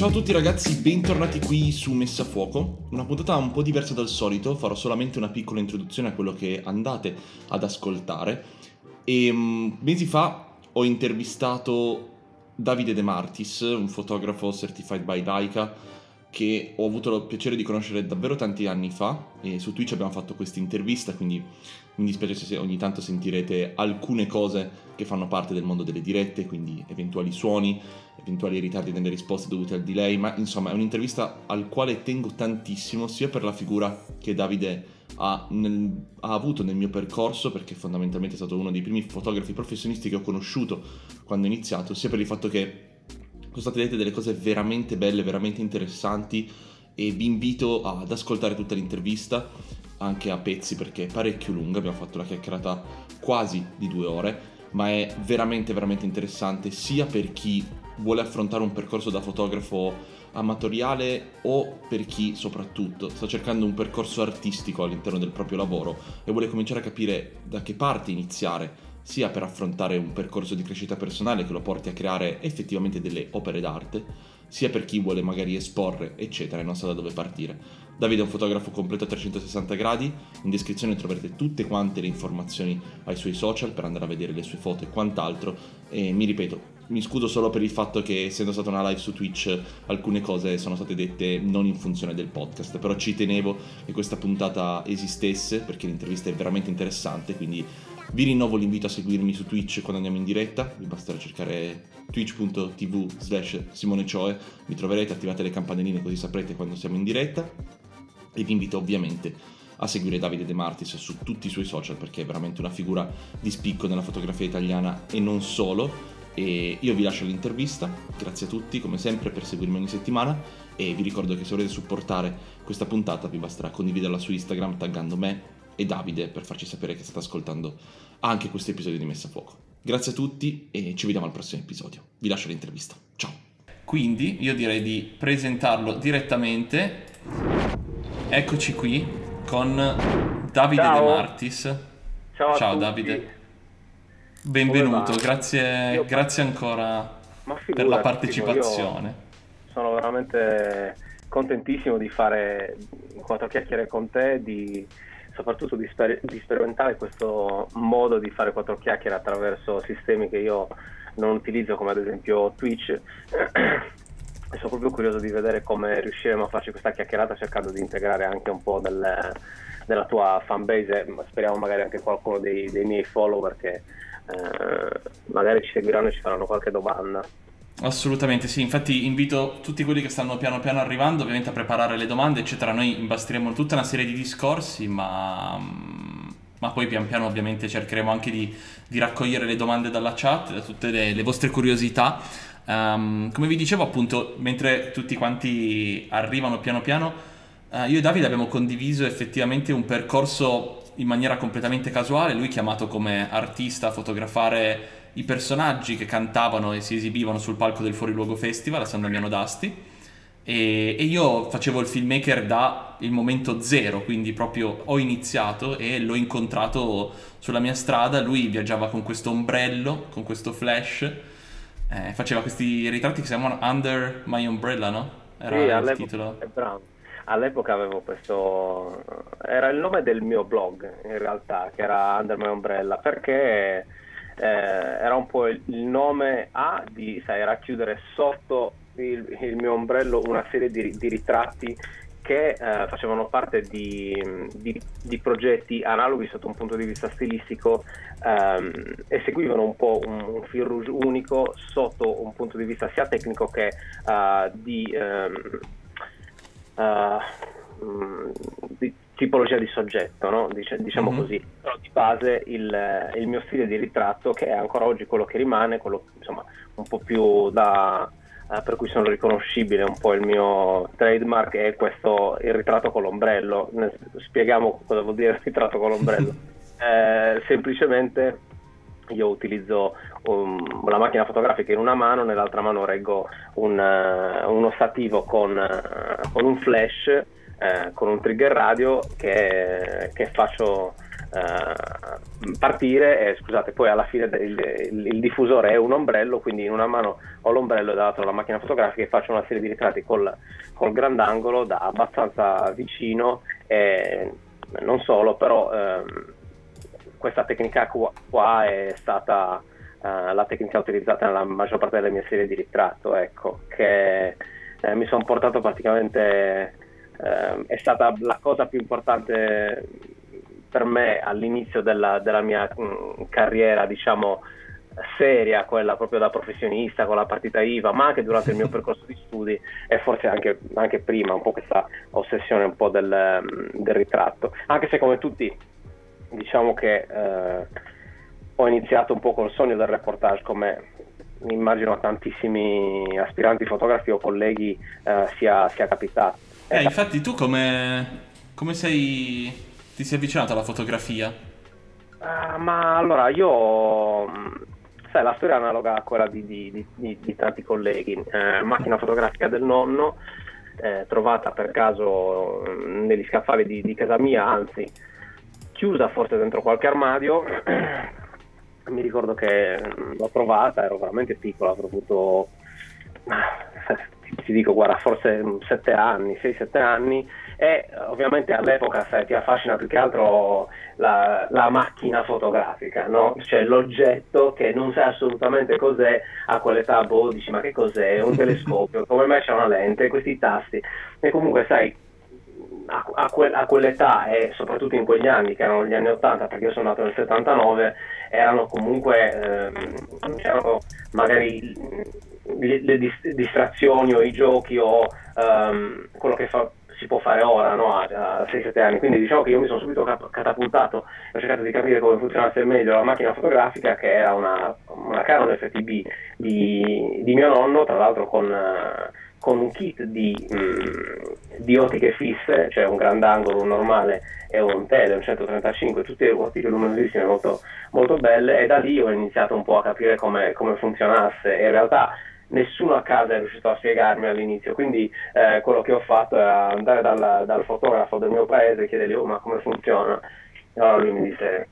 ciao a tutti ragazzi, bentornati qui su Messa a Fuoco, una puntata un po' diversa dal solito, farò solamente una piccola introduzione a quello che andate ad ascoltare. E um, mesi fa ho intervistato Davide De Martis, un fotografo certified by Laika, che ho avuto il piacere di conoscere davvero tanti anni fa e su Twitch abbiamo fatto questa intervista, quindi mi dispiace se ogni tanto sentirete alcune cose che fanno parte del mondo delle dirette, quindi eventuali suoni, eventuali ritardi nelle risposte dovute al delay, ma insomma è un'intervista al quale tengo tantissimo, sia per la figura che Davide ha, nel, ha, avuto nel mio percorso, perché fondamentalmente è stato uno dei primi fotografi professionisti che ho conosciuto quando ho iniziato, sia per il fatto che sono state dette delle cose veramente belle, veramente interessanti e vi invito ad ascoltare tutta l'intervista anche a pezzi perché è parecchio lunga, abbiamo fatto la chiacchierata quasi di due ore, ma è veramente veramente interessante sia per chi vuole affrontare un percorso da fotografo amatoriale o per chi soprattutto sta cercando un percorso artistico all'interno del proprio lavoro e vuole cominciare a capire da che parte iniziare sia per affrontare un percorso di crescita personale che lo porti a creare effettivamente delle opere d'arte, sia per chi vuole magari esporre, eccetera, e non sa da dove partire. Davide è un fotografo completo a 360 gradi, in descrizione troverete tutte quante le informazioni ai suoi social per andare a vedere le sue foto e quant'altro, e mi ripeto, mi scuso solo per il fatto che essendo stata una live su Twitch alcune cose sono state dette non in funzione del podcast, però ci tenevo che questa puntata esistesse perché l'intervista è veramente interessante, quindi vi rinnovo l'invito a seguirmi su Twitch quando andiamo in diretta, vi basterà cercare twitch.tv slash Simone Cioe, mi troverete, attivate le campanelline così saprete quando siamo in diretta e vi invito ovviamente a seguire Davide De Martis su tutti i suoi social perché è veramente una figura di spicco nella fotografia italiana e non solo. E io vi lascio l'intervista, grazie a tutti come sempre per seguirmi ogni settimana e vi ricordo che se volete supportare questa puntata vi basterà condividerla su Instagram taggando me e Davide per farci sapere che state ascoltando anche questo episodio di Messa a Fuoco. Grazie a tutti e ci vediamo al prossimo episodio. Vi lascio l'intervista. Ciao. Quindi io direi di presentarlo direttamente. Eccoci qui con Davide Ciao. De Martis. Ciao, a Ciao tutti. Davide. Benvenuto, grazie, grazie ancora Ma per la partecipazione. io sono veramente contentissimo di fare quattro chiacchiere con te, di, soprattutto di, sper- di sperimentare questo modo di fare quattro chiacchiere attraverso sistemi che io non utilizzo come ad esempio Twitch. E sono proprio curioso di vedere come riusciremo a farci questa chiacchierata cercando di integrare anche un po' del- della tua fanbase, speriamo magari anche qualcuno dei, dei miei follower che eh, magari ci seguiranno e ci faranno qualche domanda. Assolutamente sì, infatti invito tutti quelli che stanno piano piano arrivando ovviamente a preparare le domande eccetera, noi imbastiremo tutta una serie di discorsi ma, ma poi pian piano ovviamente cercheremo anche di, di raccogliere le domande dalla chat, da tutte le, le vostre curiosità. Ehm, come vi dicevo appunto, mentre tutti quanti arrivano piano piano, eh, io e Davide abbiamo condiviso effettivamente un percorso in maniera completamente casuale, lui chiamato come artista a fotografare i personaggi che cantavano e si esibivano sul palco del Fuoriluogo Festival a San Damiano d'Asti e, e io facevo il filmmaker da il momento zero, quindi proprio ho iniziato e l'ho incontrato sulla mia strada, lui viaggiava con questo ombrello, con questo flash, eh, faceva questi ritratti che si chiamano Under My Umbrella, no? Era Sì, il titolo. è bravo. All'epoca avevo questo, era il nome del mio blog in realtà, che era Under My Umbrella, perché eh, era un po' il, nome A di, sai, racchiudere sotto il, il mio ombrello una serie di, di ritratti che eh, facevano parte di, di, di, progetti analoghi sotto un punto di vista stilistico ehm, e seguivano un po' un, un fil rouge unico sotto un punto di vista sia tecnico che uh, di, um, uh, di, tipologia di soggetto, no? Dic- diciamo mm-hmm. così. Però di base il, il, mio stile di ritratto, che è ancora oggi quello che rimane, quello insomma un po' più da eh, per cui sono riconoscibile un po' il mio trademark è questo il ritratto con l'ombrello. Spieghiamo cosa vuol dire il ritratto con l'ombrello. eh, semplicemente io utilizzo un, la macchina fotografica in una mano, nell'altra mano reggo un, uh, uno stativo con, uh, con un flash, uh, con un trigger radio che, che faccio partire e scusate poi alla fine il, il, il, diffusore è un ombrello quindi in una mano ho l'ombrello e dall'altra la macchina fotografica e faccio una serie di ritratti col, col grandangolo da abbastanza vicino e non solo però ehm, questa tecnica qua, è stata uh, la tecnica utilizzata nella maggior parte delle mie serie di ritratto ecco che eh, mi sono portato praticamente eh, è stata la cosa più importante per me all'inizio della, della mia mh, mm, carriera, diciamo, seria, quella proprio da professionista con la partita IVA, ma anche durante il mio percorso di studi e forse anche, anche prima, un po' questa ossessione un po' del, mm, del ritratto. Anche se come tutti diciamo che eh, ho iniziato un po' col sogno del reportage come immagino a tantissimi aspiranti fotografi o colleghi eh, sia, sia capitato. Eh, infatti tu come, come sei ti sei avvicinato alla fotografia? Uh, ma allora io sai la storia è analoga a quella di, di, di, di tanti colleghi eh, macchina fotografica del nonno eh, trovata per caso mm, negli scaffali di, casa mia anzi chiusa forse dentro qualche armadio. Mi ricordo che l'ho trovata ero veramente piccola avrò avuto ti dico guarda forse 7 anni 6-7 anni. E ovviamente all'epoca sai, ti affascina più che altro la, la macchina fotografica, no? cioè l'oggetto che non sai assolutamente cos'è a quell'età, boh, dici ma che cos'è, un telescopio, come mai c'è una lente, questi tasti, e comunque sai, a, a, que, a, quell'età e soprattutto in quegli anni, che erano gli anni 80, perché io sono nato nel 79, erano comunque, ehm, c'erano magari le, le, distrazioni o i giochi o ehm, quello che fa si può fare ora, no? a, a 6-7 anni. Quindi diciamo che io mi sono subito catapultato, ho cercato di capire come funzionasse meglio la macchina fotografica, che era una, una Canon FTB di, di, mio nonno, tra l'altro con, con un kit di, mh, mm, di, ottiche fisse, cioè un grandangolo, normale e un tele, un 135, tutte ottiche luminosissime molto, molto belle e da lì ho iniziato un po' a capire come, come funzionasse e in realtà nessuno a casa è riuscito a spiegarmi all'inizio, quindi eh, quello che ho fatto è andare dal, dal, fotografo del mio paese e chiedergli oh, ma come funziona? E allora lui mi disse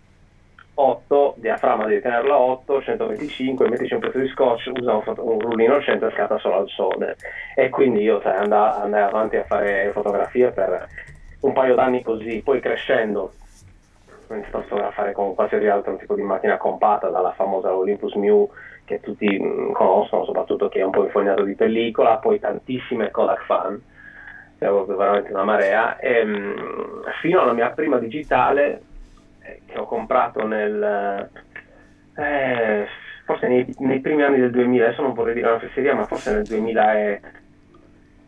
8, diaframma devi tenerla a 8, 125, mettici un pezzo di scotch, usa un, foto, un rullino 100 e scatta solo al sole. E quindi io sai, andai, andai avanti a fare fotografie per un paio d'anni così, poi crescendo ho iniziato a fotografare con qualsiasi altro tipo di macchina compatta, dalla famosa Olympus Mew che tutti mm, conoscono, soprattutto chi è un po' infognato di pellicola, poi tantissime Kodak fan, siamo veramente una marea, e, mh, mm, fino alla mia prima digitale che ho comprato nel... Eh, forse nei, nei, primi anni del 2000, adesso non vorrei dire una fesseria, ma forse nel 2000 e,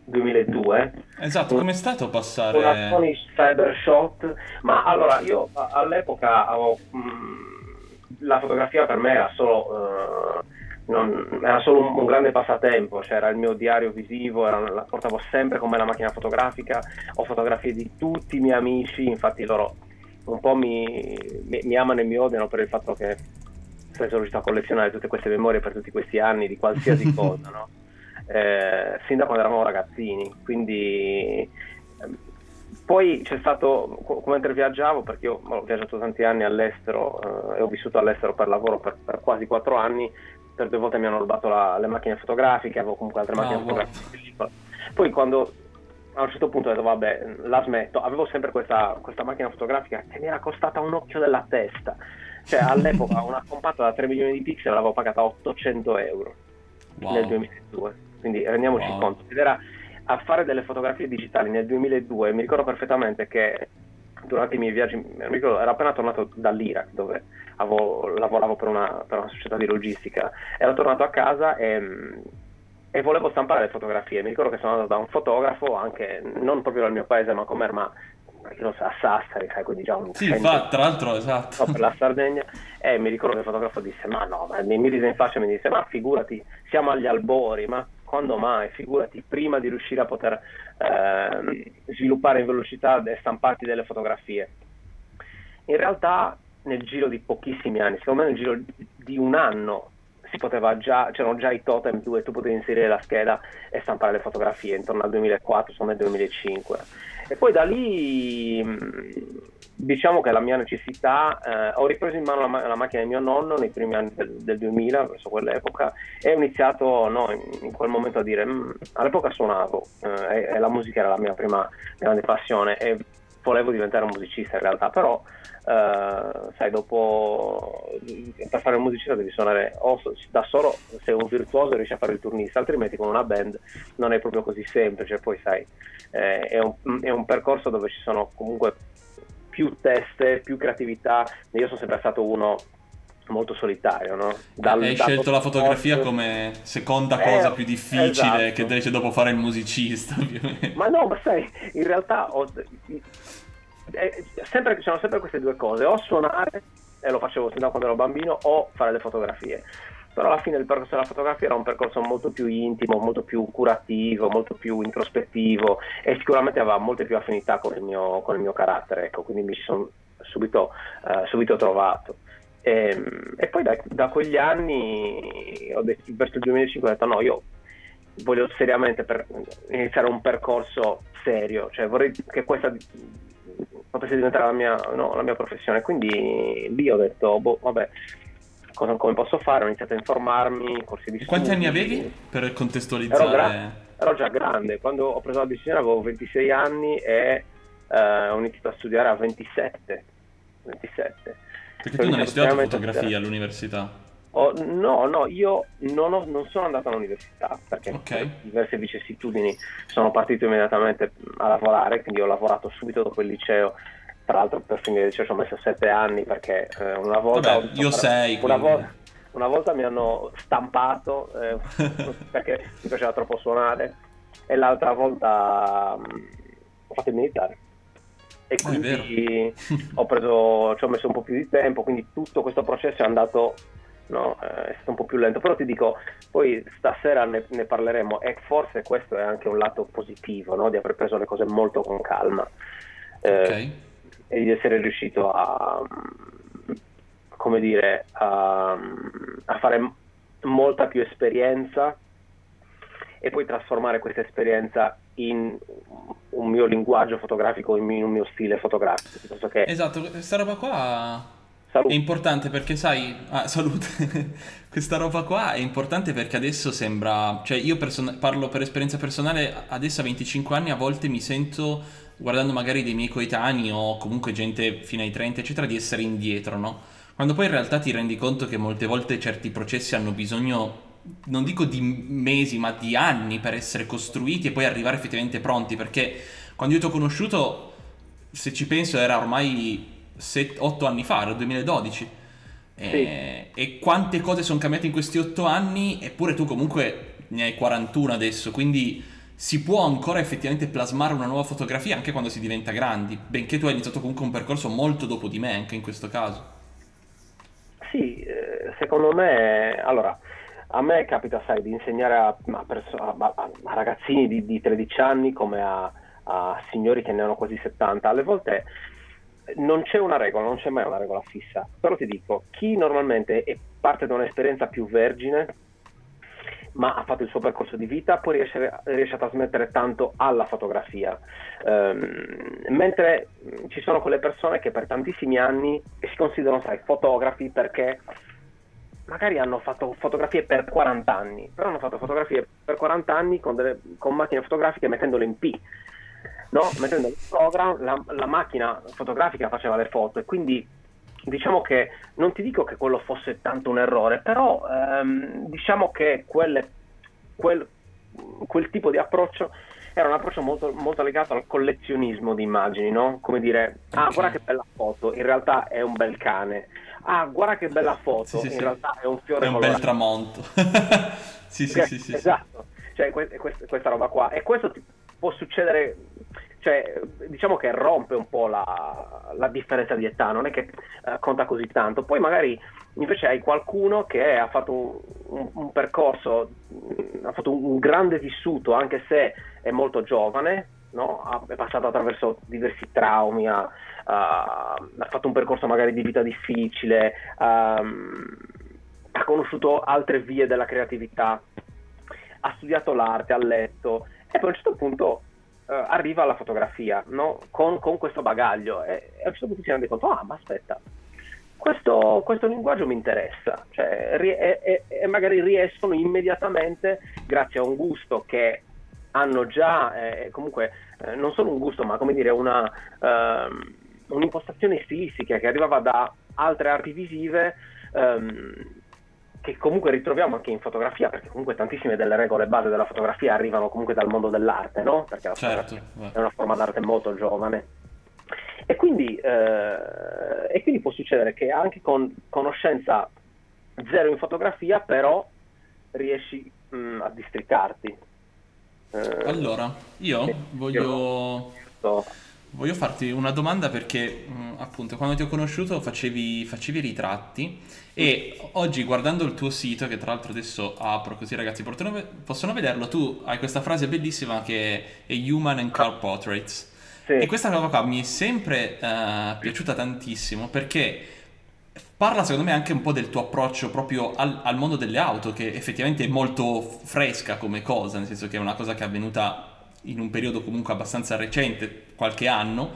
2002. Esatto, come è stato passare? Una Sony Cybershot, ma allora io all'epoca avevo... Mh, mm, la fotografia per me era solo, uh, non, era solo un, un, grande passatempo, cioè era il mio diario visivo, era, la portavo sempre con me la macchina fotografica, ho fotografie di tutti i miei amici, infatti loro un po' mi, mi, mi amano e mi odiano per il fatto che sono riuscito a collezionare tutte queste memorie per tutti questi anni di qualsiasi cosa, no? eh, sin da quando eravamo ragazzini, quindi poi c'è stato, mentre viaggiavo, perché io ho viaggiato tanti anni all'estero eh, e ho vissuto all'estero per lavoro per, per, quasi quattro anni, per due volte mi hanno rubato la, le macchine fotografiche, avevo comunque altre macchine oh, fotografiche. Wow. Poi quando a un certo punto ho detto vabbè la smetto, avevo sempre questa, questa macchina fotografica che mi era costata un occhio della testa, cioè all'epoca una compatta da 3 milioni di pixel l'avevo pagata 800 euro wow. nel 2002, quindi rendiamoci wow. conto, ed era a fare delle fotografie digitali nel 2002 mi ricordo perfettamente che durante i miei viaggi, mi ricordo, ero appena tornato dall'Iraq dove avevo, lavoravo per una, per una, società di logistica, ero tornato a casa e, e, volevo stampare le fotografie, mi ricordo che sono andato da un fotografo, anche non proprio dal mio paese ma come ma non so, a Sassari, sai, quindi già un Sì, fa, tra l'altro, esatto. per la Sardegna, e mi ricordo che il fotografo disse, ma no, ma mi rise in faccia e mi disse, ma figurati, siamo agli albori, ma quando mai? Figurati, prima di riuscire a poter eh, sviluppare in velocità e stamparti delle fotografie. In realtà nel giro di pochissimi anni, secondo me nel giro di un anno già, c'erano già i totem dove tu potevi inserire la scheda e stampare le fotografie intorno al 2004, insomma nel 2005. E poi da lì diciamo che la mia necessità, eh, ho ripreso in mano la, la, macchina di mio nonno nei primi anni del, del 2000, verso quell'epoca, e ho iniziato no, in, in, quel momento a dire, mm, all'epoca suonavo eh, e, e, la musica era la mia prima grande passione e volevo diventare un musicista in realtà, però Uh, sai, dopo per fare un musicista devi suonare o da solo sei un virtuoso riesci a fare il turnista, altrimenti con una band non è proprio così semplice. Poi sai, eh, è, un, è, un, percorso dove ci sono comunque più teste, più creatività. Io sono sempre stato uno molto solitario, no? Dal, Hai scelto la fotografia post... come seconda eh, cosa più difficile esatto. che invece dopo fare il musicista, ovviamente. Ma no, ma sai, in realtà ho, eh, sempre, ci sono sempre queste due cose, o suonare, e lo facevo sin da quando ero bambino, o fare le fotografie però alla fine il percorso della fotografia era un percorso molto più intimo, molto più curativo, molto più introspettivo e sicuramente aveva molte più affinità con il mio, con il mio carattere, ecco, quindi mi ci sono subito, uh, subito trovato. E, ehm, e poi da, da, quegli anni, ho detto, verso il 2005, ho detto no, io voglio seriamente per iniziare un percorso serio, cioè vorrei che questa potesse diventare la mia, no, la mia professione. Quindi lì ho detto, boh, vabbè, cosa, come posso fare, ho iniziato a informarmi, corsi di studio. Quanti anni avevi per contestualizzare? Ero, gra- ero, già grande, quando ho preso la decisione avevo 26 anni e eh, ho iniziato a studiare a 27. 27. Perché tu non hai studiato fotografia all'università? Oh, no, no, io non, ho, non, sono andato all'università perché okay. per diverse vicissitudini sono partito immediatamente a lavorare, quindi ho lavorato subito dopo il liceo tra l'altro per finire il liceo ci ho messo sette anni perché eh, una volta... Vabbè, io sei, una, vo- una, volta mi hanno stampato eh, perché mi piaceva troppo suonare e l'altra volta mh, mm, ho fatto il militare e ah, quindi ho preso, ci ho messo un po' più di tempo, quindi tutto questo processo è andato, no, eh, è stato un po' più lento, però ti dico, poi stasera ne, ne parleremo. E forse questo è anche un lato positivo, no, di aver preso le cose molto con calma. Eh, ok. e di essere riuscito a, come dire, a, a fare molta più esperienza e poi trasformare questa esperienza in un mio linguaggio fotografico, in un mio stile fotografico. Che... Esatto, questa roba qua salute. è importante perché sai, ah, salute, questa roba qua è importante perché adesso sembra, cioè io person- parlo per esperienza personale, adesso a 25 anni a volte mi sento guardando magari dei miei coetanei o comunque gente fino ai 30, eccetera, di essere indietro, no? Quando poi in realtà ti rendi conto che molte volte certi processi hanno bisogno, non dico di mesi, ma di anni per essere costruiti e poi arrivare effettivamente pronti, perché quando io ti ho conosciuto, se ci penso, era ormai 8 anni fa, era il 2012. Sì. E, e quante cose sono cambiate in questi 8 anni, eppure tu comunque ne hai 41 adesso, quindi si può ancora effettivamente plasmare una nuova fotografia anche quando si diventa grandi, benché tu hai iniziato comunque un percorso molto dopo di me anche in questo caso. Sì, eh, secondo me, allora, a me capita, sai, di insegnare a, a, perso- a, a ragazzini di, di, 13 anni come a, signori che ne hanno quasi 70. Alle volte non c'è una regola, non c'è mai una regola fissa, però ti dico, chi normalmente parte da un'esperienza più vergine, ma ha fatto il suo percorso di vita, poi riesce, riesce a trasmettere tanto alla fotografia. Um, mentre ci sono quelle persone che per tantissimi anni si considerano, sai, fotografi perché magari hanno fatto fotografie per 40 anni, però hanno fatto fotografie per 40 anni con, delle, con macchine fotografiche mettendole in P. No? Mettendo il programma, la, la macchina fotografica faceva le foto e quindi diciamo che non ti dico che quello fosse tanto un errore, però ehm, diciamo che quelle, quel, quel tipo di approccio era un approccio molto, molto legato al collezionismo di immagini, no? Come dire, ah, guarda che bella foto, in realtà è un bel cane. Ah, guarda che bella foto, Sì, sì, in sì. realtà è un fiore È un colorato. bel tramonto. sì, sì, Ok, sì, esatto, cioè que- quest- questa roba qua. E questo ti- può succedere, cioè diciamo che rompe un po' la, la differenza di età, non è che eh, conta così tanto. Poi magari invece hai qualcuno che ha fatto un, un- un percorso, mh, ha fatto un, un grande vissuto, anche se è molto giovane, no? È passato attraverso diversi traumi, ha, ha- fatto un percorso magari di vita difficile, ehm, ha conosciuto altre vie della creatività, ha studiato l'arte, ha letto e poi a un certo punto eh, arriva alla fotografia no? con, con questo bagaglio e, e a un certo punto si rende conto, ah ma aspetta, questo, questo linguaggio mi interessa, cioè, e, e- e magari riescono immediatamente, grazie a un gusto che hanno già, eh, comunque eh, non solo un gusto, ma come dire una, ehm, un'impostazione stilistica che arrivava da altre arti visive, ehm, che comunque ritroviamo anche in fotografia, perché comunque tantissime delle regole base della fotografia arrivano comunque dal mondo dell'arte, no? Perché la Certo, è una forma d'arte molto giovane. E quindi, eh, e quindi può succedere che anche con conoscenza zero in fotografia, però riesci mh, a districarti. Eh, Allora, io Sì, voglio, so- voglio farti una domanda perché mh, appunto quando ti ho conosciuto facevi, facevi ritratti e oggi guardando il tuo sito, che tra l'altro adesso apro così ragazzi possono, ve- possono vederlo, tu hai questa frase bellissima che è Human and Car Portraits. sì. E questa cosa qua mi è sempre eh, piaciuta tantissimo perché parla secondo me anche un po' del tuo approccio proprio al, al mondo delle auto, che effettivamente è molto fresca come cosa, nel senso che è una cosa che è avvenuta in un periodo comunque abbastanza recente, qualche anno,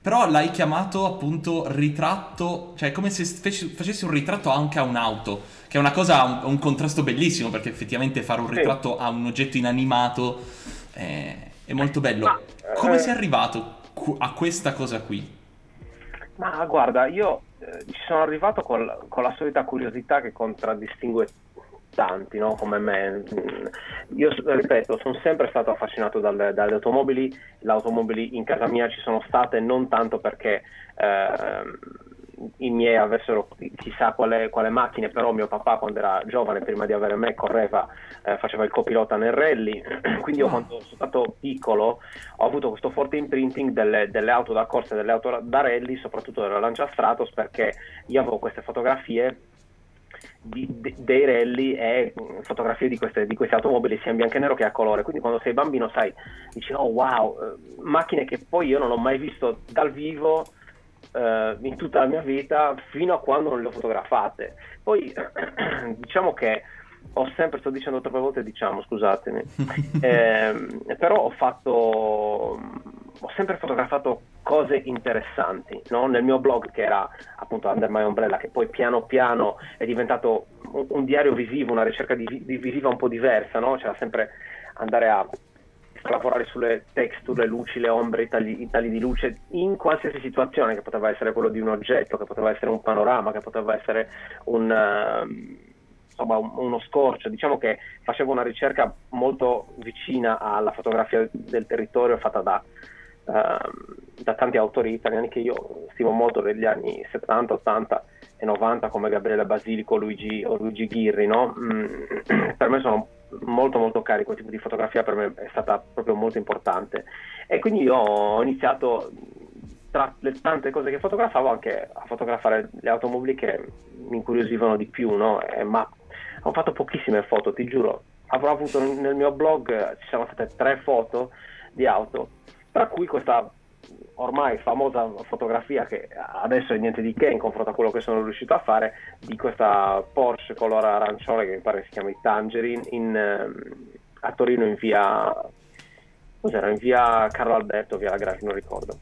però l'hai chiamato appunto ritratto, cioè come se feci- facessi un ritratto anche a un'auto, che è una cosa, un, un contrasto bellissimo, perché effettivamente fare un ritratto a un oggetto inanimato è, è molto bello. Come eh, sei arrivato a questa cosa qui? Ma guarda, io eh, ci sono arrivato col- con la solita curiosità che contraddistingue tanti, no? Come me. Io ripeto, sono sempre stato affascinato dalle, dalle automobili. Le automobili in casa mia ci sono state non tanto perché ehm, i miei avessero chissà quale, quale macchine, però mio papà quando era giovane, prima di avere me, correva, eh, faceva il copilota nel rally, quindi io quando sono stato piccolo ho avuto questo forte imprinting delle, delle auto da corsa e delle auto da rally, soprattutto della Lancia Stratos, perché io avevo queste fotografie di- de- dei rally e mh, fotografie di queste, di queste automobili sia in bianco e nero che a colore. Quindi quando sei bambino sai, dici oh wow, eh, macchine che poi io non ho mai visto dal vivo eh, in tutta la mia vita fino a quando non le ho fotografate. Poi diciamo che ho sempre, sto dicendo troppe volte diciamo, scusatemi, Ehm, però ho fatto ho sempre fotografato cose interessanti no? nel mio blog che era appunto Under My Umbrella che poi piano piano è diventato un, un diario visivo una ricerca di, di visiva un po' diversa no? c'era sempre andare a lavorare sulle texture, le luci, le ombre, i tagli, i tagli di luce in qualsiasi situazione che poteva essere quello di un oggetto, che poteva essere un panorama, che poteva essere un, ehm, insomma, un- uno scorcio. Diciamo che facevo una ricerca molto vicina alla fotografia del territorio fatta da, ehm, da tanti autori italiani che io stimo molto degli anni 70, 80 e 90 come Gabriele Basilico Luigi, o Luigi Ghirri. No? Mm, per me sono molto molto cari quel tipo di fotografia per me è stata proprio molto importante e quindi io ho iniziato tra le tante cose che fotografavo anche a fotografare le automobili che mi incuriosivano di più no? Eh, ma ho fatto pochissime foto ti giuro avrò avuto nel mio blog ci sono state tre foto di auto tra cui questa ormai famosa fotografia che adesso è niente di che in confronto a quello che sono riuscito a fare di questa Porsche color arancione che mi pare si chiami Tangerine in, ehm, a Torino in via cos'era? in via Carlo Alberto via la Grave non ricordo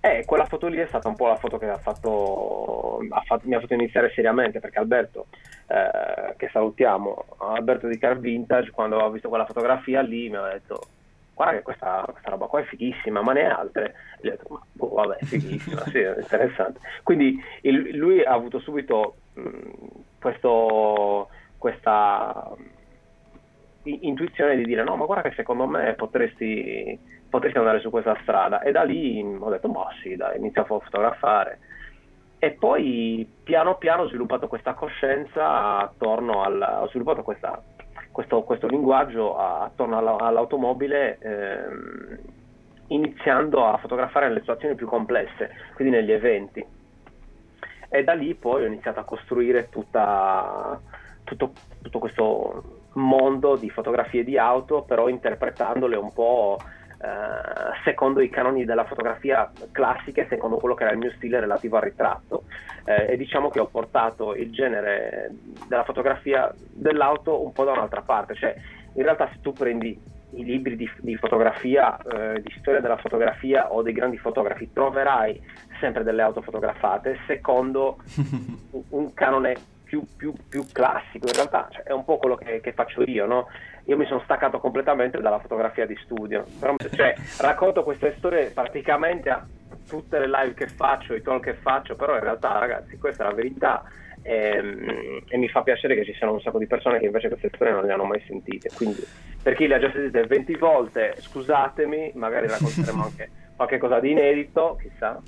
e quella foto lì è stata un po' la foto che ha fatto, ha fatto- mi ha fatto iniziare seriamente perché Alberto eh, che salutiamo Alberto di Car Vintage quando ho visto quella fotografia lì mi ha detto guarda che questa, questa roba qua è fighissima, ma ne è altre. Gli ho detto, ma boh, vabbè, fighissima, sì, interessante. Quindi il- lui ha avuto subito mh, questo, questa, intuizione di dire no, ma guarda che secondo me potresti, potresti andare su questa strada. E da lì ho detto, ma sì, dai, inizio a fotografare. E poi piano piano ho sviluppato questa coscienza attorno al... ho sviluppato questa, questo, questo, linguaggio attorno alla, all'automobile. Ehm, iniziando a fotografare nelle situazioni più complesse, quindi negli eventi. E da lì poi ho iniziato a costruire tutta, tutto, tutto questo mondo di fotografie di auto, però interpretandole un po' eh, secondo i canoni della fotografia classica e secondo quello che era il mio stile relativo al ritratto. Eh, e diciamo che ho portato il genere della fotografia dell'auto un po' da un'altra parte, cioè in realtà se tu prendi i libri di, di fotografia, eh, di storia della fotografia o dei grandi fotografi, troverai sempre delle auto fotografate secondo un canone più, più, più classico, in realtà cioè, è un po' quello che, che faccio io, no? Io mi sono staccato completamente dalla fotografia di studio, Però, cioè, racconto queste storie praticamente a tutte le live che faccio, i talk che faccio, però in realtà ragazzi questa è la verità e, ehm, e, mi fa piacere che ci siano un sacco di persone che invece queste storie non le hanno mai sentite. Quindi per chi le ha già sentite 20 volte, scusatemi, magari racconteremo anche qualche cosa di inedito, chissà.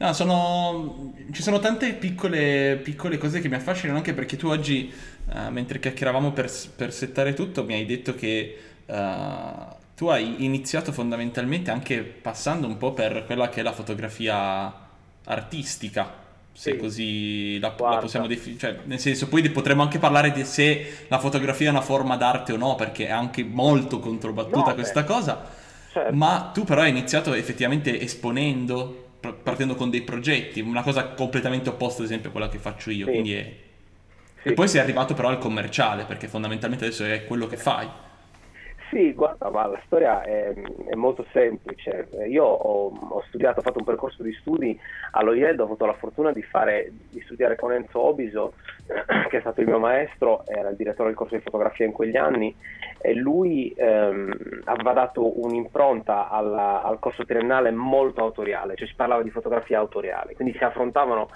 No, sono... ci sono tante piccole, piccole, cose che mi affascinano anche perché tu oggi, uh, mentre chiacchieravamo per, per, settare tutto, mi hai detto che uh, tu hai iniziato fondamentalmente anche passando un po' per quella che è la fotografia artistica, se sì. così la, la possiamo definire, cioè, nel senso poi potremmo anche parlare di se la fotografia è una forma d'arte o no, perché è anche molto controbattuta no, questa beh. cosa, certo. ma tu però hai iniziato effettivamente esponendo partendo con dei progetti, una cosa completamente opposta ad esempio a quella che faccio io, sì. è... Sì. E poi sei arrivato però al commerciale, perché fondamentalmente adesso è quello che fai. Sì, guarda, ma la storia è, è molto semplice. Io ho, ho, studiato, ho fatto un percorso di studi allo IED, ho avuto la fortuna di, fare, di studiare con Enzo Obiso, che è stato il mio maestro, era il direttore del corso di fotografia in quegli anni, e lui ehm, aveva dato un'impronta alla, al corso triennale molto autoriale, cioè si parlava di fotografia autoriale, quindi si affrontavano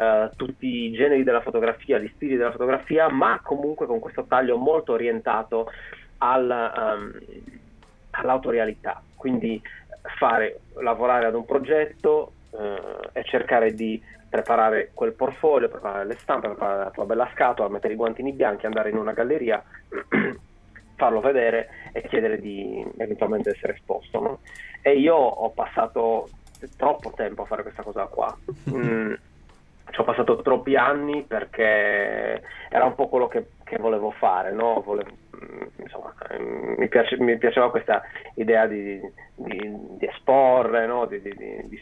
Uh, tutti i generi della fotografia, gli stili della fotografia, ma comunque con questo taglio molto orientato al, um, all'autorialità, quindi fare, lavorare ad un progetto uh, e cercare di preparare quel portfolio, preparare le stampe, preparare la tua bella scatola, mettere i guantini bianchi, andare in una galleria, farlo vedere e chiedere di eventualmente essere esposto. No? E io ho passato troppo tempo a fare questa cosa qua. Mm, ci ho passato troppi anni perché era un po' quello che, che volevo fare, no? volevo, mm, insomma, mm, mi, piace, mi, piaceva questa idea di, di, di esporre, no? di,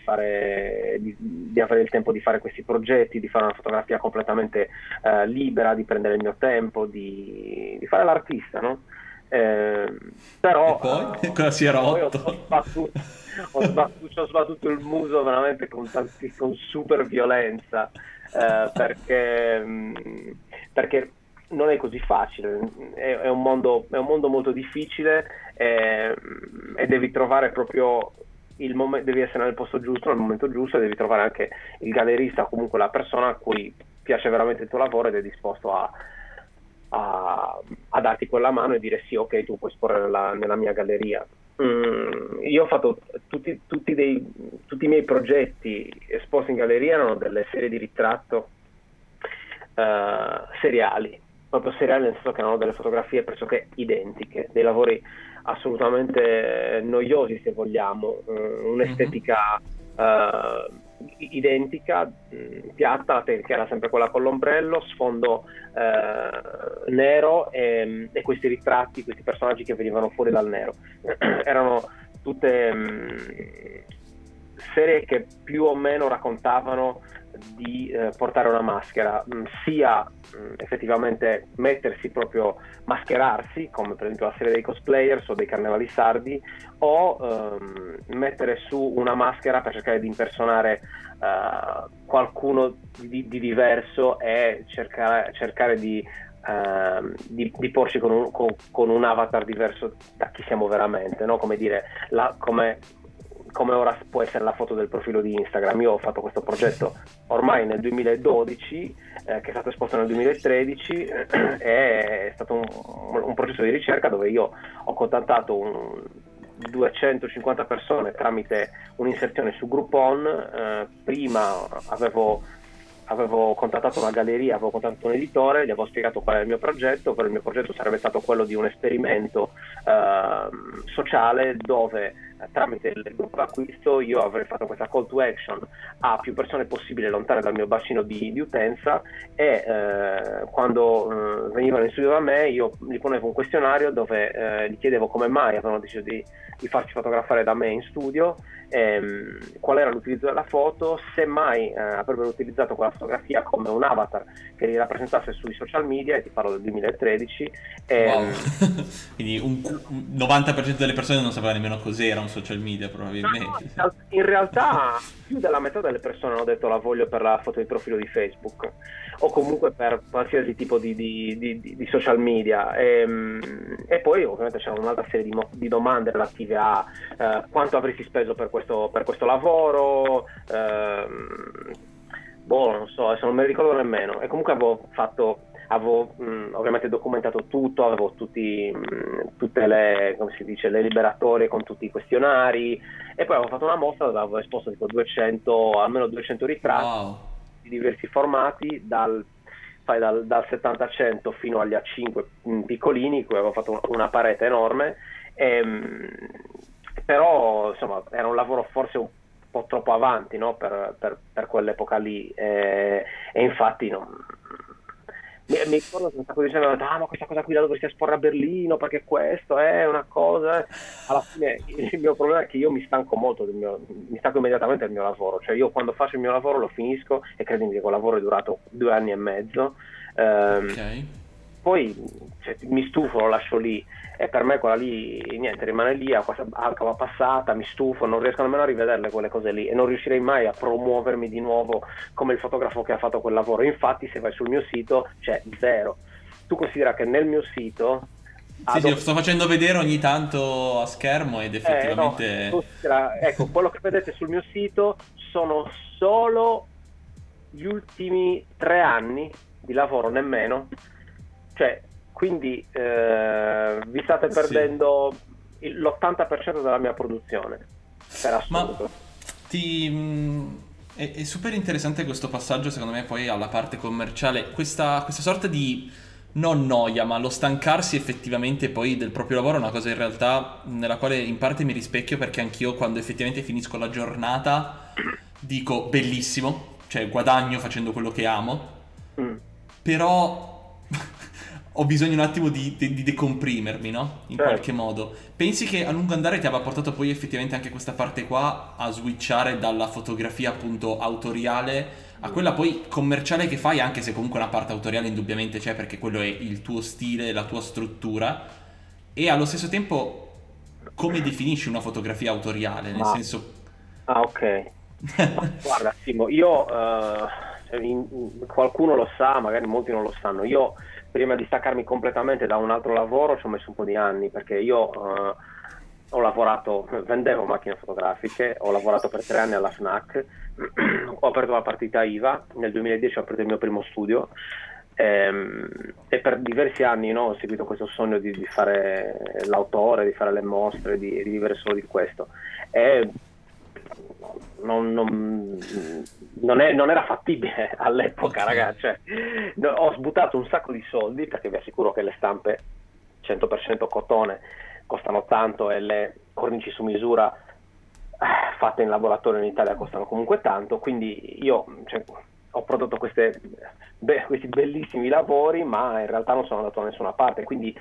fare, di, avere il tempo di fare questi progetti, di fare una fotografia completamente uh, libera, di prendere il mio tempo, di, fare l'artista. No? Eh, però e poi uh, cosa si era rotto? Ho, ho, sbattuto, ho, sbattuto, ho, sbattuto, il muso veramente con, tanti, con super violenza eh, perché, mm, perché, non è così facile è, è, un, mondo, è un, mondo, molto difficile eh, e devi trovare proprio il momento devi essere nel posto giusto nel momento giusto e devi trovare anche il gallerista comunque la persona a cui piace veramente il tuo lavoro ed è disposto a a, a, darti quella mano e dire sì, ok, tu puoi esporre nella, nella mia galleria. Mm, io ho fatto tutti, tutti, dei, tutti, i miei progetti esposti in galleria erano delle serie di ritratto uh, seriali, proprio seriali nel senso che erano delle fotografie pressoché identiche, dei lavori assolutamente noiosi se vogliamo, uh, un'estetica uh, identica, mh, piatta, che era sempre quella con l'ombrello, sfondo eh, nero e, e, questi ritratti, questi personaggi che venivano fuori dal nero. Erano tutte mh, serie che più o meno raccontavano di eh, portare una maschera, mh, sia mh, effettivamente mettersi proprio, mascherarsi, come per esempio la serie dei cosplayers o dei carnevali sardi, o ehm, mettere su una maschera per cercare di impersonare eh, qualcuno di, di, diverso e cercare, cercare di, eh, di, di, porci con un, con, con un, avatar diverso da chi siamo veramente, no? come dire, la, come come ora può essere la foto del profilo di Instagram. Io ho fatto questo progetto ormai nel 2012, eh, che è stato esposto nel 2013, è stato un, un processo di ricerca dove io ho contattato un, 250 persone tramite un'inserzione su Groupon. Eh, prima avevo, avevo, contattato una galleria, avevo contattato un editore, gli avevo spiegato qual è il mio progetto, però il mio progetto sarebbe stato quello di un esperimento eh, sociale dove tramite il gruppo d'acquisto io avrei fatto questa call to action a più persone possibile lontane dal mio bacino di, di utenza e eh, quando eh, venivano in studio da me io gli ponevo un questionario dove eh, gli chiedevo come mai avevano deciso di, di farci fotografare da me in studio ehm, qual era l'utilizzo della foto, se mai eh, avrebbero utilizzato quella fotografia come un avatar che li rappresentasse sui social media, e ti parlo del 2013. Ehm... Wow. Quindi un, un 90% delle persone non sapeva nemmeno cos'era un social media probabilmente. No, in realtà più della metà delle persone hanno detto la voglio per la foto di profilo di Facebook o comunque per qualsiasi tipo di, di, di, di social media. E, ehm, e, poi ovviamente c'è un'altra serie di, domande relative a eh, quanto avresti speso per questo, per questo lavoro ehm, boh non so adesso non me ne ricordo nemmeno. E comunque avevo fatto avevo mh, ovviamente documentato tutto, avevo tutti, mh, tutte le, dice, le liberatorie con tutti i questionari. E poi avevo fatto una mostra dove avevo esposto tipo 200, almeno 200 ritratti. Wow. Di diversi formati dal fai dal, dal 70-100 fino agli A5 piccolini, cui avevo fatto una parete enorme, e, ehm, però insomma era un lavoro forse un po' troppo avanti no? per, per, per, quell'epoca lì e, e infatti non, mi, mi ricordo che un sacco di gente mi ha detto ah ma questa cosa qui la dovresti esporre a Berlino perché questo è una cosa alla fine il mio problema è che io mi stanco molto mio, mi stanco immediatamente del mio lavoro. Cioè io quando faccio il mio lavoro lo finisco e credimi che quel lavoro è durato due anni e mezzo. Um, okay. Poi cioè, mi stufo lo lascio lì. E per me quella lì niente rimane lì a, a cava passata mi stufo non riesco nemmeno a rivederle quelle cose lì. E non riuscirei mai a promuovermi di nuovo come il fotografo che ha fatto quel lavoro. Infatti se vai sul mio sito c'è zero. Tu considera che nel mio sito sì, sì, lo sto facendo vedere ogni tanto a schermo ed effettivamente... Eh, no, considera, ecco, quello che vedete sul mio sito sono solo gli ultimi tre anni di lavoro, nemmeno. Cioè, quindi eh, vi state perdendo sì. l'80% della mia produzione. Per assurdo. Ma ti... Mm, è, è, super interessante questo passaggio, secondo me, poi alla parte commerciale. Questa, questa sorta di non noia, ma lo stancarsi effettivamente poi del proprio lavoro è una cosa in realtà nella quale in parte mi rispecchio perché anch'io quando effettivamente finisco la giornata dico bellissimo, cioè guadagno facendo quello che amo, mm. però ho bisogno un attimo di, di, di decomprimermi, no? In certo. qualche modo. Pensi che a lungo andare ti abbia portato poi effettivamente anche questa parte qua a switchare dalla fotografia appunto autoriale a quella poi commerciale che fai, anche se comunque una parte autoriale indubbiamente c'è perché quello è il tuo stile, la tua struttura, e allo stesso tempo come definisci una fotografia autoriale? Nel Ma... senso... Ah, ok. guarda, Simo, io... Uh, in, qualcuno lo sa, magari molti non lo sanno, io prima di staccarmi completamente da un altro lavoro ci ho messo un po' di anni perché io uh, ho lavorato, vendevo macchine fotografiche, ho lavorato per tre anni alla FNAC, ho aperto la partita IVA, nel 2010 ho aperto il mio primo studio ehm, e per diversi anni no, ho seguito questo sogno di, di, fare l'autore, di fare le mostre, di, di vivere solo di questo. E non, non, non, è, non, era fattibile all'epoca, ragazzi. Cioè, ho sbuttato un sacco di soldi perché vi assicuro che le stampe 100% cotone costano tanto e le cornici su misura eh, fatte in laboratorio in Italia costano comunque tanto. Quindi io cioè, ho prodotto queste, be- questi bellissimi lavori, ma in realtà non sono andato da nessuna parte. Quindi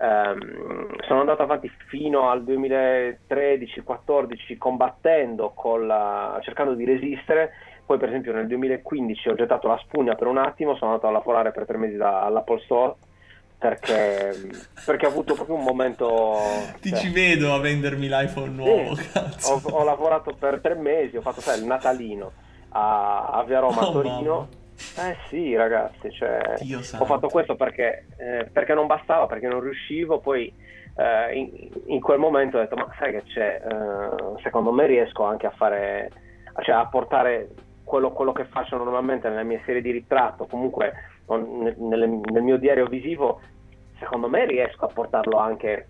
Um, sono andato avanti fino al 2013-14 combattendo, la, cercando di resistere. Poi, per esempio, nel 2015 ho gettato la spugna per un attimo. Sono andato a lavorare per tre mesi da, all'Apple Store perché, perché, ho avuto proprio un momento. Ti cioè, ci vedo a vendermi l'iPhone nuovo. Sì, ho, ho, lavorato per tre mesi, ho fatto sai, il Natalino a, a Via Roma, oh, Torino. Mamma eh sì, ragazzi, cioè, ho fatto questo perché, eh, perché, non bastava, perché non riuscivo, poi eh, in, in quel momento ho detto, ma sai che c'è, eh, secondo me riesco anche a fare, cioè a portare quello, quello che faccio normalmente nelle mie serie di ritratto, comunque nel, nel- nel mio diario visivo, secondo me riesco a portarlo anche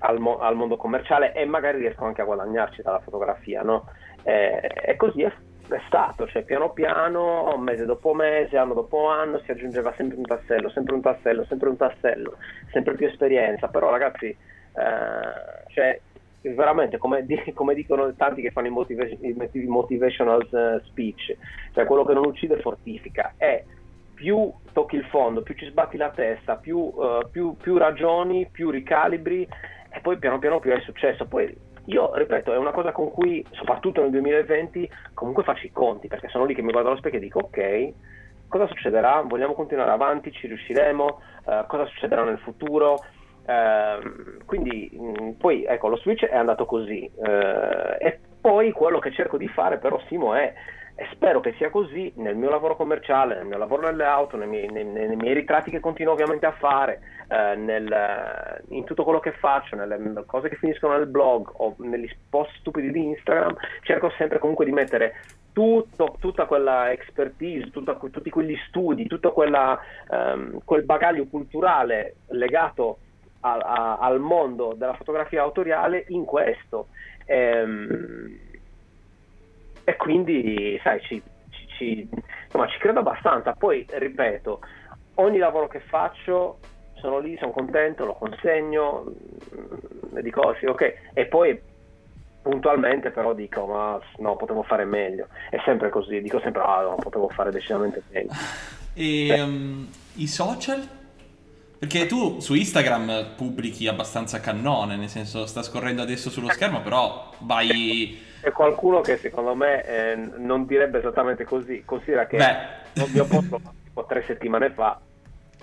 al, mo- al mondo commerciale e magari riesco anche a guadagnarci dalla fotografia, no? Eh, e così è, è stato, cioè piano piano, mese dopo mese, anno dopo anno, si aggiungeva sempre un tassello, sempre un tassello, sempre un tassello, sempre più esperienza, però ragazzi, eh, cioè, veramente come, come dicono tanti che fanno i, motiva- i motiv- motivational eh, speech, cioè quello che non uccide fortifica, è più tocchi il fondo, più ci sbatti la testa, più, eh, più- più ragioni, più ricalibri e poi piano piano più hai successo. Poi io ripeto, è una cosa con cui, soprattutto nel 2020, comunque faccio i conti, perché sono lì che mi guardo allo specchio e dico ok, cosa succederà? Vogliamo continuare avanti? Ci riusciremo? Eh, cosa succederà nel futuro? Ehm, quindi mh, poi ecco lo switch è andato così Eh, e poi quello che cerco di fare però Simo è e spero che sia così nel mio lavoro commerciale, nel mio lavoro nelle auto, nei miei, nei- nei miei ritratti che continuo ovviamente a fare, eh, nel, eh, in tutto quello che faccio, nelle cose che finiscono nel blog o negli post stupidi di Instagram, cerco sempre comunque di mettere tutto- tutta quella expertise, tutta- tutti quegli studi, tutto quella, ehm, quel bagaglio culturale legato a- a- al mondo della fotografia autoriale in questo. Ehm, e quindi, sai, ci, ci- ci- insomma, ci credo abbastanza. Poi, ripeto, ogni lavoro che faccio sono lì, sono contento, lo consegno, mm, e dico sì, ok. E poi puntualmente però dico, ma no, potevo fare meglio. È sempre così, dico sempre, ah, no, potevo fare decisamente meglio. E ehm, i social? Perché tu su Instagram pubblichi abbastanza cannone, nel senso sta scorrendo adesso sullo schermo, però vai... C'è qualcuno che secondo me eh, non direbbe esattamente così. Considera che Beh. il mio post l'ho fatto tipo tre settimane fa.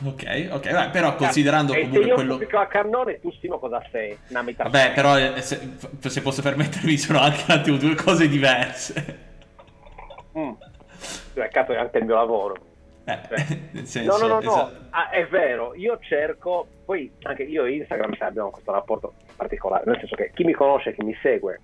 Ok, ok, beh, però considerando e se comunque io quello... a cannone, tu Simo cosa sei? Una metà. Vabbè, però eh, se, se posso permettermi sono anche un attimo due cose diverse. Mm. Cioè, cazzo, è anche il mio lavoro. Eh, No, senso... no, no, no, esatto. Ah, è vero, io cerco, poi anche io e Instagram sai, abbiamo questo rapporto particolare, nel senso che chi mi conosce, chi mi segue,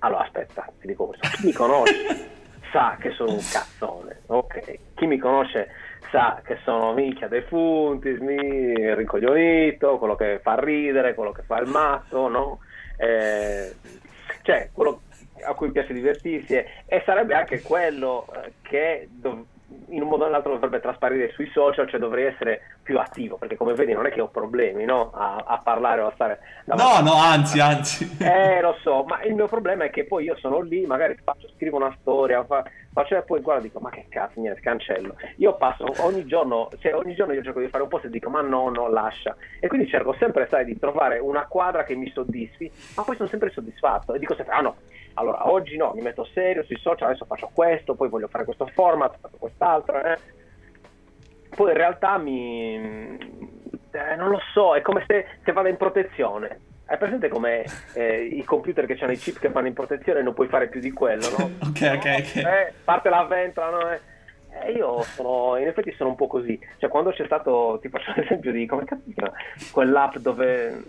allora aspetta, ti dico questo, chi mi conosce sa che sono un cazzone, ok? Chi mi conosce sa che sono minchia dei funti, mi rincoglionito, quello che fa ridere, quello che fa il matto, no? Eh, cioè, quello a cui piace divertirsi e, e sarebbe anche quello eh, che dov- in un modo o nell'altro dovrebbe trasparire sui social, cioè dovrei essere più attivo, perché come vedi non è che ho problemi no? a, a parlare o a stare... No, no, anzi, anzi. Eh, lo so, ma il mio problema è che poi io sono lì, magari faccio, scrivo una storia, fa- faccio e poi guarda dico, ma che cazzo, niente, cancello. Io passo ogni giorno, cioè ogni giorno io cerco di fare un post e dico, ma no, no, lascia. E quindi cerco sempre, sai, di trovare una quadra che mi soddisfi, ma poi sono sempre soddisfatto e dico sempre, ah no, allora oggi no, mi metto serio sui social, adesso faccio questo, poi voglio fare questo format, faccio quest'altro, eh. Poi in realtà mi... eh, non lo so, è come se, se vado in protezione. Hai presente come eh, i computer che hanno i chip che fanno in protezione e non puoi fare più di quello, no? Ok, ok, ok. Eh, parte la ventola, no? Eh, eh, io sono, in effetti sono un po' così. Cioè, quando c'è stato, ti faccio l'esempio di, come cazzo? Quell'app dove,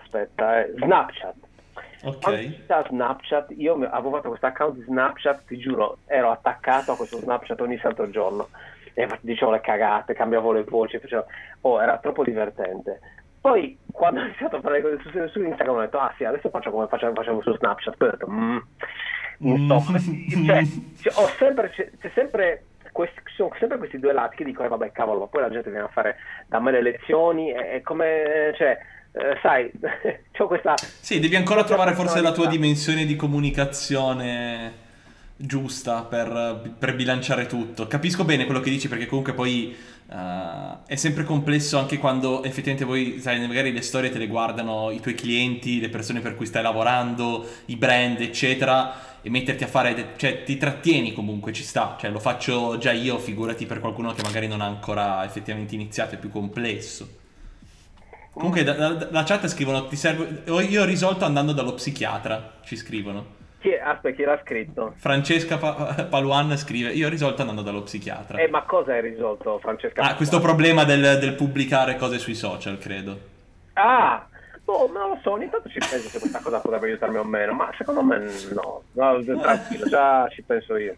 aspetta, eh, Snapchat. Ok. Snapchat, io avevo fatto questo account di Snapchat, ti giuro, ero attaccato a questo Snapchat ogni santo giorno. E dicevo le cagate, cambiavo le voci, facevo... Oh, era troppo divertente. Poi, quando ho iniziato a fare le cose su, su Instagram, ho detto, ah sì, adesso faccio come facevo, facevo su Snapchat. Poi ho detto, mm, insomma, cioè, cioè, ho sempre, c'è, c'è sempre... Questi, sono sempre questi due lati che dico, eh, vabbè, cavolo, ma poi la gente viene a fare da me le lezioni e, e come, cioè, eh, sai, c'ho questa... Sì, devi ancora trovare forse la tua dimensione di comunicazione giusta per, per bilanciare tutto. Capisco bene quello che dici perché comunque poi eh, è sempre complesso anche quando effettivamente poi, sai, magari le storie te le guardano i tuoi clienti, le persone per cui stai lavorando, i brand, eccetera, e metterti a fare, de- cioè ti trattieni comunque, ci sta, cioè lo faccio già io, figurati per qualcuno che magari non ha ancora effettivamente iniziato, è più complesso. Comunque da, da- la chat scrivono ti serve io ho risolto andando dallo psichiatra, ci scrivono. Chi, aspetta, chi l'ha scritto? Francesca Pa- Paluan scrive io ho risolto andando dallo psichiatra. Eh, ma cosa hai risolto, Francesca? Ah, questo problema del, del pubblicare cose sui social, credo. Ah, boh, non lo so, ogni tanto ci penso se questa cosa potrebbe aiutarmi o meno, ma secondo me no, no tranquillo, già ci penso io.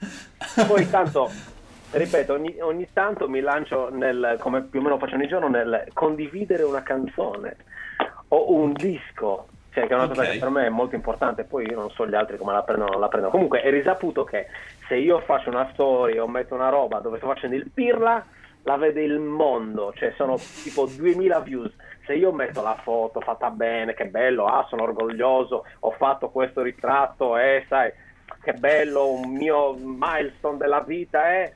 Poi tanto, ripeto, ogni, ogni tanto mi lancio nel, come più o meno faccio ogni giorno, nel condividere una canzone o un disco, cioè che è una cosa Ok. che per me è molto importante, poi io non so gli altri come la prendono o non la prendono. Comunque è risaputo che se io faccio una storia o metto una roba dove sto facendo il pirla, la vede il mondo, cioè sono tipo 2000 views. Se io metto la foto fatta bene, che bello, ah, sono orgoglioso, ho fatto questo ritratto, eh, sai, che bello, un mio milestone della vita è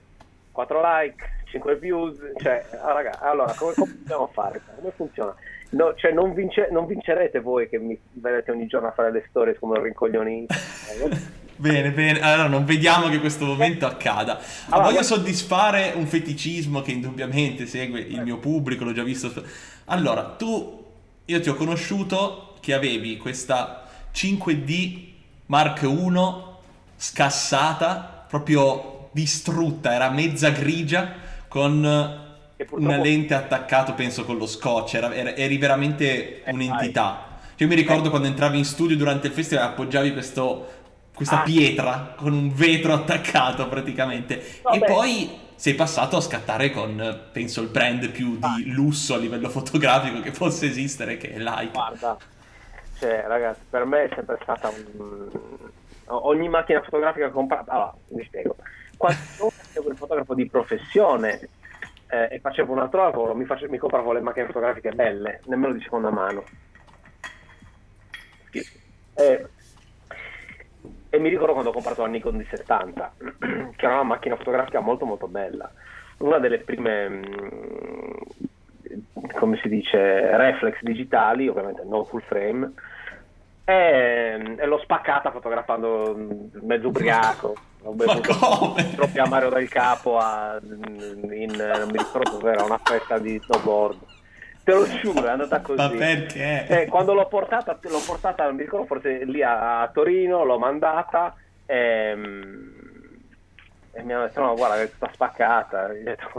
4 like, 5 views, cioè, ah, raga, allora come, come possiamo fare? Come funziona? No, cioè, non, vince- non vincerete voi che mi vedete ogni giorno a fare le storie come un rincoglionito. Eh, Bene, bene, allora non vediamo che questo momento accada. Ma Allora, voglio soddisfare un feticismo che indubbiamente segue il mio pubblico, l'ho già visto. Allora, tu, io ti ho conosciuto che avevi questa 5D Mark I scassata, proprio distrutta, era mezza grigia con purtroppo- una lente attaccato, penso, con lo scotch, era- era- eri veramente Eh, un'entità. Cioè, io mi ricordo quando entravi in studio durante il festival appoggiavi questo, questa Ah. pietra con un vetro attaccato praticamente. No, e poi sei passato a scattare con, penso, il brand più Ah. di lusso a livello fotografico che possa esistere, che è Leica. Guarda, cioè, ragazzi, per me è sempre stata un... ogni macchina fotografica comprato. Allora, vi spiego. Quando facevo il fotografo di professione eh, e facevo un altro lavoro, mi, face- mi compravo le macchine fotografiche belle, nemmeno di seconda mano. E, e mi ricordo quando ho comprato la Nikon D70, che era una macchina fotografica molto molto bella. Una delle prime, mm, come si dice, reflex digitali, ovviamente non full frame, e, e l'ho spaccata fotografando mm, mezzo ubriaco. Ho bevuto come? troppi amario del capo a, in, non mi ricordo dov'era, una festa di snowboard. Te lo giuro, è andata così. Ma perché? Eh, quando l'ho portata, l'ho portata, non mi ricordo, forse lì a, a Torino, l'ho mandata ehm, e mi hanno detto no, guarda che è tutta spaccata. Detto,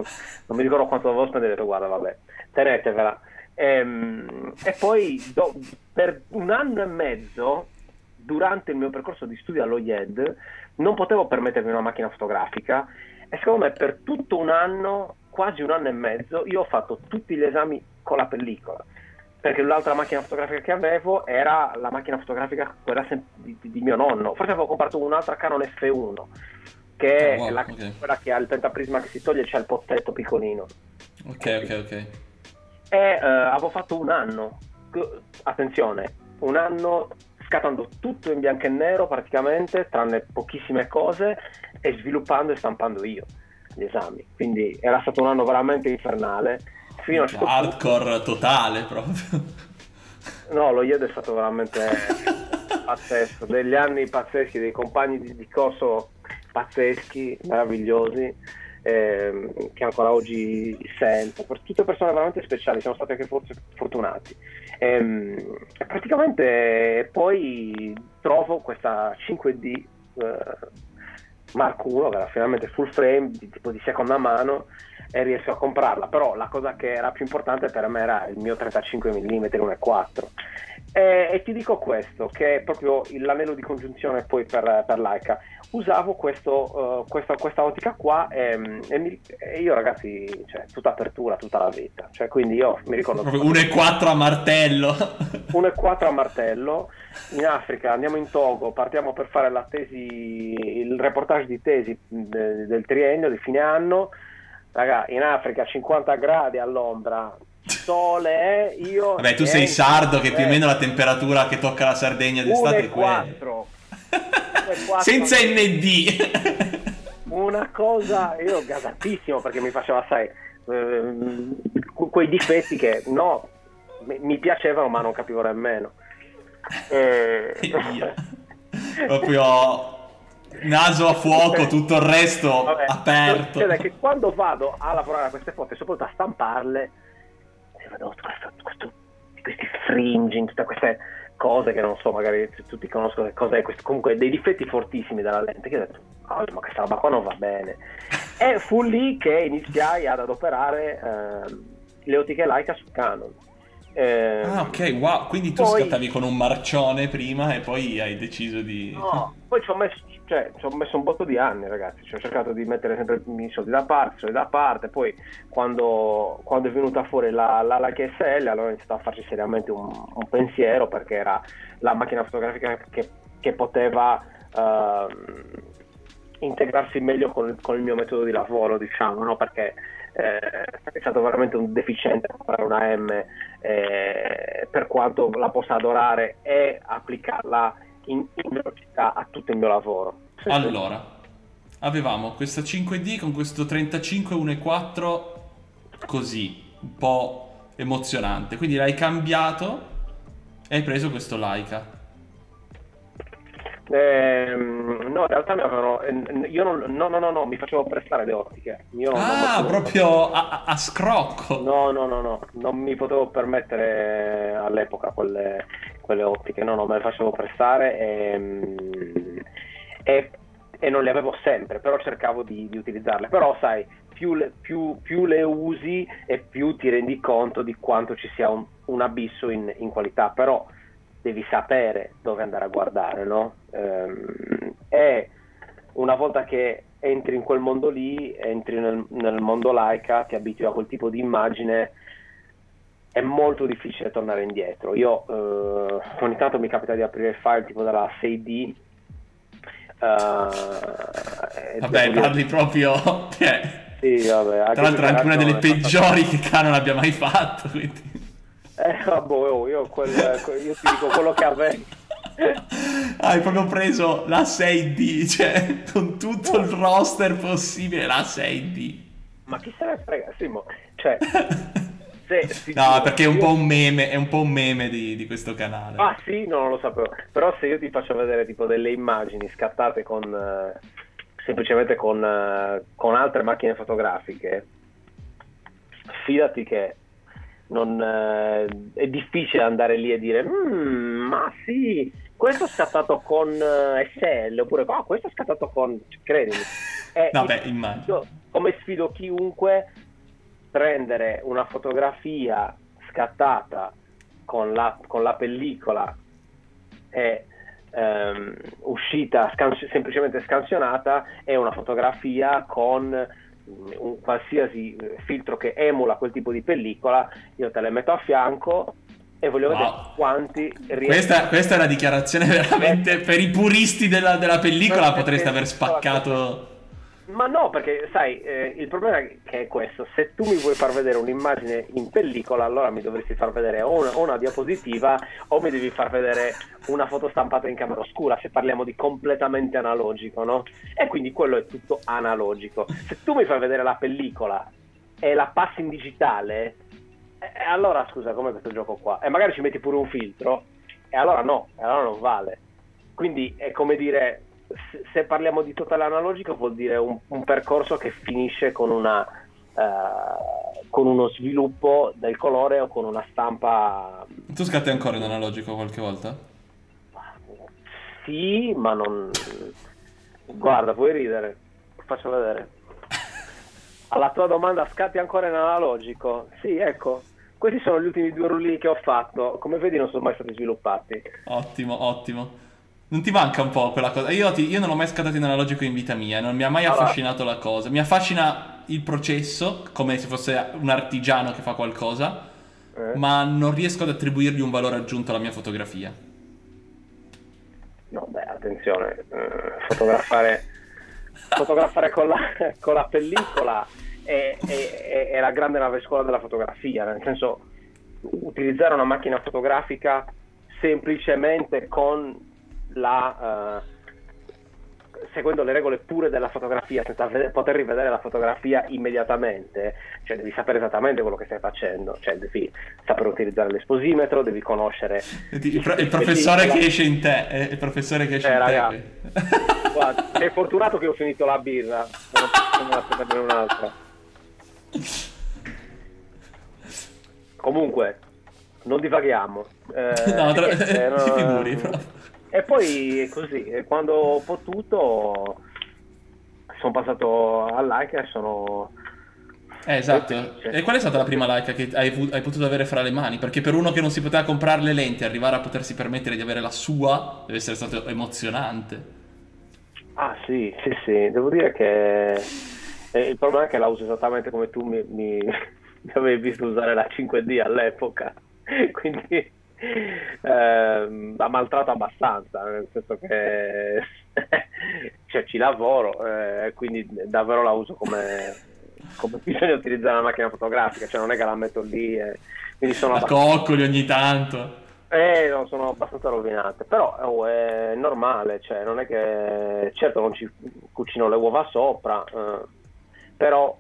non mi ricordo quanto dovevo spendere, ho detto guarda vabbè, tenetevela. Ehm, e poi do- per un anno e mezzo, durante il mio percorso di studio allo IED, non potevo permettermi una macchina fotografica e secondo me per tutto un anno, quasi un anno e mezzo, io ho fatto tutti gli esami con la pellicola perché l'altra macchina fotografica che avevo era la macchina fotografica quella di, di- mio nonno. Forse avevo comprato un'altra Canon F1, che Ah, wow, è la- ok. quella che ha il pentaprisma che si toglie e c'è il pottetto piccolino. Ok, ok, ok. E eh, avevo fatto un anno, attenzione, un anno scattando tutto in bianco e nero praticamente, tranne pochissime cose, e sviluppando e stampando io gli esami. Quindi era stato un anno veramente infernale. Fino a certo punto- Hardcore totale proprio. No, lo IED è stato veramente pazzesco, degli anni pazzeschi, dei compagni di, di corso pazzeschi, meravigliosi, ehm, che ancora oggi sento, tutte persone veramente speciali, siamo stati anche forse fortunati. Ehm, e praticamente poi trovo questa 5D eh, Mark 1, che era finalmente full frame, di, tipo di seconda mano, e riesco a comprarla. Però la cosa che era più importante per me era il mio 35 mm 1.4. E, e ti dico questo, che è proprio il- l'anello di congiunzione poi per, per Leica. Usavo questo, eh, questa, questa ottica qua e, e mi- e io ragazzi, cioè, tutta apertura, tutta la vita. Cioè, quindi io mi ricordo... Proprio 1,4 a martello. 1,4 a martello in Africa andiamo in Togo partiamo per fare la tesi il reportage di tesi de- del triennio di fine anno raga in Africa 50 gradi all'ombra sole eh, io Vabbè, tu sei sardo che più o meno la temperatura che tocca la Sardegna d'estate è quella. 1,4 1,4. Senza ND. una cosa io gasatissimo perché mi faceva sai ehm, que- quei difetti che no mi- piacevano ma non capivo nemmeno Dio. Proprio naso a fuoco, tutto il resto Vabbè, aperto. succede che quando vado a lavorare a queste foto e soprattutto a stamparle tutto questo, questo- questi fringing tutte queste cose che non so magari tutti conoscono che cos'è questo, comunque dei difetti fortissimi della lente che ho detto "Oh, ma questa roba qua non va bene. E fu lì che iniziai ad adoperare ehm, le ottiche Leica su Canon Eh, Ah, ok, wow. Quindi tu Poi- scattavi con un marcione prima e poi hai deciso di... No, poi ci ho messo, cioè, ci ho messo un botto di anni, ragazzi. Cioè, ho cercato di mettere sempre i miei soldi da parte, soldi da parte. Poi, quando, quando è venuta fuori la, la Leica SL, allora ho iniziato a farci seriamente un, un pensiero perché era la macchina fotografica che, che poteva ehm, integrarsi meglio con, con il mio metodo di lavoro, diciamo, no? Perché è stato veramente un deficiente comprare una M eh, per quanto la possa adorare e applicarla in, in velocità a tutto il mio lavoro. Sì, sì. Allora, avevamo questa 5D con questo 35 1.4 così, un po' emozionante. Quindi l'hai cambiato e hai preso questo Leica. Ehm, no, in realtà mi avevano. eh, Io non, no, no, no, no, mi facevo prestare le ottiche. Io Ah, proprio a, a- a scrocco. No, no, no, no, non mi potevo permettere all'epoca quelle, quelle ottiche, no, no, me le facevo prestare e, e- e non le avevo sempre, però cercavo di, di utilizzarle. Però sai, più le, più- più le usi e più ti rendi conto di quanto ci sia un, un abisso in, in qualità, però devi sapere dove andare a guardare, no? Ehm, e una volta che entri in quel mondo lì, entri nel, nel mondo laica, ti abitui a quel tipo di immagine, è molto difficile tornare indietro. Io eh, ogni tanto mi capita di aprire il file tipo dalla 6D. eh, e Vabbè, dire- parli proprio... cioè, Sì, vabbè, anche tra l'altro è anche una delle peggiori che Canon abbia mai fatto. Quindi... Eh, vabbè, oh, io, quel- io ti dico quello che avevo. Hai proprio preso la 6D, cioè con tutto il roster possibile, la 6D. Ma chi se ne frega, Simo? Cioè, se, No, perché è un po' un meme, è un po' un meme di, di questo canale. Ah sì, no, non lo sapevo. Però se io ti faccio vedere tipo delle immagini scattate con eh, semplicemente con, eh, con altre macchine fotografiche, fidati che non, eh, è difficile andare lì e dire "Mm, ma sì, questo è scattato con eh, SL oppure "Ah, questo è scattato con credimi. È- Vabbè, immagino. io, come sfido chiunque prendere una fotografia scattata con la, con la pellicola e ehm, uscita scan- semplicemente scansionata e una fotografia con un qualsiasi eh, filtro che emula quel tipo di pellicola, io te le metto a fianco e voglio Wow. vedere quanti riescono Questa, questa è una dichiarazione veramente per i puristi della, della pellicola. Potreste aver spaccato. Ma no, perché sai, eh, il problema che è questo, se tu mi vuoi far vedere un'immagine in pellicola, allora mi dovresti far vedere o una, o una diapositiva o mi devi far vedere una foto stampata in camera oscura, se parliamo di completamente analogico, no? E quindi quello è tutto analogico. Se tu mi fai vedere la pellicola e la passi in digitale, eh, allora scusa, com'è questo gioco qua? E magari ci metti pure un filtro, e allora no, allora non vale. Quindi è come dire, se- parliamo di totale analogico vuol dire un, un percorso che finisce con una eh, con uno sviluppo del colore o con una stampa Tu scatti ancora in analogico qualche volta? sì, ma non guarda, puoi ridere. Faccio vedere. Alla tua domanda scatti ancora in analogico? Sì, ecco. Questi sono gli ultimi due rulli che ho fatto. Come vedi non sono mai stati sviluppati. Ottimo, ottimo. Non ti manca un po' quella cosa? Io, ti- io non ho mai scattato in analogico in vita mia, non mi ha mai Allora- affascinato la cosa. Mi affascina il processo, come se fosse un artigiano che fa qualcosa, Eh? ma non riesco ad attribuirgli un valore aggiunto alla mia fotografia. No, beh, attenzione, eh, fotografare, fotografare con, la, con la pellicola è, è- è- è la grande nave scuola della fotografia, nel senso utilizzare una macchina fotografica semplicemente con la... eh, seguendo le regole pure della fotografia, senza vede- poter rivedere la fotografia immediatamente, cioè devi sapere esattamente quello che stai facendo, cioè devi saper utilizzare l'esposimetro, devi conoscere Il, pro- il professore che esce in te, è il professore che esce Eh, in raga. te. Guarda, sei fortunato che ho finito la birra, non posso prendere un'altra. Comunque, non divaghiamo. Eh, No, tra- si no, figuri, proprio. E poi è così, quando ho potuto sono passato all'Ike e sono Eh, esatto. E qual è stata la prima Leica che hai, hai potuto avere fra le mani? Perché per uno che non si poteva comprare le lenti, arrivare a potersi permettere di avere la sua deve essere stato emozionante. Ah sì, sì, sì, devo dire che eh, il problema è che la uso esattamente come tu mi, mi, mi avevi visto usare la 5D all'epoca, quindi ehm, ha maltrato abbastanza, nel senso che cioè, ci lavoro, eh, quindi davvero la uso come, come bisogna utilizzare una macchina fotografica, cioè non è che la metto lì e quindi sono La abbastanza... coccoli ogni tanto. Eh, no, sono abbastanza rovinate, però oh, è normale, cioè non è che certo non ci cucino le uova sopra, eh, però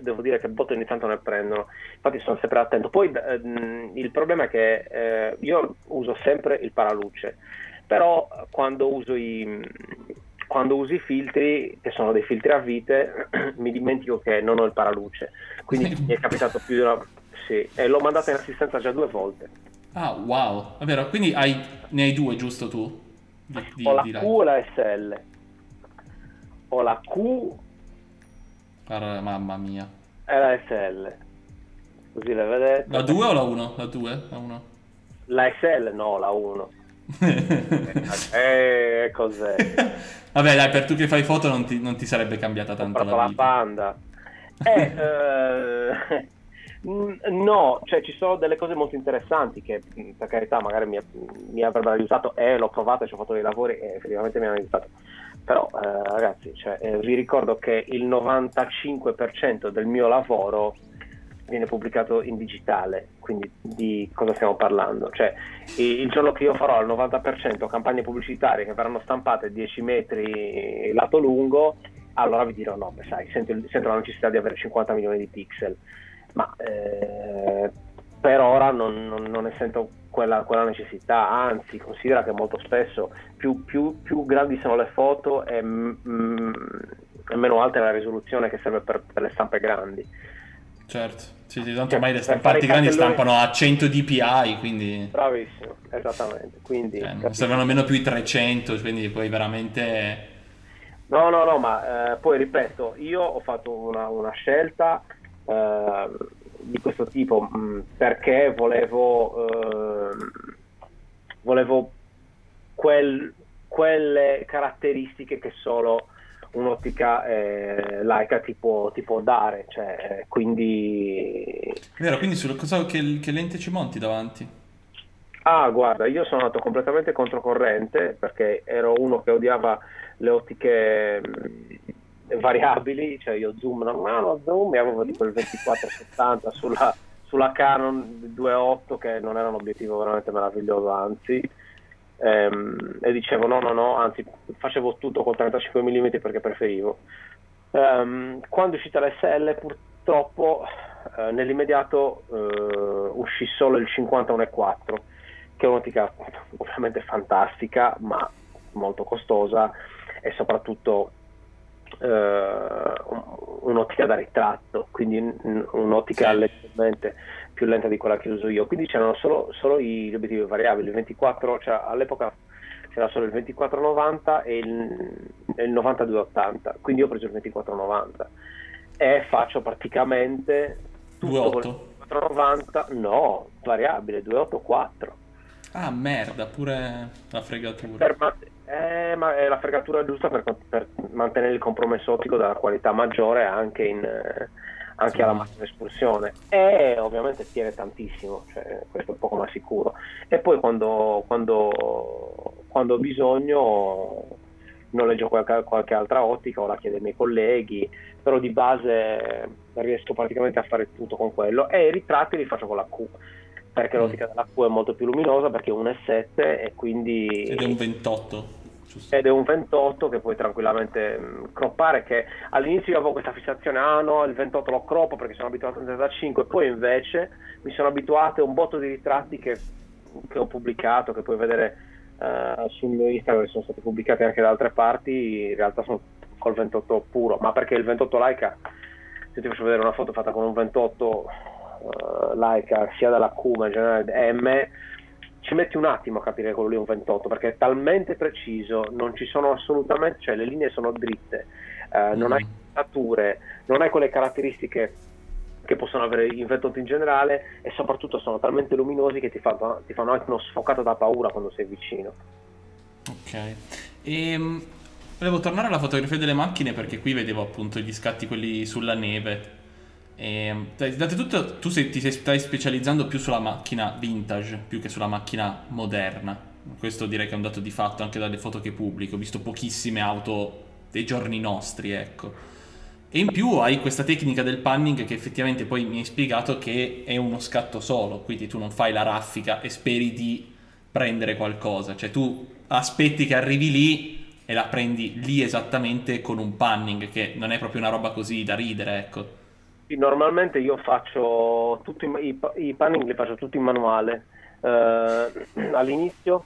devo dire che botte ogni tanto ne prendono, infatti sono sempre attento. Poi ehm, il problema è che eh, io uso sempre il paraluce, però quando uso i quando uso i filtri, che sono dei filtri a vite, mi dimentico che non ho il paraluce. Quindi mi è capitato più di una... Sì, e l'ho mandata in assistenza già due volte. Ah, wow. È vero, quindi hai- ne hai due, giusto tu? Di, di- Ho la di Q e la SL. Ho la Q Guarda, mamma mia. e la SL. Così le vedete. La 2 o la 1? La 2? La 1. La SL no, la 1. Eh, cos'è? Vabbè, dai, per tu che fai foto non ti, non ti sarebbe cambiata tanto la la. Panda. Eh, eh, no, cioè ci sono delle cose molto interessanti che per carità magari mi, mi avrebbero aiutato e l'ho provato ci ho fatto dei lavori e effettivamente mi hanno aiutato. Però eh, ragazzi, cioè, eh, vi ricordo che il 95% del mio lavoro viene pubblicato in digitale, quindi di cosa stiamo parlando? Cioè, il giorno che io farò al 90% campagne pubblicitarie che verranno stampate 10 metri lato lungo, allora vi dirò no, beh, sai, sento, sento la necessità di avere 50 milioni di pixel, ma eh, per ora non, non- non ne sento quella, quella necessità, anzi considera che molto spesso più, più- più grandi sono le foto e, mm, e meno alta è la risoluzione che serve per, per le stampe grandi. Certo. Sì, sì, tanto Cioè, ormai le stampanti grandi stampano a 100 dpi, quindi Bravissimo, esattamente. Quindi, cioè, non servono nemmeno più i 300, quindi poi veramente... No, no, no, ma eh, poi ripeto, io ho fatto una, una scelta eh, di questo tipo mh, perché volevo, ehm, volevo quel- quelle caratteristiche che solo un'ottica eh, laica ti può, ti può dare, cioè, eh, quindi Vero, quindi su cosa, che, che lente ci monti davanti? Ah, guarda, io sono andato completamente controcorrente perché ero uno che odiava le ottiche mh, variabili, cioè io zoom normale, zoom e avevo tipo il 2470 sulla, sulla Canon 2.8 che non era un obiettivo veramente meraviglioso, anzi, ehm, e dicevo no, no, no, anzi facevo tutto con 35 mm perché preferivo. Ehm, quando è uscita l'SL purtroppo eh, nell'immediato eh, uscì solo il 51.4 che è un'ottica ovviamente fantastica ma molto costosa e soprattutto un'ottica da ritratto quindi un- un'ottica Sì. leggermente più lenta di quella che uso io quindi c'erano solo, solo gli obiettivi variabili il 24 cioè all'epoca c'era solo il 2490 e il, il 9280 quindi io ho preso il 2490 e faccio praticamente tutto con 2.8? il 2490 no variabile 284 Ah, merda, pure la fregatura. per eh, ma è la fregatura giusta per, per mantenere il compromesso ottico della qualità maggiore anche, in, eh, anche alla massima espulsione. E ovviamente tiene tantissimo cioè, questo è poco ma sicuro. E poi quando, quando, quando ho bisogno noleggio qualche, qualche altra ottica o la chiedo ai miei colleghi però di base riesco praticamente a fare tutto con quello e i ritratti li faccio con la Q perché l'ottica della Q è molto più luminosa perché è 1,7 e quindi Ed è un 28, giusto? ed è un 28 che puoi tranquillamente mh, croppare che all'inizio io avevo questa fissazione ah no il 28 lo croppo perché sono abituato al 35 poi invece mi sono abituato a un botto di ritratti che, che ho pubblicato che puoi vedere eh, sul mio Instagram che sono stati pubblicati anche da altre parti in realtà sono col 28 puro ma perché il 28 Leica se ti faccio vedere una foto fatta con un 28 eh, Leica sia dalla Q ma in generale M ci metti un attimo a capire quello lì è un 28 perché è talmente preciso, non ci sono assolutamente, cioè le linee sono dritte, non Mm. hai sfumature, non hai quelle caratteristiche che possono avere in vettoti in generale e soprattutto sono talmente luminosi che ti fanno, ti fanno anche uno sfocato da paura quando sei vicino. Ok. E, volevo tornare alla fotografia delle macchine perché qui vedevo appunto gli scatti quelli sulla neve. E, tutto, tu sei, ti stai specializzando più sulla macchina vintage più che sulla macchina moderna. Questo direi che è un dato di fatto anche dalle foto che pubblico. Ho visto pochissime auto dei giorni nostri, ecco. E in più hai questa tecnica del panning che effettivamente poi mi hai spiegato che è uno scatto solo, quindi tu non fai la raffica e speri di prendere qualcosa, cioè tu aspetti che arrivi lì e la prendi lì esattamente con un panning, che non è proprio una roba così da ridere, ecco. Normalmente io faccio tutti i, i panning li faccio tutti in manuale. Uh, all'inizio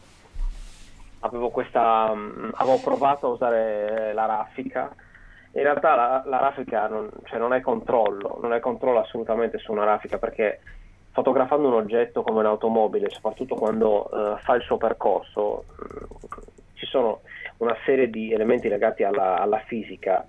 avevo questa avevo provato a usare la raffica in realtà la, la raffica non, cioè non, è controllo, non è controllo assolutamente su una raffica perché fotografando un oggetto come un'automobile, soprattutto quando uh, fa il suo percorso, mh, ci sono una serie di elementi legati alla, alla fisica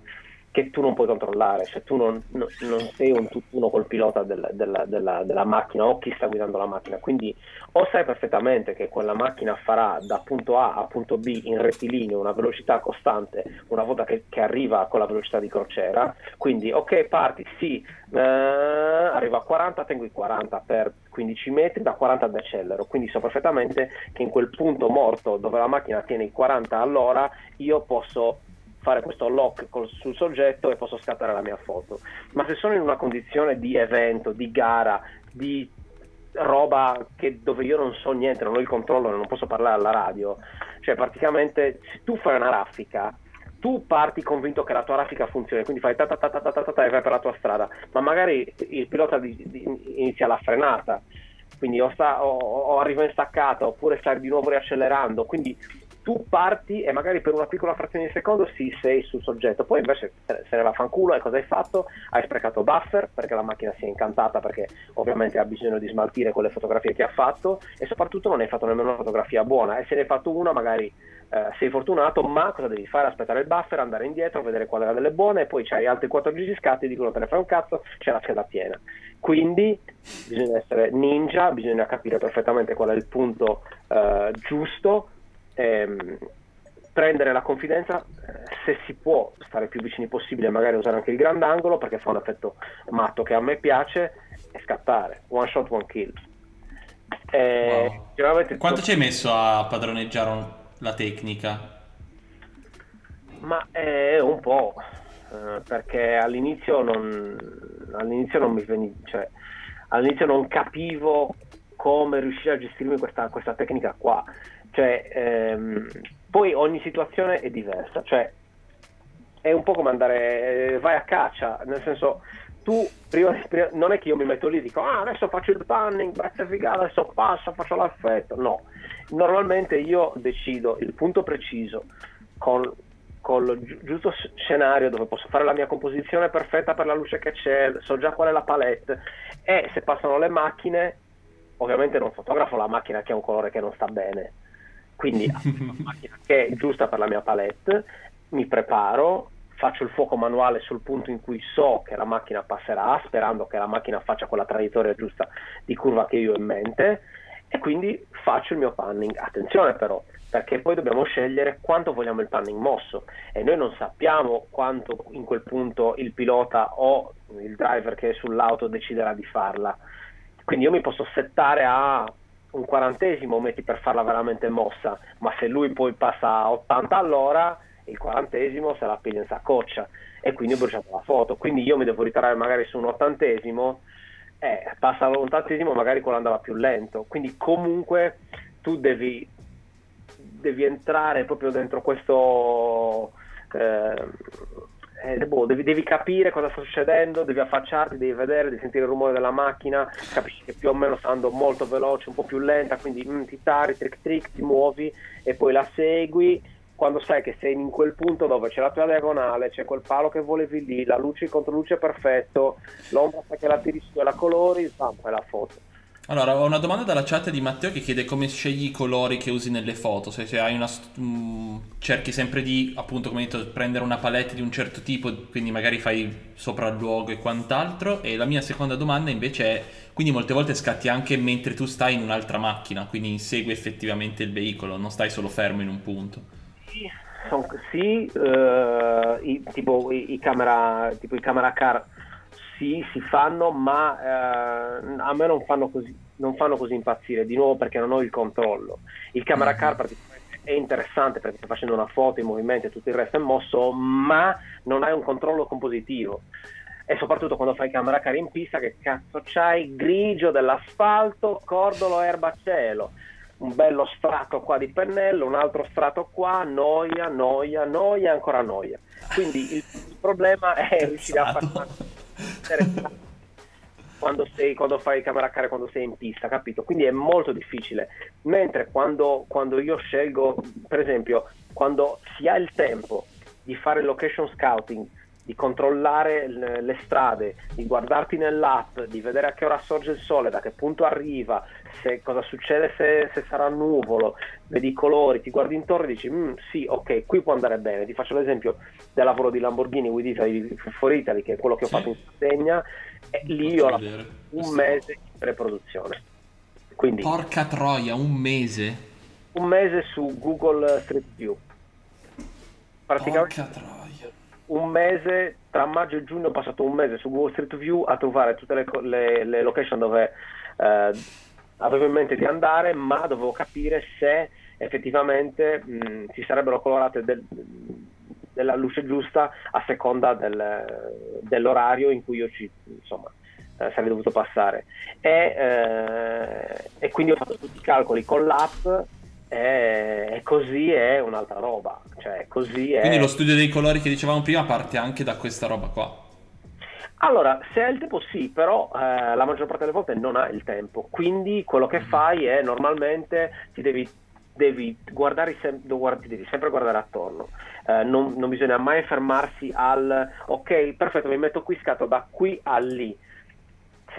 che tu non puoi controllare, cioè tu non, non, non sei un tutt'uno col pilota del, della, della, della, macchina o chi sta guidando la macchina, quindi o sai perfettamente che quella macchina farà da punto A a punto B in rettilineo una velocità costante una volta che, che arriva con la velocità di crociera, quindi ok parti, sì, eh, arriva a 40, tengo i 40 per 15 metri, da 40 decelero, quindi so perfettamente che in quel punto morto dove la macchina tiene i 40 all'ora io posso fare questo lock col, sul soggetto e posso scattare la mia foto. Ma se sono in una condizione di evento, di gara, di roba che, dove io non so niente, non ho il controllo, non posso parlare alla radio, cioè praticamente se tu fai una raffica, tu parti convinto che la tua raffica funzioni, quindi fai ta ta ta ta ta ta, ta e vai per la tua strada, ma magari il pilota di, di, inizia la frenata, quindi o, sta, o, o arriva in staccata oppure stai di nuovo riaccelerando, quindi tu parti e magari per una piccola frazione di secondo sì, sei sul soggetto, poi invece se ne va fanculo e cosa hai fatto? Hai sprecato buffer perché la macchina si è incantata perché ovviamente ha bisogno di smaltire quelle fotografie che ha fatto e soprattutto non hai fatto nemmeno una fotografia buona e se ne hai fatto una magari eh, sei fortunato ma cosa devi fare? Aspettare il buffer, andare indietro, vedere qual era delle buone e poi c'hai altri 14 scatti dicono te ne fai un cazzo, c'è la scheda piena. Quindi bisogna essere ninja, bisogna capire perfettamente qual è il punto eh, giusto ehm, prendere la confidenza eh, se si può stare più vicini possibile magari usare anche il grandangolo perché fa un effetto matto che a me piace e scattare one shot one kill eh, wow. quanto ci hai messo a padroneggiare la tecnica? ma è un po' eh, perché all'inizio non, all'inizio non mi veniva cioè, all'inizio non capivo come riuscire a gestirmi questa, questa tecnica qua cioè, ehm, poi ogni situazione è diversa, cioè è un po' come andare, eh, vai a caccia, nel senso tu prima, prima, non è che io mi metto lì e dico ah adesso faccio il panning, grazie figata, adesso passo, faccio l'affetto, no, normalmente io decido il punto preciso con col gi- giusto scenario dove posso fare la mia composizione perfetta per la luce che c'è, so già qual è la palette e se passano le macchine ovviamente non fotografo la macchina che ha un colore che non sta bene quindi una macchina che è giusta per la mia palette, mi preparo, faccio il fuoco manuale sul punto in cui so che la macchina passerà, sperando che la macchina faccia quella traiettoria giusta di curva che io ho in mente e quindi faccio il mio panning. Attenzione però, perché poi dobbiamo scegliere quanto vogliamo il panning mosso e noi non sappiamo quanto in quel punto il pilota o il driver che è sull'auto deciderà di farla. Quindi io mi posso settare a un quarantesimo metti per farla veramente mossa, ma se lui poi passa a 80 all'ora, il quarantesimo se la piglia in saccoccia e quindi ho bruciato la foto. Quindi io mi devo ritirare magari su un ottantesimo, eh, passa all'ottantesimo magari quello andava più lento. Quindi comunque tu devi, devi entrare proprio dentro questo... Eh, eh, boh, devi, devi, capire cosa sta succedendo, devi affacciarti, devi vedere, devi sentire il rumore della macchina, capisci che più o meno sta andando molto veloce, un po' più lenta, quindi mm, ti tari, trick trick, ti muovi e poi la segui. Quando sai che sei in quel punto dove c'è la tua diagonale, c'è quel palo che volevi lì, la luce, il controluce è perfetto, l'ombra che la tiri su e la colori, bam, fai la foto. Allora, ho una domanda dalla chat di Matteo che chiede come scegli i colori che usi nelle foto, se, se hai una... st- mm, cerchi sempre di, appunto, come detto, prendere una palette di un certo tipo, quindi magari fai sopralluogo e quant'altro. E la mia seconda domanda invece è, quindi molte volte scatti anche mentre tu stai in un'altra macchina, quindi insegui effettivamente il veicolo, non stai solo fermo in un punto. Sì, sì, eh, i, tipo, i, i camera, tipo i camera car sì, si fanno, ma eh, a me non fanno, così, non fanno così impazzire, di nuovo perché non ho il controllo. Il camera car praticamente è interessante perché stai facendo una foto, i movimenti e tutto il resto è mosso, ma non hai un controllo compositivo. E soprattutto quando fai camera car in pista, che cazzo c'hai? Grigio dell'asfalto, cordolo, erba, cielo un bello strato qua di pennello, un altro strato qua, noia, noia, noia, ancora noia. Quindi il, problema è riuscire a far interessante quando, sei, quando fai camera care, quando sei in pista, capito? Quindi è molto difficile. Mentre quando, quando io scelgo, per esempio, quando si ha il tempo di fare location scouting, di controllare le, strade, di guardarti nell'app, di vedere a che ora sorge il sole, da che punto arriva, se, cosa succede se, se sarà nuvolo, vedi i colori, ti guardi intorno e dici "Mm, sì, ok, qui può andare bene. Ti faccio l'esempio del lavoro di Lamborghini with Italy for Italy, che è quello che ho Sì. fatto in Sardegna, e lì ho un Questo- mese in preproduzione. Quindi Porca troia, un mese. un mese su Google Street View. Praticamente Porca troia. Un mese, tra maggio e giugno ho passato un mese su Google Street View a trovare tutte le, le- le location dove eh, avevo in mente di andare, ma dovevo capire se effettivamente mh, si sarebbero colorate del- della luce giusta a seconda del- dell'orario in cui io ci, insomma, eh, sarei dovuto passare. E, eh, e quindi ho fatto tutti i calcoli con l'app e così è un'altra roba. Cioè, così è... Quindi lo studio dei colori che dicevamo prima parte anche da questa roba qua. Allora, se hai il tempo sì, però eh, la maggior parte delle volte non hai il tempo, quindi quello che fai è normalmente ti devi, devi guardare sem- guardi- devi sempre guardare attorno, Eh, non, non bisogna mai fermarsi al ok, perfetto, mi metto qui, scatto da qui a lì.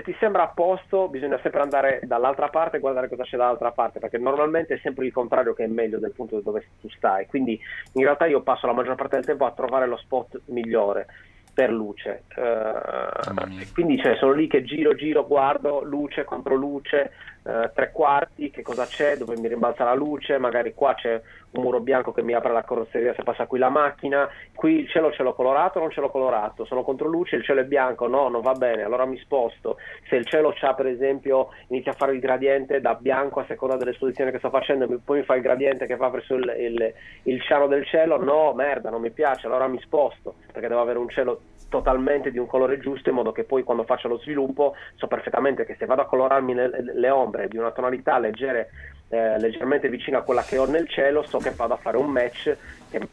Se ti sembra a posto, bisogna sempre andare dall'altra parte e guardare cosa c'è dall'altra parte, perché normalmente è sempre il contrario che è meglio del punto dove tu stai. Quindi in realtà io passo la maggior parte del tempo a trovare lo spot migliore per luce. Mia. quindi cioè, sono lì che giro, giro, guardo luce contro luce, eh, tre quarti, che cosa c'è, dove mi rimbalza la luce, magari qua c'è un muro bianco che mi apre la carrozzeria se passa qui la macchina, qui il cielo ce l'ho colorato o non ce l'ho colorato, sono contro luce, il cielo è bianco, no, non va bene, allora mi sposto. Se il cielo c'ha per esempio, inizia a fare il gradiente da bianco a seconda dell'esposizione che sto facendo, poi mi fa il gradiente che va verso il, il, il cielo del cielo, no, merda, non mi piace, allora mi sposto, perché devo avere un cielo totalmente di un colore giusto in modo che poi quando faccio lo sviluppo so perfettamente che se vado a colorarmi le, le ombre di una tonalità leggere, eh, leggermente vicina a quella che ho nel cielo so che vado a fare un match che,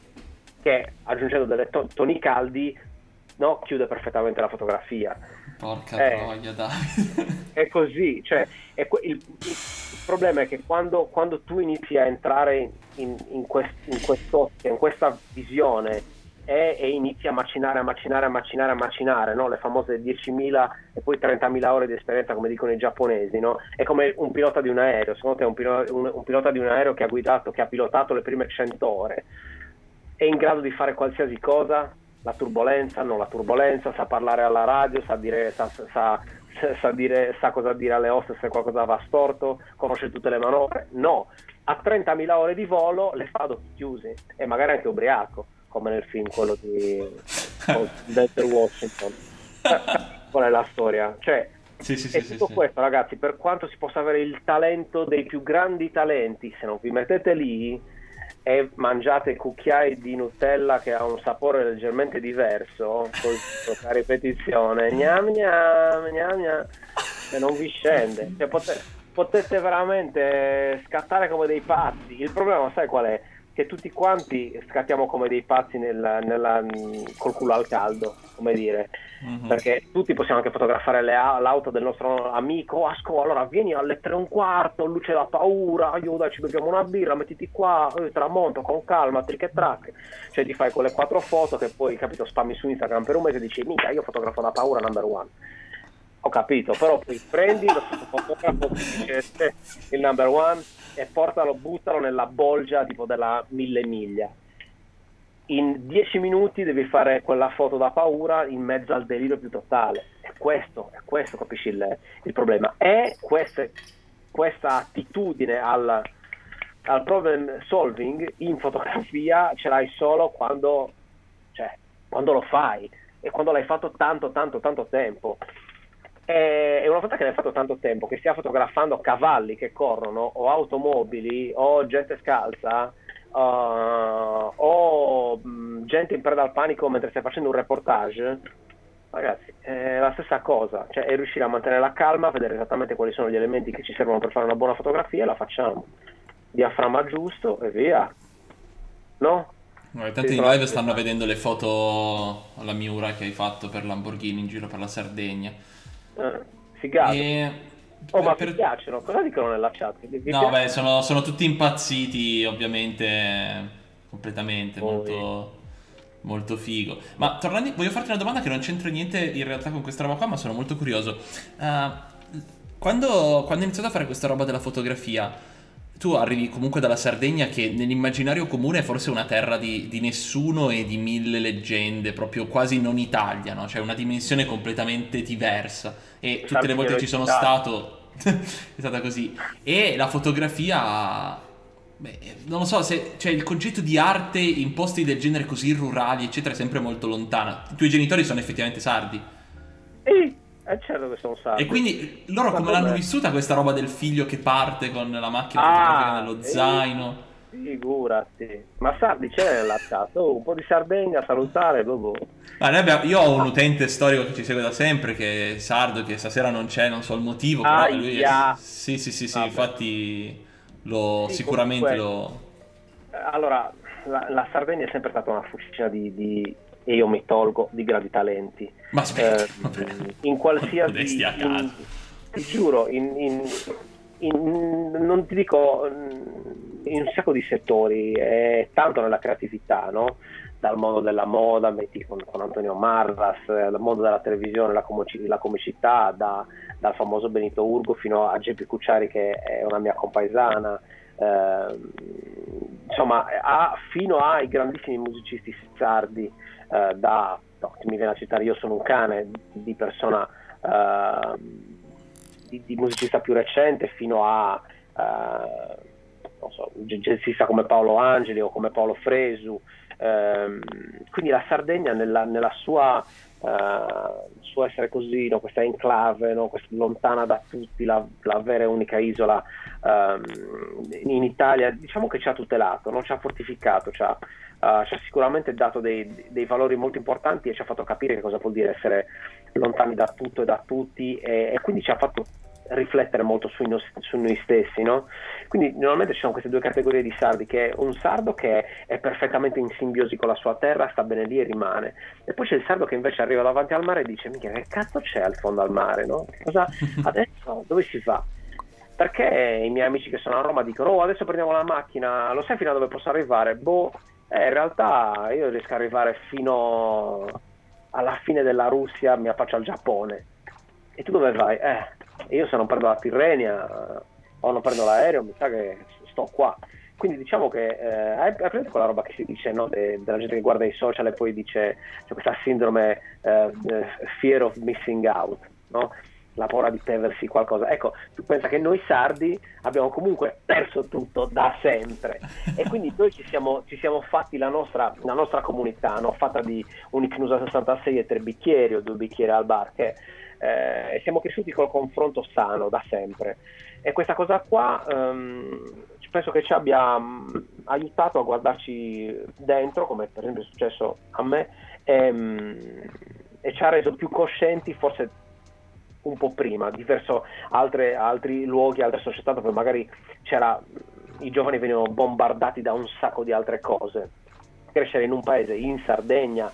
che aggiungendo delle to- toni caldi no, chiude perfettamente la fotografia Porca Eh. troia, Davide. è così, cioè, è que- il, il problema è che quando, quando tu inizi a entrare in, in, quest- in quest'ottica, in questa visione e, e inizi a macinare, a macinare, a macinare, a macinare, no? le famose 10.000 e poi 30.000 ore di esperienza come dicono i giapponesi, no? è come un pilota di un aereo, secondo te un, pilo- un- un pilota di un aereo che ha guidato, che ha pilotato le prime 100 ore, è in grado di fare qualsiasi cosa? La turbolenza, non la turbolenza, sa parlare alla radio, sa dire, sa, sa- sa dire, sa cosa dire alle host se qualcosa va storto, conosce tutte le manovre. No, a 30.000 ore di volo le fa ad occhi chiusi e magari anche ubriaco, come nel film quello di con Denzel Washington. Qual è la storia? Cioè, Sì, sì, e sì, tutto questo, ragazzi, per quanto si possa avere il talento dei più grandi talenti, se non vi mettete lì e mangiate cucchiai di Nutella che ha un sapore leggermente diverso, con a ripetizione, gnam gnam, gnam gnam, e non vi scende. Cioè, pote- potete veramente scattare come dei pazzi. Il problema, sai qual è? Che tutti quanti scattiamo come dei pazzi nella- nella- col culo al caldo, come dire. Mhm. perché tutti possiamo anche fotografare le au- l'auto del nostro amico Asco allora vieni alle tre e un quarto luce da paura aiuta ci beviamo una birra mettiti qua eh, tramonto con calma trick e track. Cioè ti fai quelle quattro foto che poi capito spammi su Instagram per un mese e dici mica io fotografo da paura number one. Ho capito, però poi prendi lo fotografo il number one e portalo, buttalo nella bolgia tipo della mille miglia. In dieci minuti devi fare quella foto da paura in mezzo al delirio più totale. È questo, è questo, capisci il, il problema. E queste- questa attitudine al, al problem solving in fotografia ce l'hai solo quando, cioè, quando lo fai e quando l'hai fatto tanto, tanto, tanto tempo. E e una volta che l'hai fatto tanto tempo, che stia fotografando cavalli che corrono, o automobili, o gente scalza, uh, o mh, gente in preda al panico mentre stai facendo un reportage, ragazzi, è la stessa cosa. Cioè, è riuscire a mantenere la calma, vedere esattamente quali sono gli elementi che ci servono per fare una buona fotografia e la facciamo. Diaframma giusto e via. No? Tanti Sì, live stanno vedendo le foto alla Miura che hai fatto per Lamborghini in giro per la Sardegna. Eh, figata. E... Oh, ma per- mi piacciono? Cosa dicono nella chat? Vi- No, piace? beh, sono, sono tutti impazziti, ovviamente, completamente, Poi- molto, molto figo. Ma tornando, voglio farti una domanda che non c'entra niente in realtà con questa roba qua, ma sono molto curioso. Ah, quando, quando hai iniziato a fare questa roba della fotografia, tu arrivi comunque dalla Sardegna che nell'immaginario comune è forse una terra di, di nessuno e di mille leggende, proprio quasi non Italia, no? Cioè una dimensione completamente diversa. E tutte le volte che ci sono stato è stata così. E la fotografia... Beh, non lo so, se, cioè il concetto di arte in posti del genere così rurali, eccetera, è sempre molto lontana. I tuoi genitori sono effettivamente sardi. Sì, è certo che sono sardi. E quindi loro come l'hanno vissuta questa roba del figlio che parte con la macchina Ah, fotografica nello eh, zaino? Figurati. Ma Sardi c'è chat? Oh, un po' di Sardegna, salutare, boh. Ah, abbiamo- io ho un utente storico che ci segue da sempre, che è sardo, che stasera non c'è, non so il motivo, però Aia. lui è... Sì, sì, sì, sì, infatti lo, Sì, sicuramente comunque- lo... Eh, Allora, la, la Sardegna è sempre stata una fucina di, di- e io mi tolgo, di grandi talenti. Ma aspetta, Eh, in qualsiasi... In- ti giuro, in, in- in- non ti dico mm, in un sacco di settori, è tanto nella creatività, no? Dal mondo della moda, metti con, con Antonio Marras, eh, dal mondo della televisione, la, comici- la comicità, da- dal famoso Benito Urgo fino a Geppi Cucciari che è una mia compaesana, ehm, insomma, a- fino ai grandissimi musicisti sardi, eh, da, no, mi viene a citare Io sono un cane, di persona ehm, di, di musicista più recente fino a eh, non so, un jazzista come Paolo Angeli o come Paolo Fresu. Ehm, quindi la Sardegna nella, nella sua, eh, suo essere così, no, questa enclave, no, questa lontana da tutti, la, la vera e unica isola ehm, in Italia, diciamo che ci ha tutelato, no? ci ha fortificato, ci ha, eh, ci ha sicuramente dato dei, dei valori molto importanti e ci ha fatto capire che cosa vuol dire essere lontani da tutto e da tutti e, e quindi ci ha fatto riflettere molto sui nos- su noi stessi, no? Quindi normalmente ci sono queste due categorie di sardi, che è un sardo che è perfettamente in simbiosi con la sua terra, sta bene lì e rimane, e poi c'è il sardo che invece arriva davanti al mare e dice, minchia, che cazzo c'è al fondo al mare, no? Cosa adesso dove si va? Perché i miei amici che sono a Roma dicono, oh adesso prendiamo la macchina, lo sai fino a dove posso arrivare? Boh, eh, in realtà io riesco ad arrivare fino alla fine della Russia, mi affaccio al Giappone. E tu dove vai? Eh, io se non prendo la Tirrenia o non prendo l'aereo, mi sa che sto qua. Quindi diciamo che eh, hai, presente quella roba che si dice no, de- della gente che guarda i social e poi dice c'è questa sindrome eh, eh, fear of missing out, no? la paura di perdersi qualcosa. Ecco, tu pensa che noi sardi abbiamo comunque perso tutto da sempre e quindi noi ci siamo, ci siamo fatti la nostra, la nostra comunità, no? fatta di un Icnusa 66 e tre bicchieri o due bicchieri al bar, che eh, siamo cresciuti col confronto sano da sempre. E questa cosa qua ehm, penso che ci abbia mm, aiutato a guardarci dentro, come per esempio è successo a me, e, mm, e ci ha reso più coscienti forse un po' prima, diverso altre, altri luoghi, altre società dove magari c'era, i giovani venivano bombardati da un sacco di altre cose. Crescere in un paese, in Sardegna,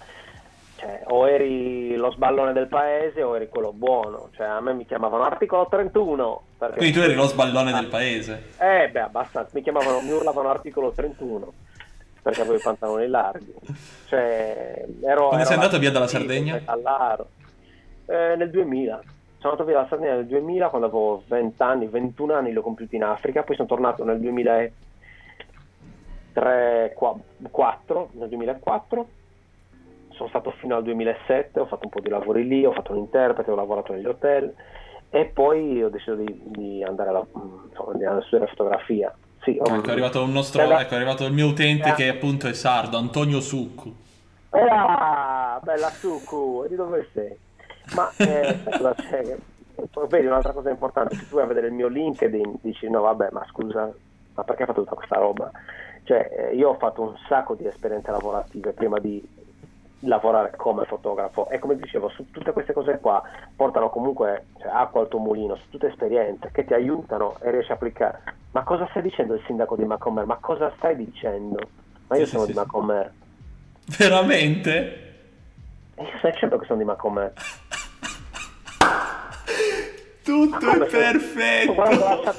cioè, o eri lo sballone del paese o eri quello buono. Cioè, a me mi chiamavano articolo 31. Perché... Quindi tu eri lo sballone del paese. Eh, beh, abbastanza. Mi chiamavano, mi urlavano articolo 31 perché avevo i pantaloni larghi. Cioè, ero, Quando ero sei andato via dalla Sardegna? metallaro. Eh, nel 2000. sono andato via dalla Sardegna nel 2000 quando avevo 20 anni, 21 anni li ho compiuti in Africa, poi sono tornato nel 2003, 4, nel 2004, sono stato fino al 2007, ho fatto un po' di lavori lì, ho fatto un interprete, ho lavorato negli hotel e poi ho deciso di, di andare, alla, insomma, a studiare fotografia. Sì, ho- Ecco, è arrivato un nostro, da- ecco, è arrivato il mio utente Eh. che appunto è sardo, Antonio Succu. Ah, bella e di dove sei? Ma eh, cosa c'è? Vedi un'altra cosa importante, se tu vai a vedere il mio LinkedIn dici no vabbè ma scusa, ma perché hai fatto tutta questa roba? Cioè eh, io ho fatto un sacco di esperienze lavorative prima di lavorare come fotografo e come dicevo su tutte queste cose qua portano comunque cioè, acqua al tuo mulino, su tutte esperienze che ti aiutano e riesci a applicare. Ma cosa stai dicendo il sindaco di Macomer? Ma cosa stai dicendo? Ma io Sì, sono sì, di sì. Macomer. Veramente? Io stai dicendo che sono di Macomer. Tutto è Come se- perfetto.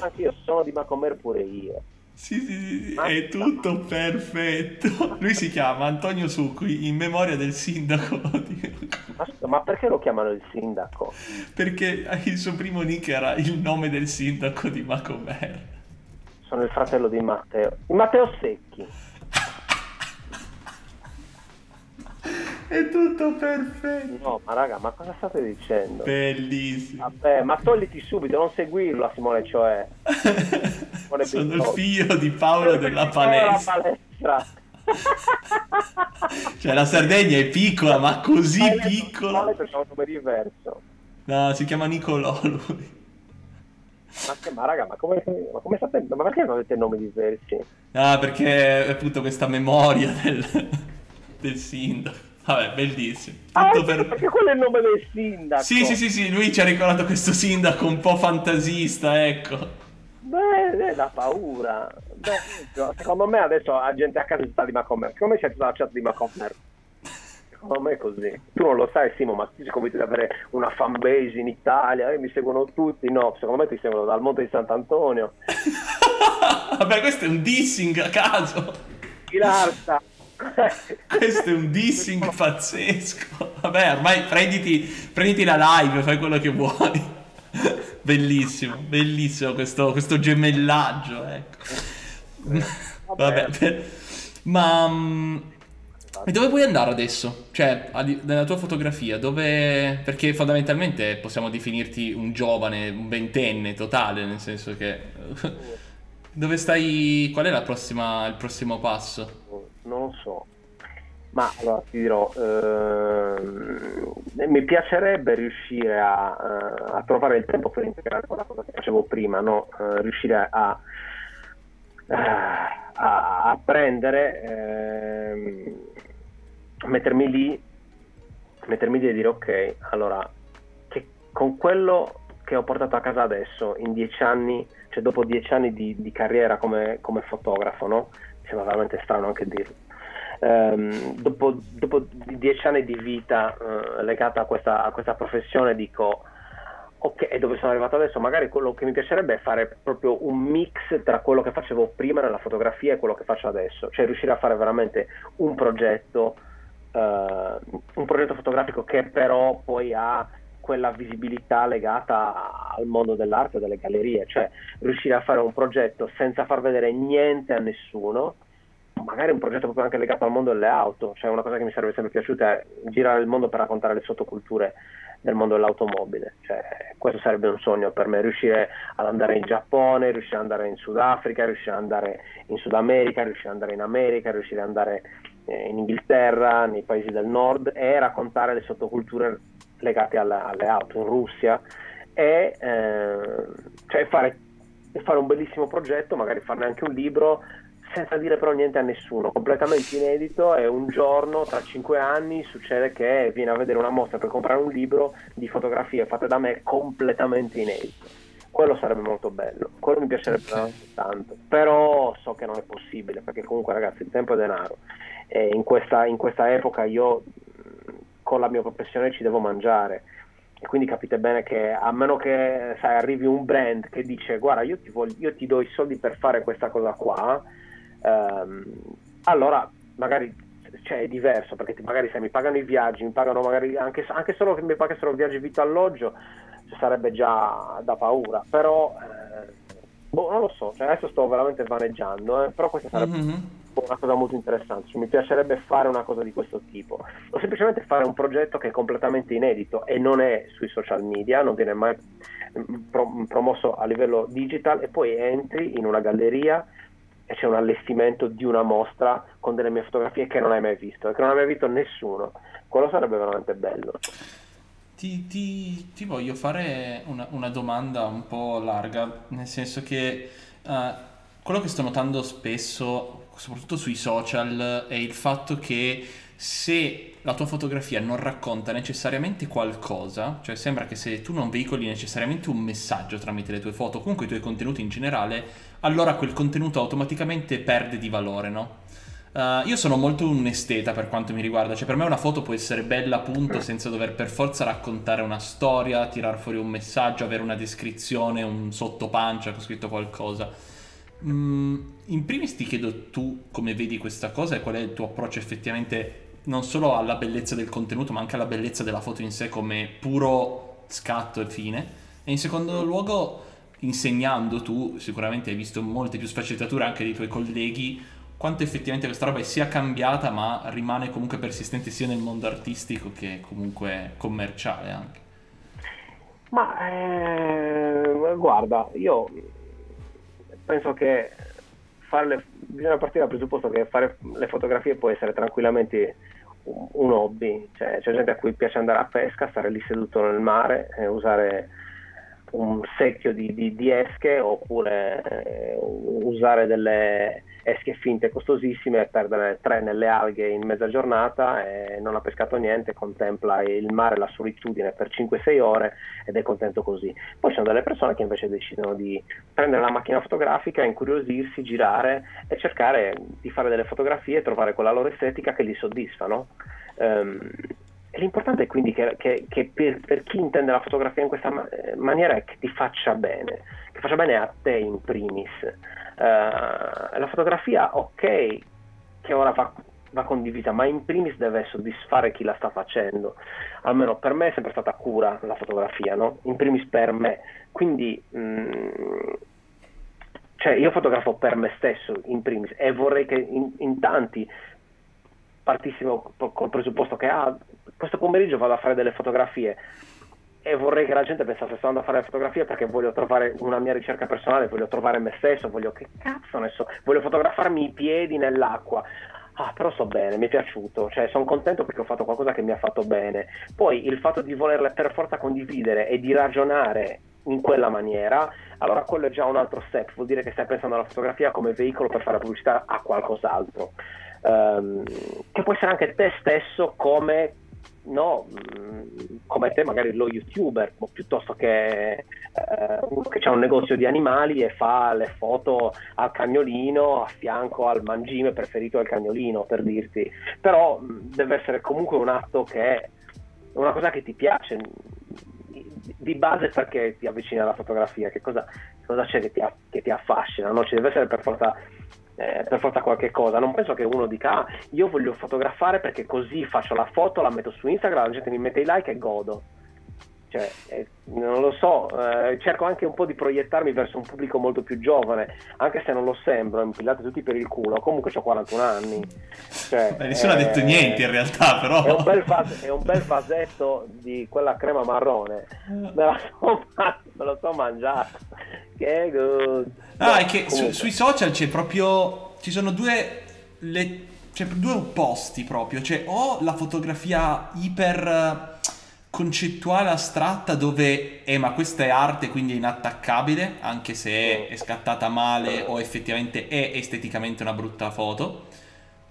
Anch'io, sono di Macomer pure io. Sì, sì, sì, è tutto perfetto. Lui si chiama Antonio Succu in memoria del sindaco ma perché lo chiamano il sindaco? perché il suo primo nick era il nome del sindaco di Macomer. Sono il fratello di Matteo. Di Matteo Secchi. È tutto perfetto. No, ma raga, ma cosa state dicendo? Bellissimo. Vabbè, ma togliti subito, non seguirlo a Simone Cioè. Sono il figlio di Paolo della Eh, la palestra. palestra. Cioè la Sardegna è piccola, ma così Ma piccola. un. No, si chiama Nicolò lui. Ma, che- ma raga, ma come, ma come sapete? Ma perché non avete nomi diversi? Ah, perché è appunto questa memoria del, del sindaco. Vabbè, bellissimo. Ah, Tutto perché, per... perché quello è il nome del sindaco. Sì, sì, sì, sì, lui ci ha ricordato questo sindaco un po' fantasista, ecco. Beh, da paura. Beh, secondo me adesso la gente a casa sta di Macomer. Come c'è tutta la chat di Macomer? Secondo me è così. Tu non lo sai, Simo, ma tu sei convinto di avere una fanbase in Italia? Eh, mi seguono tutti. No, secondo me ti seguono dal Monte di Sant'Antonio. Vabbè, questo è un dissing a caso. Ilarta. Questo è un dissing pazzesco. Vabbè, ormai prenditi, prenditi la live, fai quello che vuoi. Bellissimo, bellissimo questo, questo gemellaggio, ecco. Vabbè, per- ma mm, e dove vuoi andare adesso? Cioè, nella tua fotografia, dove... Perché fondamentalmente possiamo definirti un giovane, un ventenne totale, nel senso che... Dove stai... Qual è la prossima, il prossimo passo? non lo so. Ma allora ti dirò, ehm, mi piacerebbe riuscire a, eh, a trovare il tempo per integrare quella cosa che facevo prima, no? Eh, riuscire a, a, a prendere, ehm, mettermi lì, mettermi lì e dire ok, allora, che con quello che ho portato a casa adesso, in dieci anni, cioè dopo dieci anni di, di carriera come, come fotografo, no? Mi sembra veramente strano anche dirlo. Ehm, dopo, dopo dieci anni di vita eh, legata a questa, a questa professione dico ok e dove sono arrivato adesso? Magari quello che mi piacerebbe è fare proprio un mix tra quello che facevo prima nella fotografia e quello che faccio adesso. Cioè riuscire a fare veramente un progetto eh, un progetto fotografico che però poi ha quella visibilità legata al mondo dell'arte delle gallerie. Cioè riuscire a fare un progetto senza far vedere niente a nessuno magari un progetto proprio anche legato al mondo delle auto, cioè una cosa che mi sarebbe sempre piaciuta è girare il mondo per raccontare le sottoculture del mondo dell'automobile, cioè, questo sarebbe un sogno per me, riuscire ad andare in Giappone, riuscire ad andare in Sudafrica, riuscire ad andare in Sud America, riuscire ad andare in America, riuscire ad andare eh, in Inghilterra, nei paesi del nord e raccontare le sottoculture legate alla- alle auto, in Russia e eh, cioè fare, fare un bellissimo progetto, magari farne anche un libro senza dire però niente a nessuno, completamente inedito e un giorno tra cinque anni succede che viene a vedere una mostra per comprare un libro di fotografie fatte da me completamente inedito. Quello sarebbe molto bello, quello mi piacerebbe Ok. veramente tanto, però so che non è possibile perché comunque ragazzi il tempo è denaro e in questa, in questa epoca io mh, con la mia professione ci devo mangiare e quindi capite bene che a meno che sai, arrivi un brand che dice guarda io ti, voglio- io ti do i soldi per fare questa cosa qua ehm, allora magari cioè, è diverso perché magari se mi pagano i viaggi mi pagano magari anche, anche solo che mi pagassero viaggi vitto alloggio sarebbe già da paura, però eh, boh, non lo so, cioè, adesso sto veramente vaneggiando, eh, però questa sarebbe Mhm. una cosa molto interessante, cioè, mi piacerebbe fare una cosa di questo tipo, o semplicemente fare un progetto che è completamente inedito e non è sui social media, non viene mai mm, pro- promosso a livello digital e poi entri in una galleria e c'è un allestimento di una mostra con delle mie fotografie che non hai mai visto che non ha mai visto nessuno. Quello sarebbe veramente bello. Ti, ti- ti voglio fare una, una domanda un po' larga, nel senso che eh, quello che sto notando spesso, soprattutto sui social, è il fatto che se la tua fotografia non racconta necessariamente qualcosa, cioè sembra che se tu non veicoli necessariamente un messaggio tramite le tue foto, comunque i tuoi contenuti in generale, allora quel contenuto automaticamente perde di valore, no? Uh, io sono molto un esteta per quanto mi riguarda, cioè per me una foto può essere bella appunto senza dover per forza raccontare una storia, tirar fuori un messaggio, avere una descrizione, un sottopancia con scritto qualcosa. Mm, in primis ti chiedo tu come vedi questa cosa e qual è il tuo approccio effettivamente non solo alla bellezza del contenuto ma anche alla bellezza della foto in sé come puro scatto e fine. E in secondo luogo, insegnando tu, sicuramente hai visto molte più sfaccettature anche dei tuoi colleghi, quanto effettivamente questa roba sia cambiata ma rimane comunque persistente sia nel mondo artistico che comunque commerciale anche. Ma eh, guarda, io penso che le- bisogna partire dal presupposto che fare le fotografie può essere tranquillamente un, un hobby, cioè, c'è gente a cui piace andare a pesca, stare lì seduto nel mare, e usare un secchio di, di- di esche oppure eh, usare delle esche finte costosissime e perdere tre nelle alghe in mezza giornata e non ha pescato niente, contempla il mare, la solitudine per 5-6 ore ed è contento così. Poi ci sono delle persone che invece decidono di prendere la macchina fotografica, incuriosirsi, girare e cercare di fare delle fotografie e trovare quella loro estetica che li soddisfa. no? E l'importante è quindi che, che- che per, per chi intende la fotografia in questa ma- maniera è che ti faccia bene, che faccia bene a te in primis. Eh, la fotografia, ok, che ora va, va condivisa, ma in primis deve soddisfare chi la sta facendo. Almeno per me è sempre stata cura la fotografia, no? In primis per me. Quindi, mm, cioè, io fotografo per me stesso in primis e vorrei che in, in tanti partissimo co- col presupposto che ah, questo pomeriggio vado a fare delle fotografie e vorrei che la gente pensasse sto andando a fare le fotografie perché voglio trovare una mia ricerca personale, voglio trovare me stesso, voglio che cazzo ne so, voglio fotografarmi i piedi nell'acqua. Ah, però sto bene, mi è piaciuto, cioè sono contento perché ho fatto qualcosa che mi ha fatto bene. Poi il fatto di volerle per forza condividere e di ragionare in quella maniera, allora quello è già un altro step, vuol dire che stai pensando alla fotografia come veicolo per fare pubblicità a qualcos'altro. Ehm, che può essere anche te stesso come no, mh, come te magari lo youtuber piuttosto che eh, uno che ha un negozio di animali e fa le foto al cagnolino a fianco al mangime preferito del cagnolino per dirti però mh, deve essere comunque un atto che è una cosa che ti piace di- di base perché ti avvicina alla fotografia che cosa, cosa c'è che ti, che ti affascina no? ci deve essere per forza eh, per forza qualche cosa. Non penso che uno dica, ah, io voglio fotografare perché così faccio la foto, la metto su Instagram, la gente mi mette i like e godo. Cioè, eh, non lo so, eh, cerco anche un po' di proiettarmi verso un pubblico molto più giovane, anche se non lo sembro, impillate tutti per il culo. Comunque ho 41 anni. Cioè, Beh, nessuno ha detto eh, niente in realtà, però. È un, bel vas- è un bel vasetto di quella crema marrone. Me, la so ma- me lo so mangiato. Che good. Ah, è che su- sui social c'è proprio. Ci sono due. Le, c'è due opposti proprio. C'è o la fotografia iper concettuale, astratta, dove. Eh, ma questa è arte, quindi è inattaccabile, anche se è scattata male o effettivamente è esteticamente una brutta foto.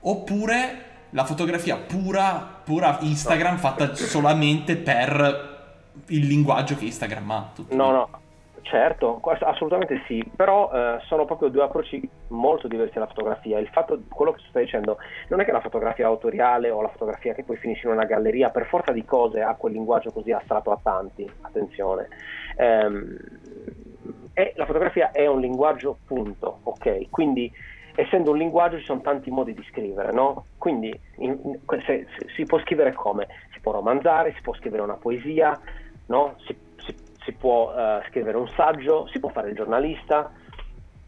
Oppure la fotografia pura, pura Instagram fatta solamente per il linguaggio che Instagram ha. tutto No, no, certo, assolutamente sì, però eh, sono proprio due approcci molto diversi alla fotografia. Il fatto, quello che stai dicendo, non è che la fotografia autoriale o la fotografia che poi finisce in una galleria, per forza di cose ha quel linguaggio così astratto a tanti, attenzione. Ehm, e la fotografia è un linguaggio, punto, ok? Quindi essendo un linguaggio ci sono tanti modi di scrivere, no? Quindi in- in- se- se- si può scrivere come? Si può romanzare, si può scrivere una poesia, no? Si, si- può eh, scrivere un saggio, si può fare il giornalista,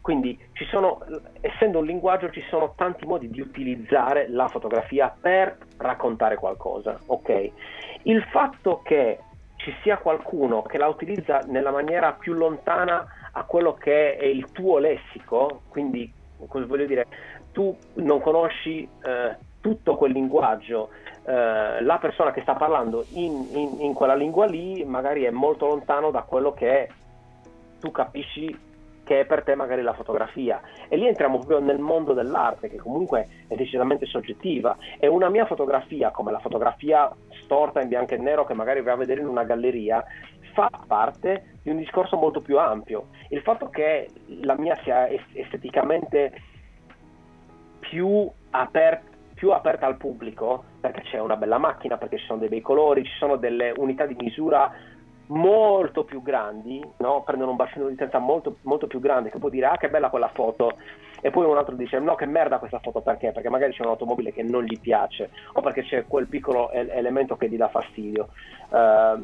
quindi sono, essendo un linguaggio, ci sono tanti modi di utilizzare la fotografia per raccontare qualcosa. ok? Il fatto che ci sia qualcuno che la utilizza nella maniera più lontana a quello che è il tuo lessico, quindi cosa voglio dire, tu non conosci eh, tutto quel linguaggio, eh, la persona che sta parlando in, in, in, quella lingua lì magari è molto lontano da quello che tu capisci che è per te magari la fotografia. E lì entriamo proprio nel mondo dell'arte, che comunque è decisamente soggettiva. E una mia fotografia, come la fotografia storta in bianco e nero che magari vai a vedere in una galleria, fa parte di un discorso molto più ampio. Il fatto che la mia sia esteticamente più aperta più aperta al pubblico perché c'è una bella macchina, perché ci sono dei bei colori, ci sono delle unità di misura molto più grandi, no? prendono un bacino di utenza molto, molto più grande che può dire ah che bella quella foto e poi un altro dice no che merda questa foto perché? Perché magari c'è un'automobile che non gli piace o perché c'è quel piccolo elemento che gli dà fastidio. Uh,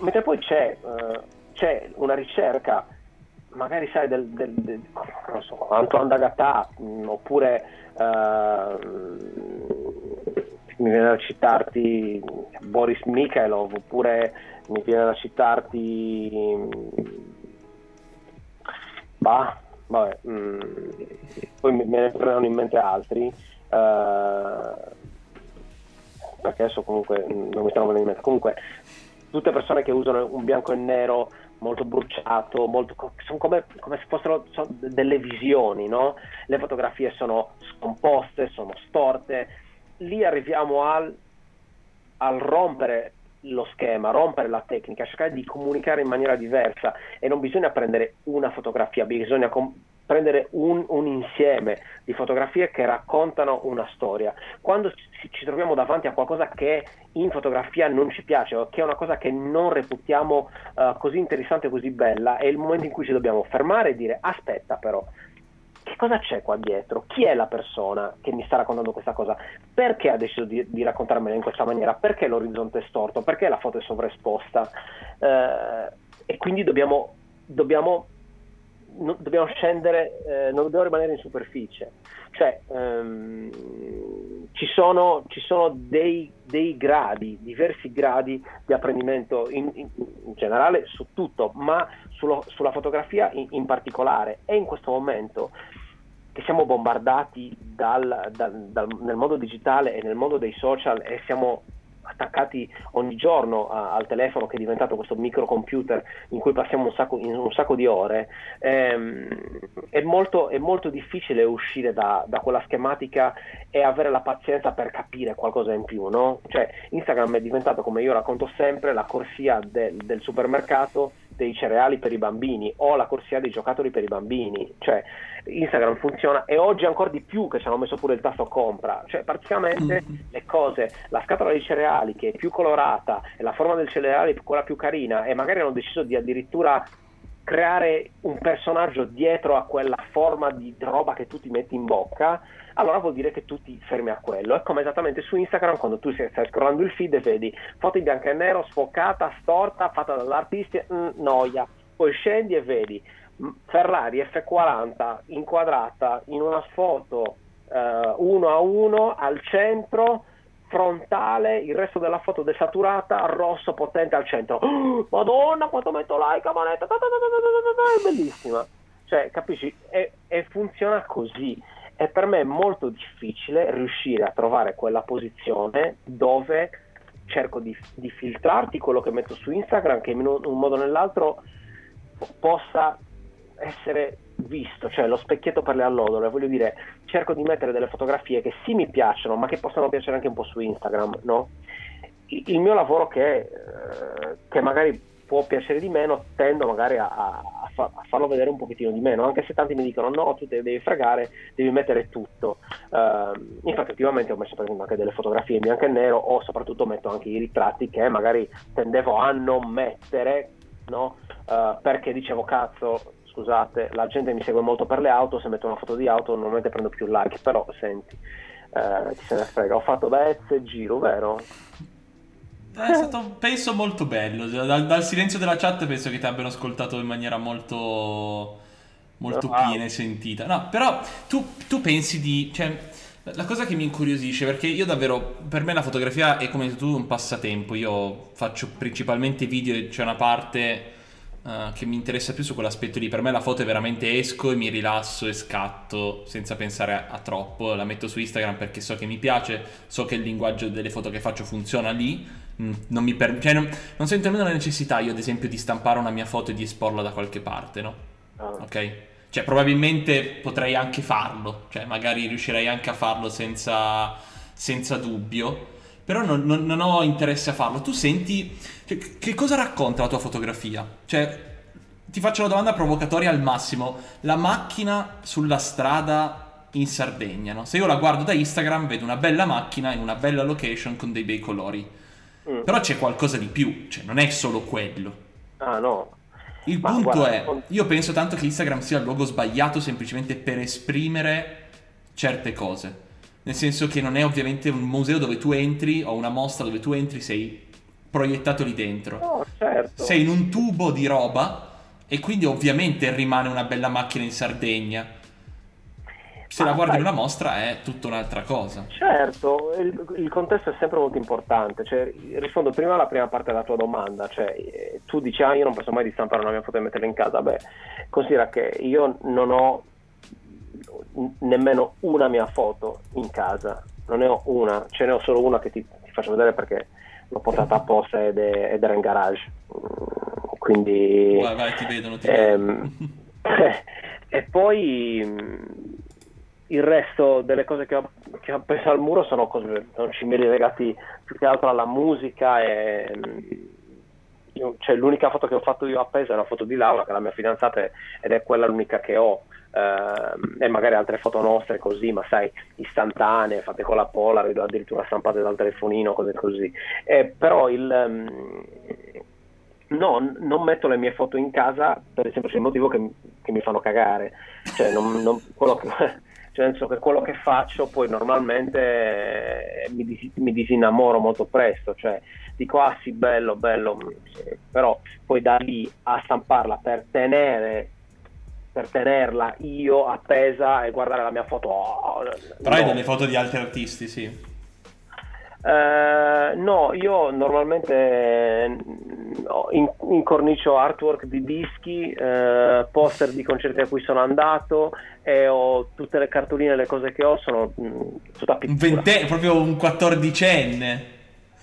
mentre poi c'è, uh, c'è, una ricerca magari sai del, del, del non so, Antoine Dagatà oppure mi viene da citarti Boris Mikhailov oppure mi viene da citarti bah, vabbè, mh, mm, poi me ne verranno in mente altri uh, perché adesso comunque non mi stanno venendo in mente. Comunque tutte persone che usano un bianco e nero molto bruciato, molto, sono come, come, se fossero delle visioni, no? le fotografie sono scomposte, sono storte, lì arriviamo al, al rompere lo schema, rompere la tecnica, cercare di comunicare in maniera diversa e non bisogna prendere una fotografia, bisogna com- prendere un, un, insieme di fotografie che raccontano una storia. Quando ci, ci, troviamo davanti a qualcosa che in fotografia non ci piace o che è una cosa che non reputiamo uh, così interessante, così bella, è il momento in cui ci dobbiamo fermare e dire aspetta però, che cosa c'è qua dietro? Chi è la persona che mi sta raccontando questa cosa? Perché ha deciso di, di raccontarmela in questa maniera? Perché l'orizzonte è storto? Perché la foto è sovraesposta? Eh, e quindi dobbiamo, dobbiamo, no, dobbiamo scendere, eh, non dobbiamo rimanere in superficie. Cioè, ehm, ci sono, ci sono dei, dei, gradi, diversi gradi di apprendimento in, in, in generale su tutto, ma sullo, sulla fotografia in, in, particolare. E in questo momento che siamo bombardati dal, dal, dal, nel mondo digitale e nel mondo dei social e siamo attaccati ogni giorno a, al telefono che è diventato questo microcomputer in cui passiamo un sacco, un sacco di ore, ehm, è, molto, è, molto, difficile uscire da, da, quella schematica e avere la pazienza per capire qualcosa in più. No? Cioè, Instagram è diventato, come io racconto sempre, la corsia del, del supermercato dei cereali per i bambini o la corsia dei giocattoli per i bambini. Cioè, Instagram funziona e oggi ancora di più che ci hanno messo pure il tasto compra. Cioè, praticamente mm-hmm. le cose, la scatola dei cereali che è più colorata e la forma del cereale quella più carina e magari hanno deciso di addirittura creare un personaggio dietro a quella forma di roba che tu ti metti in bocca, allora vuol dire che tu ti fermi a quello. È come esattamente su Instagram quando tu stai scrollando il feed e vedi foto in bianco e nero, sfoccata, storta, fatta dall'artista, mm, noia. Poi scendi e vedi Ferrari F40 inquadrata in una foto uh, uno a uno al centro frontale, il resto della foto desaturata, rosso potente al centro. Oh, Madonna, quanto metto like, manetta, è bellissima. Cioè, capisci? E, e funziona così. E per me è molto difficile riuscire a trovare quella posizione dove cerco di, di filtrarti quello che metto su Instagram, che in un modo o nell'altro possa essere visto, cioè lo specchietto per le allodole, voglio dire, cerco di mettere delle fotografie che sì mi piacciono, ma che possano piacere anche un po' su Instagram, no? Il mio lavoro che, eh, che magari può piacere di meno, tendo magari a, a, fa, a, farlo vedere un pochettino di meno, anche se tanti mi dicono no, tu te devi fregare, devi mettere tutto. Uh, infatti ultimamente ho messo per esempio anche delle fotografie in bianco e nero o soprattutto metto anche i ritratti che magari tendevo a non mettere, no? Uh, perché dicevo cazzo, scusate, la gente mi segue molto per le auto, se metto una foto di auto normalmente prendo più like, però senti, eh, chi se ne frega, ho fatto Bez e giro, vero? È stato, penso, molto bello. Dal, dal silenzio della chat penso che ti abbiano ascoltato in maniera molto, molto Wow. piena e sentita. No, però tu, tu pensi di... Cioè, la cosa che mi incuriosisce, perché io davvero, per me la fotografia è come tu un passatempo. Io faccio principalmente video e c'è una parte eh, che mi interessa più su quell'aspetto lì. Per me la foto è veramente esco e mi rilasso e scatto senza pensare a, a troppo. La metto su Instagram perché so che mi piace, so che il linguaggio delle foto che faccio funziona lì. Mm, Non, mi per- cioè, non, non sento nemmeno la necessità io ad esempio di stampare una mia foto e di esporla da qualche parte, no? Ah. Ok? Cioè probabilmente potrei anche farlo, cioè magari riuscirei anche a farlo senza, senza dubbio, però non, non- non ho interesse a farlo. Tu senti, cioè, che cosa racconta la tua fotografia? Cioè, ti faccio una domanda provocatoria al massimo, la macchina sulla strada in Sardegna, no? Se io la guardo da Instagram vedo una bella macchina in una bella location con dei bei colori. Mm. Però c'è qualcosa di più, cioè non è solo quello. Ah no, Il Ma punto guarda, è, io penso tanto che Instagram sia il luogo sbagliato semplicemente per esprimere certe cose. Nel senso che non è ovviamente un museo dove tu entri o una mostra dove tu entri, sei proiettato lì dentro. no certo. Sei in un tubo di roba e quindi ovviamente rimane una bella macchina in Sardegna. Se Ma la guardi in una mostra è tutta un'altra cosa. Certo, il, il contesto è sempre molto importante. Cioè, rispondo prima alla prima parte della tua domanda. Cioè, eh, tu dici, ah, io non posso mai di stampare una mia foto e metterla in casa. Beh, considera che io non ho nemmeno una mia foto in casa. Non ne ho una, ce ne ho solo una che ti, ti faccio vedere perché l'ho portata apposta ed, è- ed era in garage. Mm, Quindi... Vai, vai, ti vedono, ti. Ehm, e poi mh, il resto delle cose che ho, che ho appeso al muro sono cose, sono cimeli legati più che altro alla musica e io- cioè, l'unica foto che ho fatto io appesa è una foto di Laura che è la mia fidanzata ed è quella l'unica che ho e magari altre foto nostre così ma sai istantanee fatte con la Polaroid addirittura stampate dal telefonino cose così Eh, però il ehm, No, non metto le mie foto in casa per il semplice motivo che, che mi fanno cagare. Cioè, non- non- quello che, cioè, nel senso che quello che faccio poi normalmente eh, mi, dis- mi disinnamoro molto presto. Cioè, dico, ah sì, bello, bello, però poi da lì a stamparla per tenere per tenerla io appesa e guardare la mia foto oh, Però hai no. delle foto di altri artisti, sì. Eh, no, io normalmente incornicio artwork di dischi, eh, poster di concerti a cui sono andato e ho tutte le cartoline e le cose che ho sono mh, tutta Un pittura. vente- proprio un quattordicenne.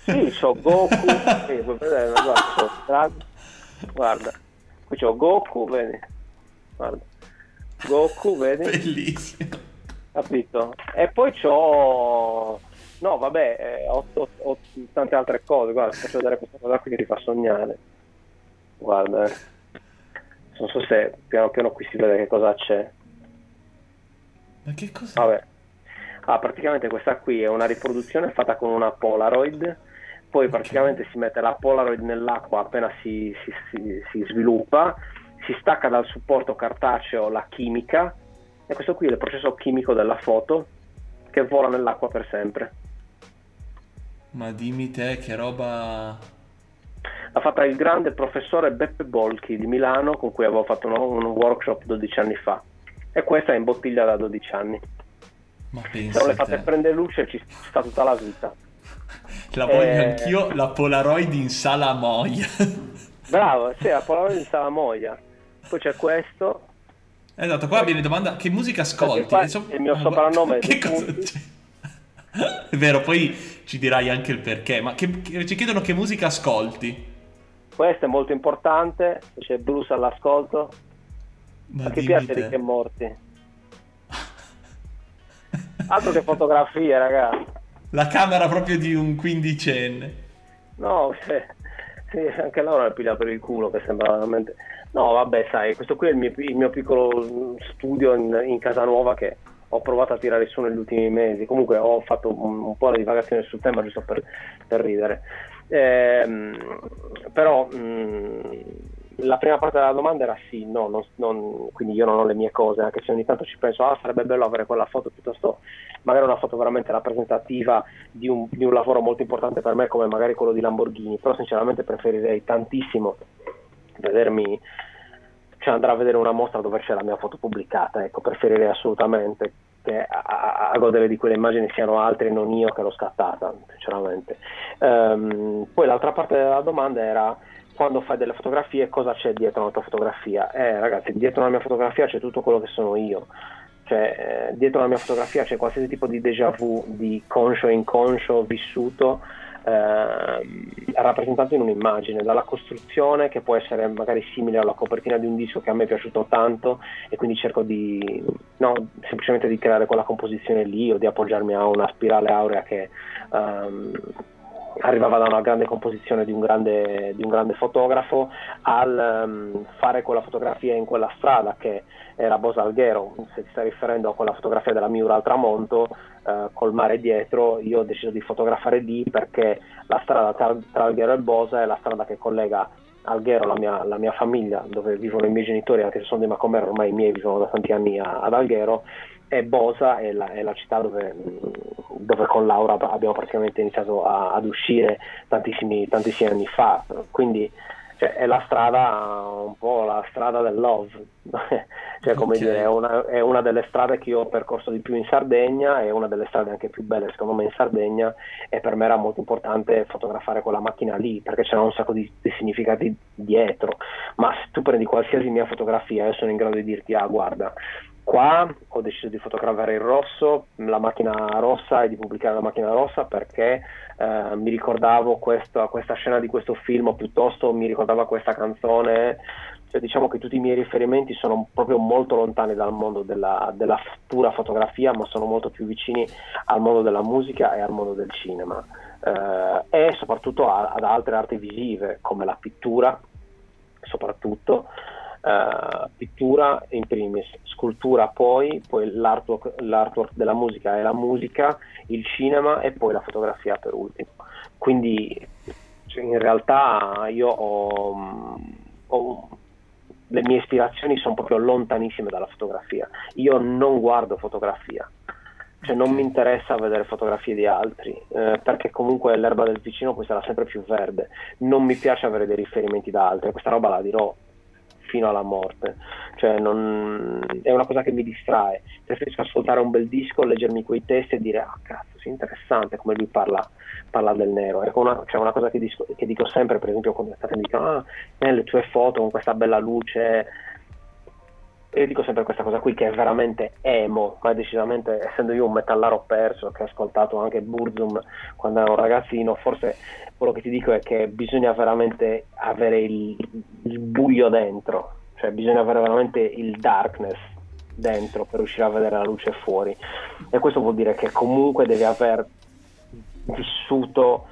Sì, c'ho Goku, sì, puoi vedere, guarda, c'ho guarda, qui c'ho Goku, vedi, guarda, Goku, vedi, Bellissimo. capito? E poi c'ho, no vabbè, eh, ho, ho- ho tante altre cose, guarda, faccio vedere questa cosa qui che ti fa sognare, guarda, eh. non so se piano piano qui si vede che cosa c'è, Ma che cos'è? Vabbè. Ah, praticamente questa qui è una riproduzione fatta con una Polaroid, poi praticamente si mette la Polaroid nell'acqua appena si, si- si- si sviluppa, si stacca dal supporto cartaceo la chimica e questo qui è il processo chimico della foto che vola nell'acqua per sempre. Ma dimmi te che roba... L'ha fatta il grande professore Beppe Bolchi di Milano con cui avevo fatto un workshop 12 anni fa e questa è in bottiglia da 12 anni. Ma Se pensa non le fate te. prendere luce ci sta tutta la vita. La voglio Eh. anch'io, la Polaroid in sala Moia. Bravo, sì, la Polaroid in Salamoia. Poi c'è questo. esatto, qua viene domanda che musica ascolti? qua il mio soprannome è Che cosa? È vero, poi ci dirai anche il perché, ma che- che- ci chiedono che musica ascolti. Questo è molto importante. C'è blues all'ascolto. Ma dimmi piace te. Ricchi e Morti? Altro che fotografie, ragazzi. La camera proprio di un quindicenne. No, sì, sì, anche Laura le piglia per il culo, che sembra veramente... No, vabbè, sai, questo qui è il mio, il mio piccolo studio in, in casa nuova che ho provato a tirare su negli ultimi mesi. Comunque ho fatto un, un po' di divagazione sul tema giusto per, per ridere. Ehm, però, mm, la prima parte della domanda era sì, no, non, non, quindi io non ho le mie cose, anche se ogni tanto ci penso, ah sarebbe bello avere quella foto piuttosto, magari una foto veramente rappresentativa di un, di un lavoro molto importante per me come magari quello di Lamborghini, però sinceramente preferirei tantissimo vedermi, cioè andare a vedere una mostra dove c'è la mia foto pubblicata, ecco, preferirei assolutamente che a, a, godere di quelle immagini siano altri e non io che l'ho scattata, sinceramente. Um, poi l'altra parte della domanda era quando fai delle fotografie cosa c'è dietro una tua fotografia? Eh ragazzi, dietro una mia fotografia c'è tutto quello che sono io. Cioè, eh, dietro la mia fotografia c'è qualsiasi tipo di déjà vu, di conscio e inconscio vissuto eh, rappresentato in un'immagine, dalla costruzione che può essere magari simile alla copertina di un disco che a me è piaciuto tanto e quindi cerco di no, semplicemente di creare quella composizione lì o di appoggiarmi a una spirale aurea che um, arrivava da una grande composizione di un grande, di un grande fotografo al um, fare quella fotografia in quella strada che era Bosa Alghero, se ti stai riferendo a quella fotografia della Miura al tramonto uh, col mare dietro, io ho deciso di fotografare lì perché la strada tra, tra Alghero e Bosa è la strada che collega Alghero, la mia, la mia, famiglia, dove vivono i miei genitori, anche se sono di Macomero, ormai i miei vivono da tanti anni a, ad Alghero, e Bosa è la, è la città dove, dove, con Laura abbiamo praticamente iniziato a, ad uscire tantissimi, tantissimi anni fa. Quindi cioè, è la strada, un po' la strada del love, cioè, come okay. dire, è una, è una, delle strade che io ho percorso di più in Sardegna, è una delle strade anche più belle secondo me in Sardegna e per me era molto importante fotografare quella macchina lì perché c'era un sacco di, di significati dietro, ma se tu prendi qualsiasi mia fotografia io sono in grado di dirti, ah guarda, Qua ho deciso di fotografare il rosso, la macchina rossa e di pubblicare la macchina rossa perché eh, mi ricordavo questa, questa, scena di questo film o piuttosto mi ricordava questa canzone. Cioè, diciamo che tutti i miei riferimenti sono proprio molto lontani dal mondo della, della pura fotografia, ma sono molto più vicini al mondo della musica e al mondo del cinema. Eh, e soprattutto a, ad altre arti visive come la pittura, soprattutto uh, pittura in primis, scultura poi, poi l'artwork, l'artwork, della musica è la musica, il cinema e poi la fotografia per ultimo. Quindi cioè, in realtà io ho, ho le mie ispirazioni sono proprio lontanissime dalla fotografia. Io non guardo fotografia, cioè non mi interessa vedere fotografie di altri, eh, perché comunque l'erba del vicino poi sarà sempre più verde. Non mi piace avere dei riferimenti da altri, questa roba la dirò fino alla morte, cioè non, è una cosa che mi distrae, preferisco ascoltare un bel disco, leggermi quei testi e dire ah cazzo, sì, interessante come lui parla, parla del nero, ecco una, cioè una cosa che, disco, che, dico sempre, per esempio quando state mi dicono ah, eh, le tue foto con questa bella luce, io dico sempre questa cosa qui che è veramente emo, ma decisamente essendo io un metallaro perso che ho ascoltato anche Burzum quando ero un ragazzino, forse quello che ti dico è che bisogna veramente avere il, il buio dentro, cioè bisogna avere veramente il darkness dentro per riuscire a vedere la luce fuori. E questo vuol dire che comunque devi aver vissuto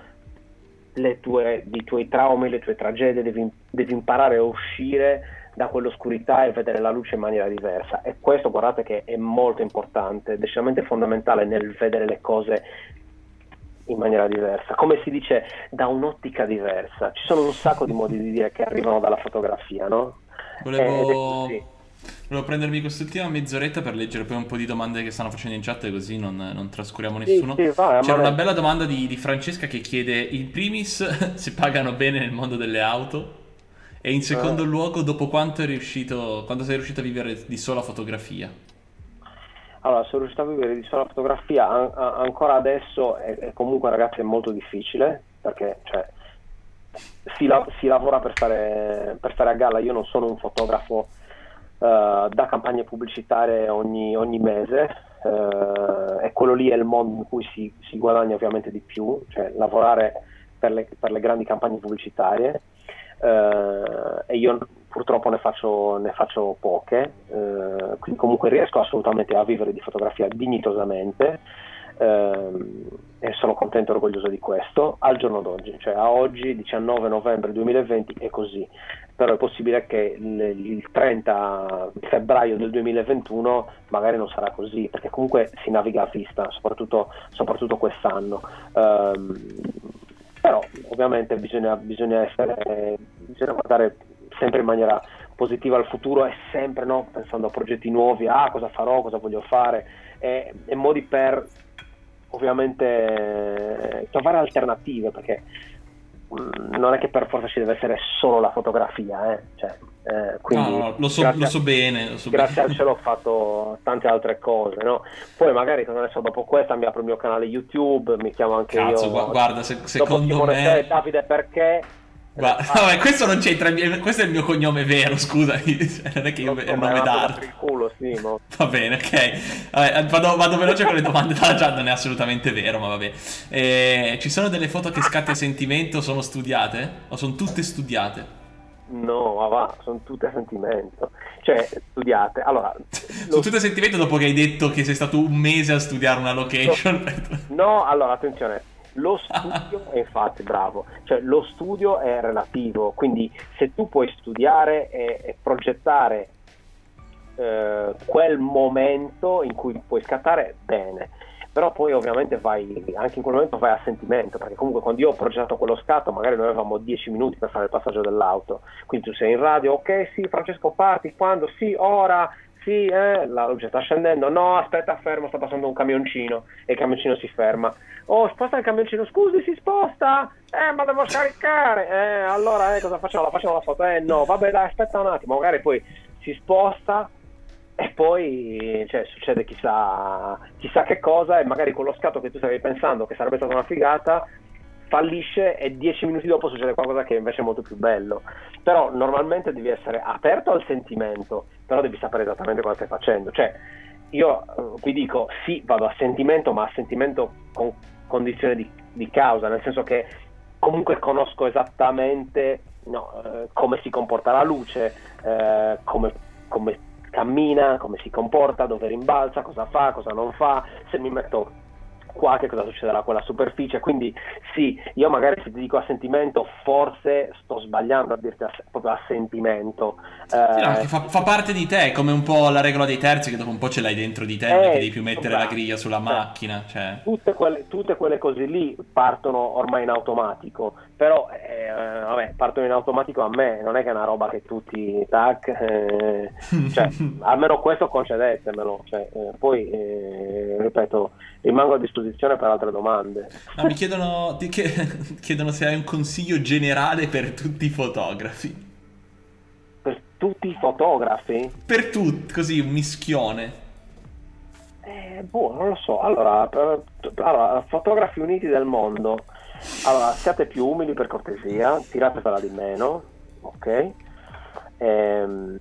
tue, i tuoi traumi, le tue tragedie, devi, devi imparare a uscire da quell'oscurità e vedere la luce in maniera diversa. E questo guardate che è molto importante, decisamente fondamentale nel vedere le cose in maniera diversa, come si dice da un'ottica diversa. Ci sono un sacco di modi di dire che arrivano dalla fotografia, no? Volevo, volevo prendermi quest'ultima mezz'oretta per leggere poi un po' di domande che stanno facendo in chat così non, non trascuriamo nessuno. Sì, sì, vai, C'era una bella domanda di, di Francesca che chiede in primis se pagano bene nel mondo delle auto. E in secondo eh. luogo, dopo quanto, riuscito, quando sei riuscito a vivere di sola fotografia? Allora, sono riuscito a vivere di sola fotografia an- ancora adesso è, è, comunque ragazzi è molto difficile perché cioè, si, la- si, lavora per stare, per stare, a galla. Io non sono un fotografo uh, da campagne pubblicitarie ogni, ogni mese uh, e quello lì è il mondo in cui si, si guadagna ovviamente di più, cioè lavorare per le, per le grandi campagne pubblicitarie eh, e io purtroppo ne faccio, ne faccio poche, eh, quindi comunque riesco assolutamente a vivere di fotografia dignitosamente eh, e sono contento e orgoglioso di questo al giorno d'oggi, cioè a oggi 19 novembre 2020 è così, però è possibile che il, il 30 febbraio del 2021 magari non sarà così, perché comunque si naviga a vista, soprattutto, soprattutto quest'anno. Um, però ovviamente bisogna, bisogna, essere, bisogna guardare sempre in maniera positiva al futuro e sempre no, pensando a progetti nuovi, ah cosa farò, cosa voglio fare, e, e modi per ovviamente trovare alternative perché non è che per forza ci deve essere solo la fotografia, eh. Cioè, eh, quindi No, lo so, lo so bene. Lo so grazie al cielo ho fatto tante altre cose, no? Poi magari cosa ne so, dopo questa mi apro il mio canale YouTube, mi chiamo anche Cazzo, io. gua- guarda, se- dopo secondo Simone me- Davide perché? Guarda, vabbè, questo non c'entra. Questo è il mio cognome vero, scusami. Non è che io è il nome d'arte. il culo, sì, mo. Va bene, ok. Vabbè, vado, vado veloce con le domande dalla chat, non è assolutamente vero, ma vabbè. Eh, ci sono delle foto che scatti a sentimento, sono studiate? O sono tutte studiate? No, ma va, sono tutte a sentimento. Cioè, studiate. Allora, Sono lo- tutte a sentimento dopo che hai detto che sei stato un mese a studiare una location. No, allora attenzione, lo studio è infatti bravo, cioè lo studio è relativo, quindi se tu puoi studiare e, e progettare eh, quel momento in cui puoi scattare, bene. Però poi ovviamente vai, anche in quel momento vai a sentimento, perché comunque quando io ho progettato quello scatto magari noi avevamo 10 minuti per fare il passaggio dell'auto, quindi tu sei in radio, ok sì Francesco parti, quando? Sì, ora, sì, eh, la luce sta scendendo, no aspetta fermo, sta passando un camioncino e il camioncino si ferma. Oh sposta il camioncino, scusi si sposta? Eh ma devo scaricare, eh allora eh, cosa facciamo? La facciamo la foto? Eh no, vabbè dai aspetta un attimo, magari poi si sposta e poi cioè, succede chissà, chissà che cosa e magari quello scatto che tu stavi pensando che sarebbe stata una figata fallisce e dieci minuti dopo succede qualcosa che invece è molto più bello. Però normalmente devi essere aperto al sentimento, però devi sapere esattamente cosa stai facendo. Cioè, io eh, qui dico sì, vado a sentimento, ma a sentimento con condizione di, di causa, nel senso che comunque conosco esattamente no, eh, come si comporta la luce, eh, come, come cammina, come si comporta, dove rimbalza, cosa fa, cosa non fa, se mi metto qua che cosa succederà a quella superficie, quindi sì, io magari se ti dico a sentimento forse sto sbagliando a dirti a- proprio a sentimento. Sì, no, Eh, che fa, fa parte di te, come un po' la regola dei terzi che dopo un po' ce l'hai dentro di te, Eh, non è che devi più mettere bravo. la griglia sulla Cioè, macchina. Cioè. tutte quelle, tutte quelle cose lì partono ormai in automatico, però eh, vabbè, partono in automatico a me, non è che è una roba che tutti, tac, eh, cioè, almeno questo concedetemelo, cioè, eh, poi, eh, ripeto, rimango a disposizione per altre domande. Ah, mi chiedono, chie- chiedono se hai un consiglio generale per tutti i fotografi. Per tutti i fotografi? Per tutti, così, un mischione. Eh, boh, non lo so. Allora, per- allora, fotografi uniti del mondo. Allora, siate più umili per cortesia, tiratevela di meno, ok? Ehm,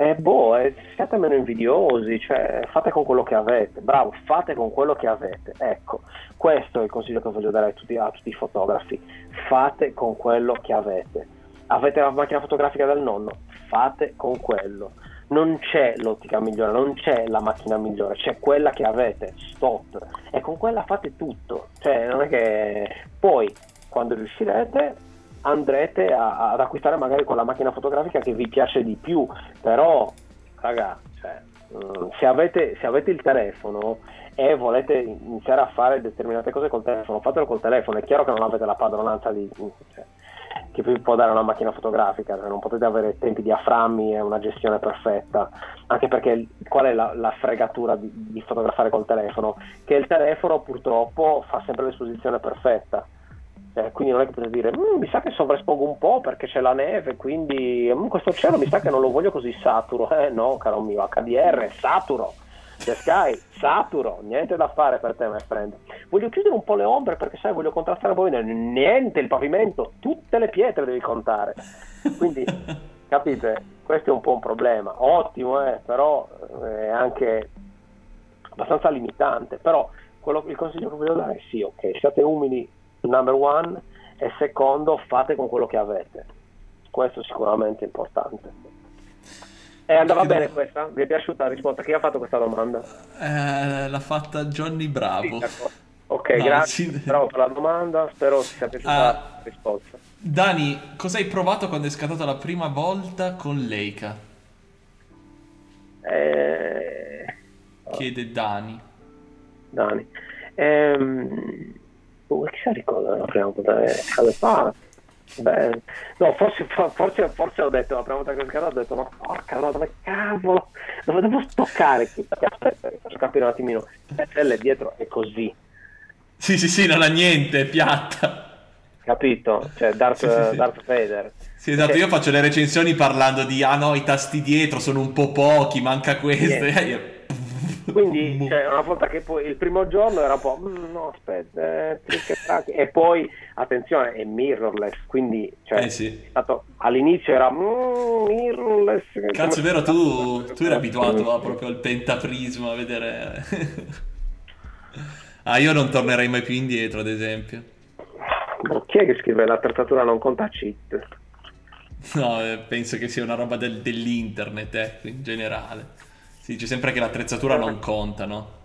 E boh, eh, siate meno invidiosi, cioè fate con quello che avete, bravo, fate con quello che avete. Ecco, questo è il consiglio che voglio dare a tutti, a tutti i fotografi. Fate con quello che avete. Avete la macchina fotografica del nonno? Fate con quello. Non c'è l'ottica migliore, non c'è la macchina migliore, c'è quella che avete, stop. E con quella fate tutto. Cioè, non è che poi quando riuscirete andrete a- ad acquistare magari quella macchina fotografica che vi piace di più, però raga, cioè, mm, se, avete, se avete il telefono e volete iniziare a fare determinate cose col telefono, fatelo col telefono, è chiaro che non avete la padronanza di, cioè, che vi può dare una macchina fotografica, cioè, non potete avere tempi diaframmi e una gestione perfetta, anche perché qual è la, la fregatura di, di fotografare col telefono? Che il telefono purtroppo fa sempre l'esposizione perfetta. Cioè, quindi non è che potete dire "Mm, mi sa che sovraespongo un po' perché c'è la neve quindi mm, questo cielo mi sa che non lo voglio così saturo. Eh no caro mio HDR saturo. The Sky saturo niente da fare per te my friend. Voglio chiudere un po' le ombre perché sai voglio contrastare bene. niente il pavimento tutte le pietre devi contare. Quindi capite questo è un po' un problema. Ottimo eh, però è anche abbastanza limitante. Però quello, il consiglio che voglio dare è sì ok siate umili number one e secondo fate con quello che avete questo sicuramente è importante e andava bene questa? vi è piaciuta la risposta? chi ha fatto questa domanda? Eh, l'ha fatta Johnny Bravo. Sì, d'accordo. ok No, grazie sì. bravo per la domanda spero sia piaciuta Ah. la risposta Dani, cosa hai provato quando hai scattato la prima volta con Leica? eh, Chiede Dani. Dani ehm, oh, chi si ricorda la prima volta? Eh, cade fa Beh, no, forse, forse, forse ho detto la prima volta che ho scattato ho detto ma porca no, dove cavolo dove devo stoccare aspetta faccio capire un attimino SL dietro è così sì sì sì non ha niente è piatta capito cioè Darth, Sì, sì, sì. Darth Vader sì esatto Cioè, io faccio le recensioni parlando di ah no i tasti dietro sono un po' pochi manca questo Niente. Quindi cioè, una volta che poi il primo giorno era un po' "Mm, no aspetta eh, e track", e poi attenzione è mirrorless quindi cioè, Eh sì. stato- all'inizio era "Mm, mirrorless Cazzo, è vero, tu, tu eri abituato a proprio al pentaprisma a vedere. ah, io non tornerei mai più indietro, ad esempio. Ma chi è che scrive l'attrezzatura non conta cheat? No, eh, penso che sia una roba del- dell'internet, ecco, in generale. Si dice sempre che l'attrezzatura non conta, no?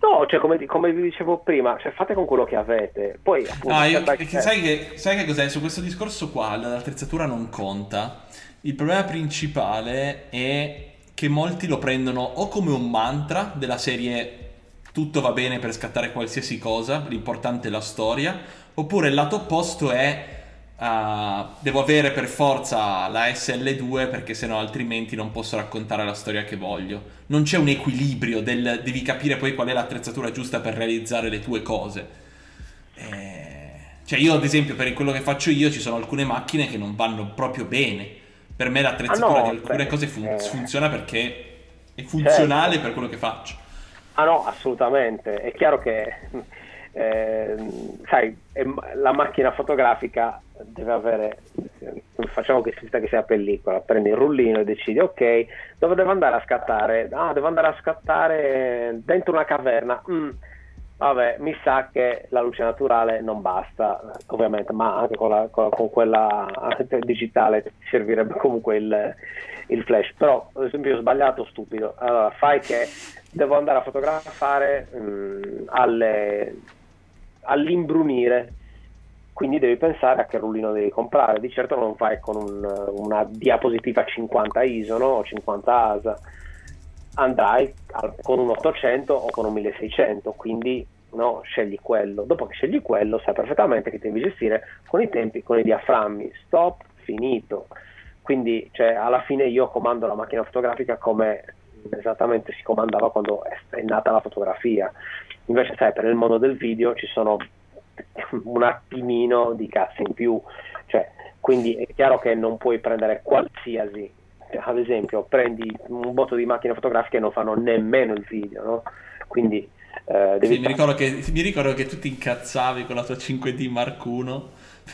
No, cioè come, come vi dicevo prima, cioè, fate con quello che avete. Poi appunto, Ah, io- by che- step. sai, che, sai che cos'è? Su questo discorso qua, l'attrezzatura non conta. Il problema principale è che molti lo prendono o come un mantra della serie tutto va bene per scattare qualsiasi cosa, l'importante è la storia, oppure il lato opposto è ah, devo avere per forza la SL2 perché sennò altrimenti non posso raccontare la storia che voglio. Non c'è un equilibrio del devi capire poi qual è l'attrezzatura giusta per realizzare le tue cose. Eh, Cioè io ad esempio per quello che faccio io ci sono alcune macchine che non vanno proprio bene. Per me l'attrezzatura Ah, no, di alcune beh, cose fun- eh. funziona perché è funzionale Certo. per quello che faccio. Ah no, assolutamente. È chiaro che, ehm, sai, la macchina fotografica deve avere, facciamo che che sia pellicola, prendi il rullino e decidi, ok, dove devo andare a scattare? Ah, devo andare a scattare dentro una caverna. Mm, Vabbè, mi sa che la luce naturale non basta, ovviamente, ma anche con, la- con- con quella digitale servirebbe comunque il, il flash. Però, ad esempio, ho sbagliato, stupido. Allora, fai che devo andare a fotografare mm, alle- all'imbrunire, quindi devi pensare a che rullino devi comprare. Di certo non fai con un- una diapositiva 50 ISO no? o 50 ASA andrai con un 800 o con un 1600, quindi no, scegli quello. Dopo che scegli quello, sai perfettamente che devi gestire con i tempi, con i diaframmi, stop, finito. Quindi, cioè, alla fine io comando la macchina fotografica come esattamente si comandava quando è nata la fotografia. Invece, sai, per il mondo del video ci sono un attimino di cazzo in più. Cioè, quindi è chiaro che non puoi prendere qualsiasi ad esempio prendi un botto di macchine fotografiche e non fanno nemmeno il video, no? Quindi eh, Sì, mi, ricordo che, mi ricordo che tu ti incazzavi con la tua 5D Mark I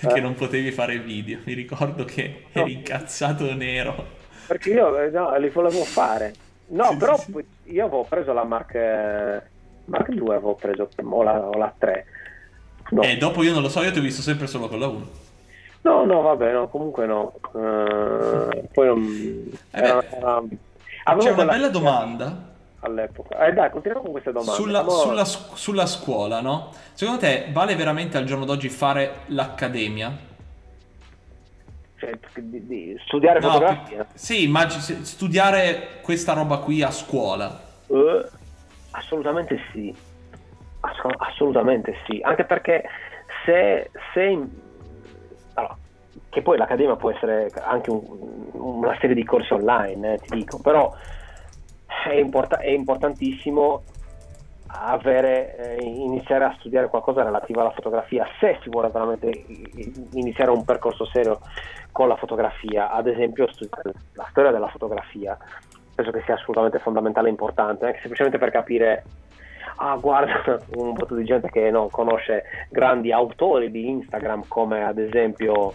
perché Eh. non potevi fare video. Mi ricordo che eri incazzato nero. perché io eh, no, li volevo fare. No, Sì, però sì, io avevo preso la Mark, eh, Mark 2, avevo preso o la, o la 3. No. E dopo io non lo so, io ti ho visto sempre solo con la 1. no, no, vabbè, no, comunque no. Eh, poi non... era- beh. era- avevo C'è una bella domanda all'epoca. Eh dai, continuiamo con queste domande. sulla, Mo- sulla sulla scuola, no? Secondo te vale veramente al giorno d'oggi fare l'accademia? cioè, di- di studiare No, fotografia. sì, se- studiare questa roba qui a scuola. Eh, assolutamente sì, Ass- assolutamente sì, anche perché se, se allora, che poi l'accademia può essere anche un- una serie di corsi online, eh, ti dico, però è, import- è importantissimo avere, eh, iniziare a studiare qualcosa relativo alla fotografia se si vuole veramente iniziare un percorso serio con la fotografia, ad esempio studiare la storia della fotografia, penso che sia assolutamente fondamentale e importante, anche semplicemente per capire, ah guarda, un botto di gente che non conosce grandi autori di Instagram come ad esempio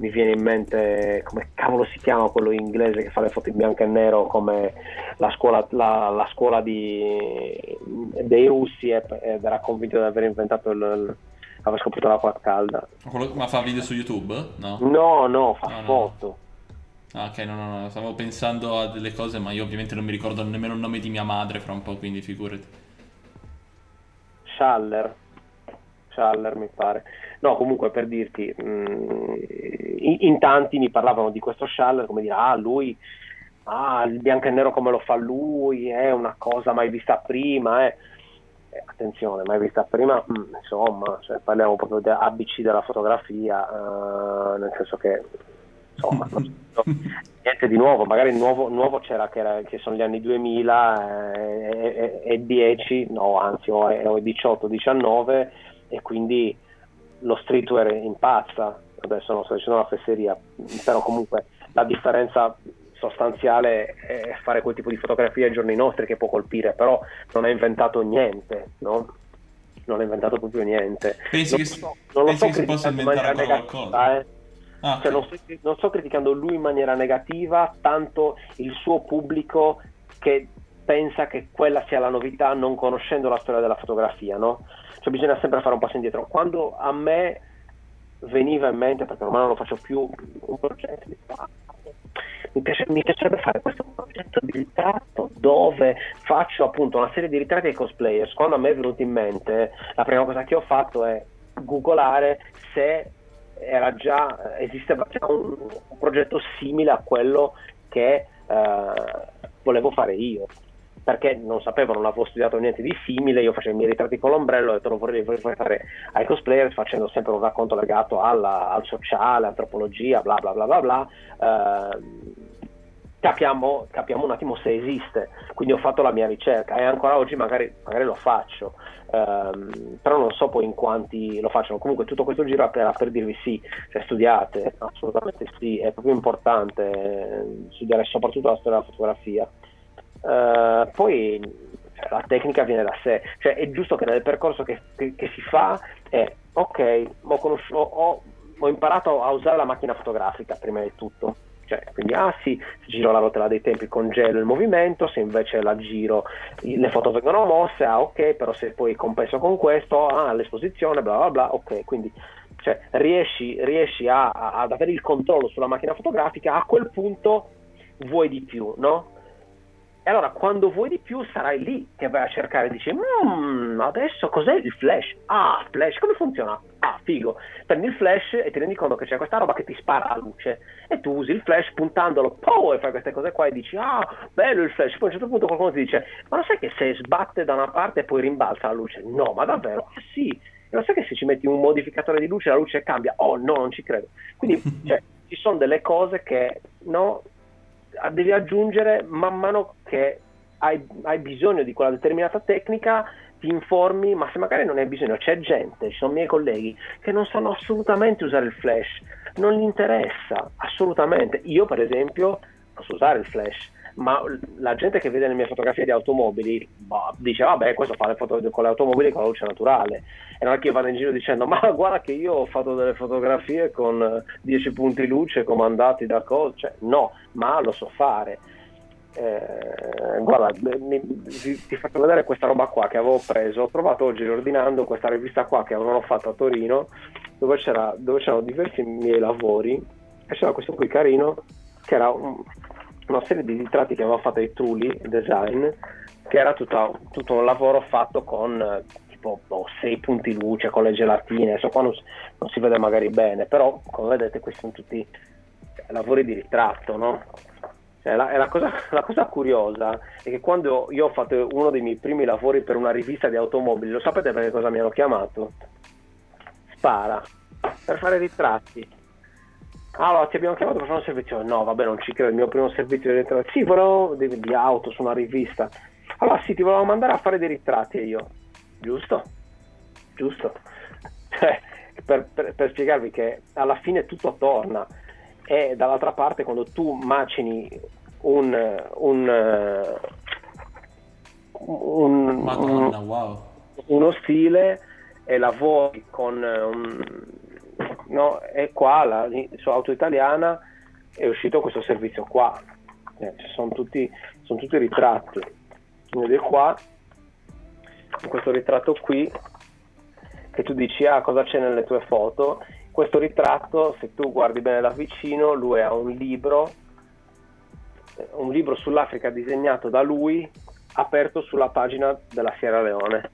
mi viene in mente come cavolo si chiama quello inglese che fa le foto in bianco e nero come la scuola, la, la scuola di, dei russi ed era convinto di aver inventato il, il- aver scoperto l'acqua calda Ma fa video su YouTube? No. no no fa No, no. Ah, ok, no, no, no, stavo pensando a delle cose, ma io ovviamente non mi ricordo nemmeno il nome di mia madre fra un po', quindi figurati. Schaller, Schaller mi pare. No, comunque per dirti, mh, in, in tanti mi parlavano di questo Schaller come dire, ah lui, ah il bianco e nero come lo fa lui, è una cosa mai vista prima, eh. eh, attenzione, mai vista prima, mm, insomma, cioè, parliamo proprio di ABC della fotografia, eh, nel senso che insomma, niente di nuovo, magari nuovo, nuovo c'era che, era, che sono gli anni 2000 eh, e, e 10, no anzi o, o 18-19 e quindi lo streetwear impazza, adesso non sto dicendo una fesseria, però comunque la differenza sostanziale è fare quel tipo di fotografia ai giorni nostri che può colpire, però non ha inventato niente, no? Non ha inventato proprio niente. Pensi non che, so, non lo pensi so che si possa inventare qualcosa? eh. Ah, Cioè, non, sto, non sto criticando lui in maniera negativa, tanto il suo pubblico che pensa che quella sia la novità non conoscendo la storia della fotografia, no? Cioè bisogna sempre fare un passo indietro. Quando a me veniva in mente, perché ormai non lo faccio più, un progetto di mi, piace- mi piacerebbe fare questo progetto di ritratto dove faccio appunto una serie di ritratti ai cosplayers. Quando a me è venuto in mente, la prima cosa che ho fatto è googolare se già, esisteva già un, un progetto simile a quello che eh, volevo fare io perché non sapevo, non avevo studiato niente di simile, io facevo i miei ritratti con l'ombrello, ho detto lo vorrei, vorrei fare ai cosplayers facendo sempre un racconto legato alla- al sociale, antropologia, bla bla bla bla bla. Ehm, capiamo, capiamo un attimo se esiste, quindi ho fatto la mia ricerca e ancora oggi magari, magari lo faccio, ehm, però non so poi in quanti lo facciano. Comunque tutto questo giro era per, dirvi sì, cioè studiate, assolutamente sì, è proprio importante eh, studiare soprattutto la storia della fotografia. Eh, poi cioè, la tecnica viene da sé, cioè è giusto che nel percorso che, che- che si fa è ok, ho- ho- ho imparato a usare la macchina fotografica prima di tutto. Cioè, quindi ah sì, se giro la rotella dei tempi congelo il movimento, se invece la giro le foto vengono mosse, ah ok, però se poi compenso con questo, ah l'esposizione, bla bla bla, ok, quindi cioè, riesci, riesci a- a- ad avere il controllo sulla macchina fotografica, a quel punto vuoi di più, no? E allora quando vuoi di più sarai lì che vai a cercare e dici "Mm, adesso cos'è il flash? Ah, flash, come funziona? Ah, figo. Prendi il flash e ti rendi conto che c'è questa roba che ti spara la luce e tu usi il flash puntandolo pow, e fai queste cose qua e dici ah, bello il flash. Poi a un certo punto qualcuno ti dice ma lo sai che se sbatte da una parte poi rimbalza la luce? No, ma davvero? Ah sì. E lo sai che se ci metti un modificatore di luce la luce cambia? Oh no, non ci credo. Quindi cioè, ci sono delle cose che no, devi aggiungere man mano che hai, hai bisogno di quella determinata tecnica, ti informi, ma se magari non hai bisogno, c'è gente, ci sono miei colleghi che non sanno assolutamente usare il flash, non gli interessa assolutamente. Io, per esempio, non so usare il flash, ma la gente che vede le mie fotografie di automobili boh, dice vabbè questo fa le foto con le automobili con la luce naturale. E non è che io vado in giro dicendo ma guarda che io ho fatto delle fotografie con eh, 10 punti luce comandati da cose cioè, no ma lo so fare. Eh, guarda mi- ti, ti faccio vedere questa roba qua che avevo preso ho provato oggi riordinando questa rivista qua che avevano fatto a Torino dove, dove c'erano diversi miei lavori e c'era questo qui carino che era un- una serie di ritratti che aveva fatto i Trulli Design, che era tutta- tutto un lavoro fatto con eh, tipo boh, sei punti luce, con le gelatine, adesso qua non, non si vede magari bene, però come vedete questi sono tutti lavori di ritratto, no? Cioè, la, la cosa, la cosa curiosa è che quando io ho fatto uno dei miei primi lavori per una rivista di automobili, lo sapete perché cosa mi hanno chiamato? Spara, per fare ritratti. Allora, ti abbiamo chiamato per fare un servizio? No, vabbè, non ci credo, il mio primo servizio di ritratti. Sì, volevo di, di auto su una rivista. Allora, sì, ti volevo mandare a fare dei ritratti io. Giusto? Giusto. Cioè, per, per- per spiegarvi che alla fine tutto torna. E dall'altra parte, quando tu macini un... un, eh, un, Madonna, un- wow. uno stile e lavori con eh, un, no, e qua la, su auto italiana è uscito questo servizio qua. Eh, sono tutti sono tutti ritratti. Vedi qua in questo ritratto qui che tu dici ah cosa c'è nelle tue foto? Questo ritratto se tu guardi bene da vicino lui ha un libro eh, un libro sull'Africa disegnato da lui aperto sulla pagina della Sierra Leone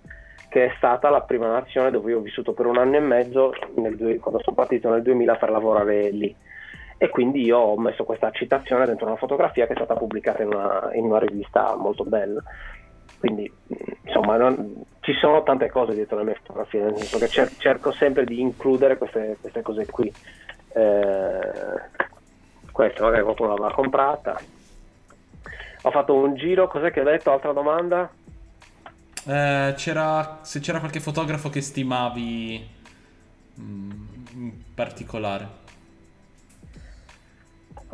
che è stata la prima nazione dove io ho vissuto per un anno e mezzo due- quando sono partito nel 2000 per lavorare lì e quindi io ho messo questa citazione dentro una fotografia che è stata pubblicata in una, in una rivista molto bella quindi insomma non- ci sono tante cose dietro le mie fotografie, nel senso che cer- cerco sempre di includere queste, queste cose qui. Eh, questa magari qualcuno l'avrà comprata. Ho fatto un giro, cos'è che hai detto? Altra domanda? Eh, c'era, se c'era qualche fotografo che stimavi mm, in particolare.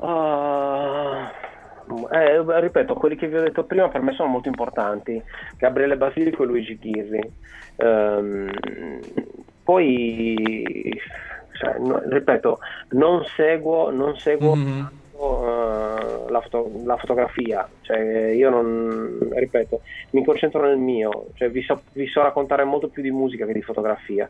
Ah, eh, ripeto, quelli che vi ho detto prima per me sono molto importanti, Gabriele Basilico e Luigi Ghirri. Ehm, poi, cioè, no- ripeto, non seguo, non seguo Mhm. Eh, la, foto- la fotografia, cioè, io non, ripeto, mi concentro nel mio, cioè, vi, so, vi so raccontare molto più di musica che di fotografia.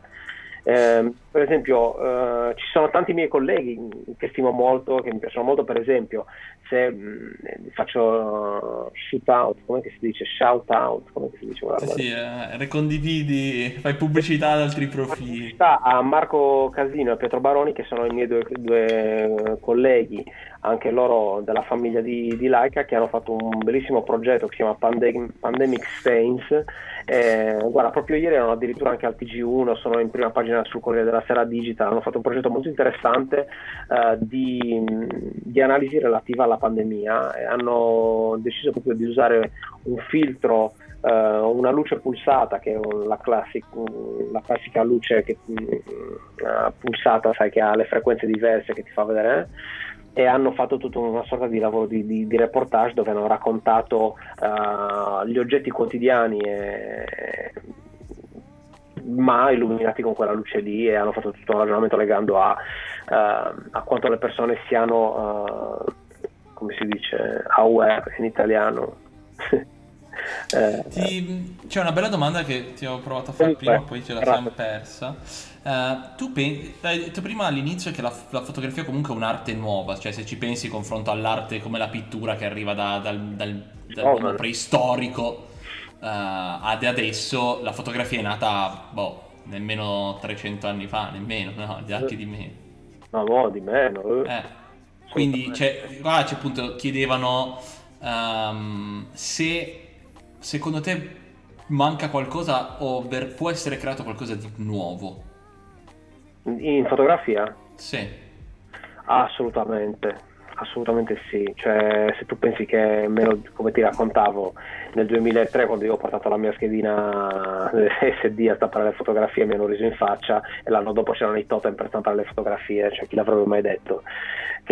Ehm, per esempio, eh, ci sono tanti miei colleghi che stimo molto, che mi piacciono molto, per esempio, se mh, faccio shoot out, come si dice? Shout out, come si dice? Guarda, sì, eh, ricondividi, fai pubblicità ad altri profili. pubblicità a Marco Casino e Pietro Baroni che sono i miei due, due colleghi anche loro della famiglia di, di Laika che hanno fatto un bellissimo progetto che si chiama Pandem- Pandemic Stains Eh, guarda proprio ieri erano addirittura anche al TG1 sono in prima pagina sul Corriere della Sera Digital hanno fatto un progetto molto interessante eh, di, di analisi relativa alla pandemia e hanno deciso proprio di usare un filtro eh, una luce pulsata che è la, classic- la classica luce che, mm, pulsata sai che ha le frequenze diverse che ti fa vedere eh? E hanno fatto tutta una sorta di lavoro di, di, di reportage dove hanno raccontato uh, gli oggetti quotidiani e, ma illuminati con quella luce lì e hanno fatto tutto un ragionamento legando a, uh, a quanto le persone siano uh, come si dice aware in italiano eh, ti, c'è una bella domanda che ti ho provato a fare prima, beh, poi ce la siamo persa. Uh, tu pensi, hai detto prima all'inizio che la, la, fotografia comunque è un'arte nuova, cioè se ci pensi in confronto all'arte come la pittura che arriva da, dal, dal, dal oh, preistorico uh, ad adesso, la fotografia è nata, boh, nemmeno 300 anni fa, nemmeno, no, anche di meno. No, no, di meno. Eh. Quindi, cioè, qua c'è appunto, chiedevano um, se secondo te manca qualcosa o può essere creato qualcosa di nuovo? In fotografia? Sì. Assolutamente, assolutamente sì. Cioè, se tu pensi che, meno, come ti raccontavo, nel 2003 quando io ho portato la mia schedina SD a stampare le fotografie mi hanno riso in faccia e l'anno dopo c'erano i totem per stampare le fotografie, cioè chi l'avrebbe mai detto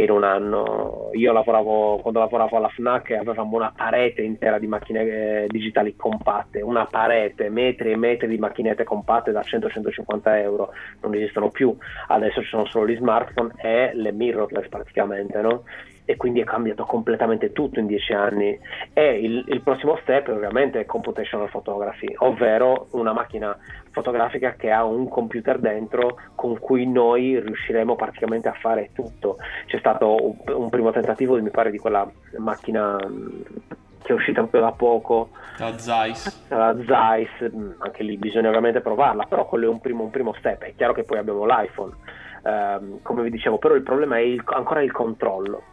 in un anno. Io lavoravo quando lavoravo alla FNAC avevamo una parete intera di macchine eh, digitali compatte, una parete, metri e metri di macchinette compatte da 100-150 euro, non esistono più, adesso ci sono solo gli smartphone e le mirrorless praticamente, no? e quindi è cambiato completamente tutto in dieci anni. E il, il, prossimo step ovviamente è computational photography ovvero una macchina fotografica che ha un computer dentro con cui noi riusciremo praticamente a fare tutto. C'è stato un, un primo tentativo mi pare di quella macchina che è uscita proprio da poco. La Zeiss. La Zeiss anche lì bisogna ovviamente provarla però quello è un primo, un primo step. È chiaro che poi abbiamo l'iPhone Um, come vi dicevo, però il problema è il, ancora il controllo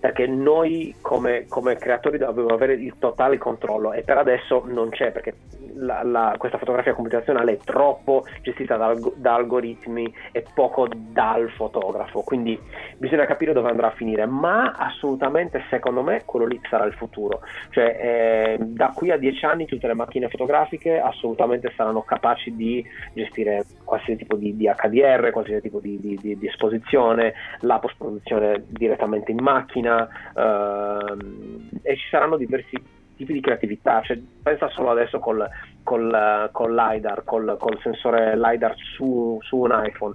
perché noi come, come, creatori dobbiamo avere il totale controllo e per adesso non c'è perché la, la, questa fotografia computazionale è troppo gestita da, da, algoritmi e poco dal fotografo. Quindi bisogna capire dove andrà a finire. Ma assolutamente secondo me quello lì sarà il futuro. Cioè eh, da qui a dieci anni tutte le macchine fotografiche assolutamente saranno capaci di gestire qualsiasi tipo di, di HDR qualsiasi tipo di, di, di esposizione la post produzione direttamente in macchina Uh, e ci saranno diversi tipi di creatività. Cioè, pensa solo adesso col, col, col LiDAR, col, col, sensore LiDAR su, su, un iPhone.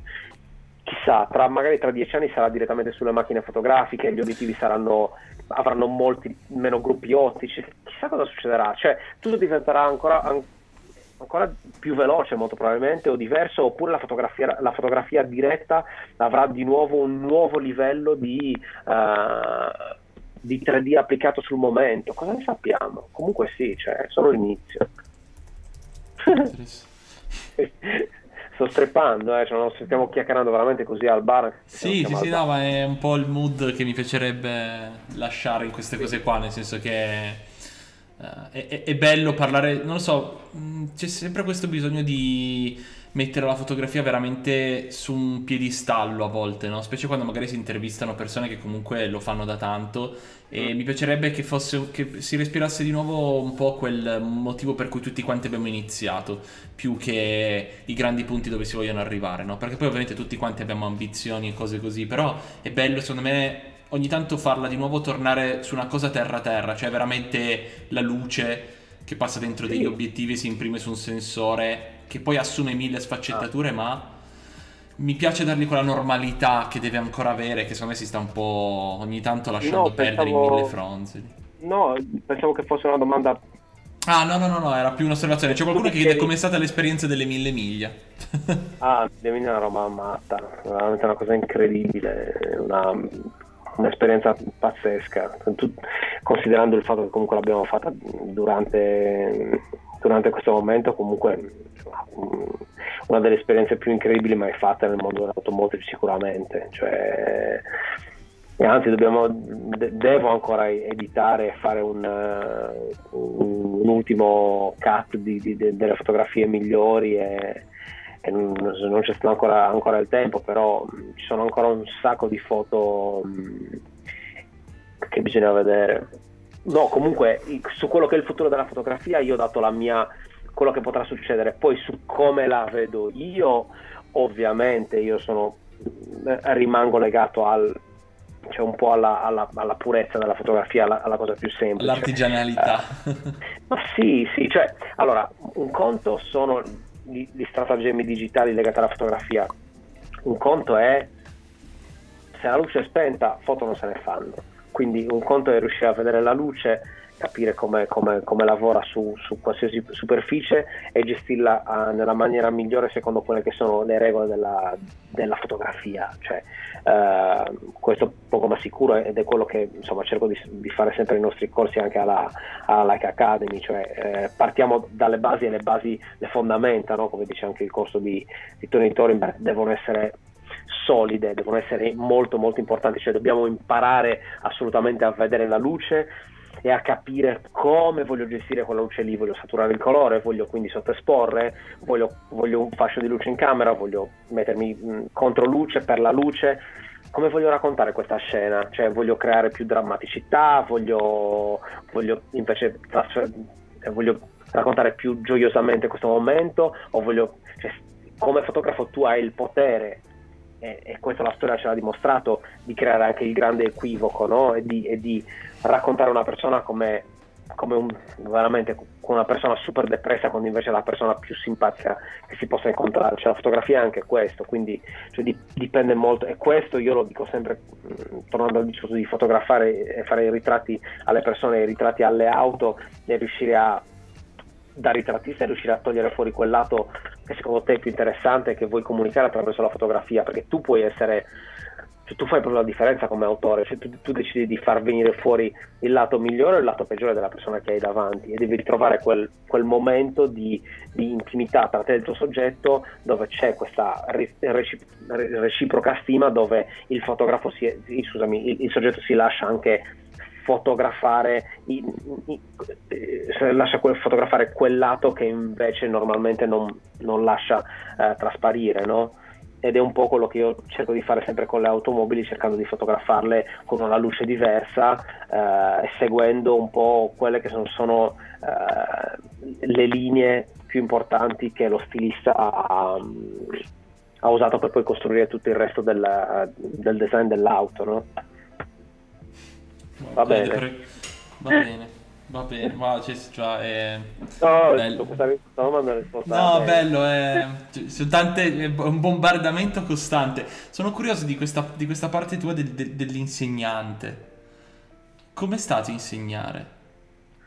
Chissà, tra, magari tra dieci anni sarà direttamente sulle macchine fotografiche, gli obiettivi saranno, avranno molti meno gruppi ottici. Chissà cosa succederà. Cioè, tutto diventerà ancora, ancora più veloce molto probabilmente o diverso oppure la fotografia, la fotografia diretta avrà di nuovo un nuovo livello di, uh, di 3D applicato sul momento cosa ne sappiamo? comunque sì, cioè, è solo l'inizio sto streppando, eh, cioè non stiamo chiacchierando veramente così al bar. Sì, sì, sì, no, ma è un po' il mood che mi piacerebbe lasciare in queste cose qua, nel senso che eh, è, è bello parlare, non lo so, mh, c'è sempre questo bisogno di mettere la fotografia veramente su un piedistallo a volte, no? Specie quando magari si intervistano persone che comunque lo fanno da tanto e mi piacerebbe che, fosse, che si respirasse di nuovo un po' quel motivo per cui tutti quanti abbiamo iniziato, più che i grandi punti dove si vogliono arrivare, no? Perché poi ovviamente tutti quanti abbiamo ambizioni e cose così, però è bello secondo me ogni tanto farla di nuovo tornare su una cosa terra-terra, cioè veramente la luce che passa dentro degli obiettivi e si imprime su un sensore che poi assume mille sfaccettature, ah. ma mi piace dargli quella normalità che deve ancora avere, che secondo me si sta un po' ogni tanto lasciando no, perdere pensavo... in mille fronzoli. No, pensavo che fosse una domanda Ah, no, no, no, no, era più un'osservazione. C'è qualcuno che chiede com'è stata l'esperienza delle mille miglia. ah, le miglia è una roba matta, veramente una cosa incredibile, una, un'esperienza pazzesca, considerando il fatto che comunque l'abbiamo fatta durante, durante questo momento, comunque una delle esperienze più incredibili mai fatte nel mondo dell'automotive sicuramente. Cioè, anzi dobbiamo, devo ancora editare e fare un, un, un ultimo cut di, di, di, delle fotografie migliori e non, non, c'è stato ancora, ancora, il tempo però ci sono ancora un sacco di foto che bisogna vedere no comunque su quello che è il futuro della fotografia io ho dato la mia quello che potrà succedere. Poi su come la vedo io, ovviamente io sono, eh, rimango legato al, cioè un po' alla, alla, alla, purezza della fotografia, alla, alla, cosa più semplice. L'artigianalità. Eh, ma sì, sì, cioè, allora, un conto sono gli, gli stratagemmi digitali legati alla fotografia, un conto è se la luce è spenta, foto non se ne fanno. Quindi un conto è riuscire a vedere la luce capire come, come, come lavora su, su, qualsiasi superficie e gestirla uh, nella maniera migliore secondo quelle che sono le regole della, della fotografia. Cioè, uh, questo poco ma sicuro ed è quello che insomma, cerco di, di, fare sempre nei nostri corsi anche alla, alla Like Academy, cioè eh, partiamo dalle basi e le basi, le fondamenta, no? come dice anche il corso di, di Tony Thorenberg, devono essere solide, devono essere molto molto importanti, cioè dobbiamo imparare assolutamente a vedere la luce e a capire come voglio gestire quella luce lì, voglio saturare il colore, voglio quindi sottoesporre, voglio, voglio un fascio di luce in camera, voglio mettermi mh, contro luce per la luce, come voglio raccontare questa scena? Cioè voglio creare più drammaticità, voglio, voglio invece voglio raccontare più gioiosamente questo momento o voglio, cioè, come fotografo tu hai il potere e, e questa la storia ce l'ha dimostrato, di creare anche il grande equivoco no? e, di, e, di, raccontare una persona come, come un, veramente una persona super depressa quando invece è la persona più simpatica che si possa incontrare. Cioè, la fotografia è anche questo, quindi cioè, dipende molto. E questo io lo dico sempre, mh, tornando al discorso di fotografare e fare i ritratti alle persone, i ritratti alle auto e riuscire a da ritrattista riuscire a togliere fuori quel lato che secondo te è più interessante che vuoi comunicare attraverso la fotografia? Perché tu puoi essere cioè, tu fai proprio la differenza come autore cioè tu, tu, decidi di far venire fuori il lato migliore o il lato peggiore della persona che hai davanti e devi ritrovare quel, quel momento di, di, intimità tra te e il tuo soggetto dove c'è questa reciproca stima dove il fotografo si, scusami, il, il soggetto si lascia anche fotografare, i, i, eh, lascia quel, fotografare quel lato che invece normalmente non, non lascia eh, trasparire, no? ed è un po' quello che io cerco di fare sempre con le automobili, cercando di fotografarle con una luce diversa eh, seguendo un po' quelle che sono, sono eh, le linee più importanti che lo stilista ha, ha, usato per poi costruire tutto il resto del, del design dell'auto. No? Va bene. Va bene. Va bene, ma c'è già è no, bello. No, bello, è, cioè, tante, è un bombardamento costante. Sono curioso di questa, di questa parte tua del, del, dell'insegnante. Com'è stato insegnare?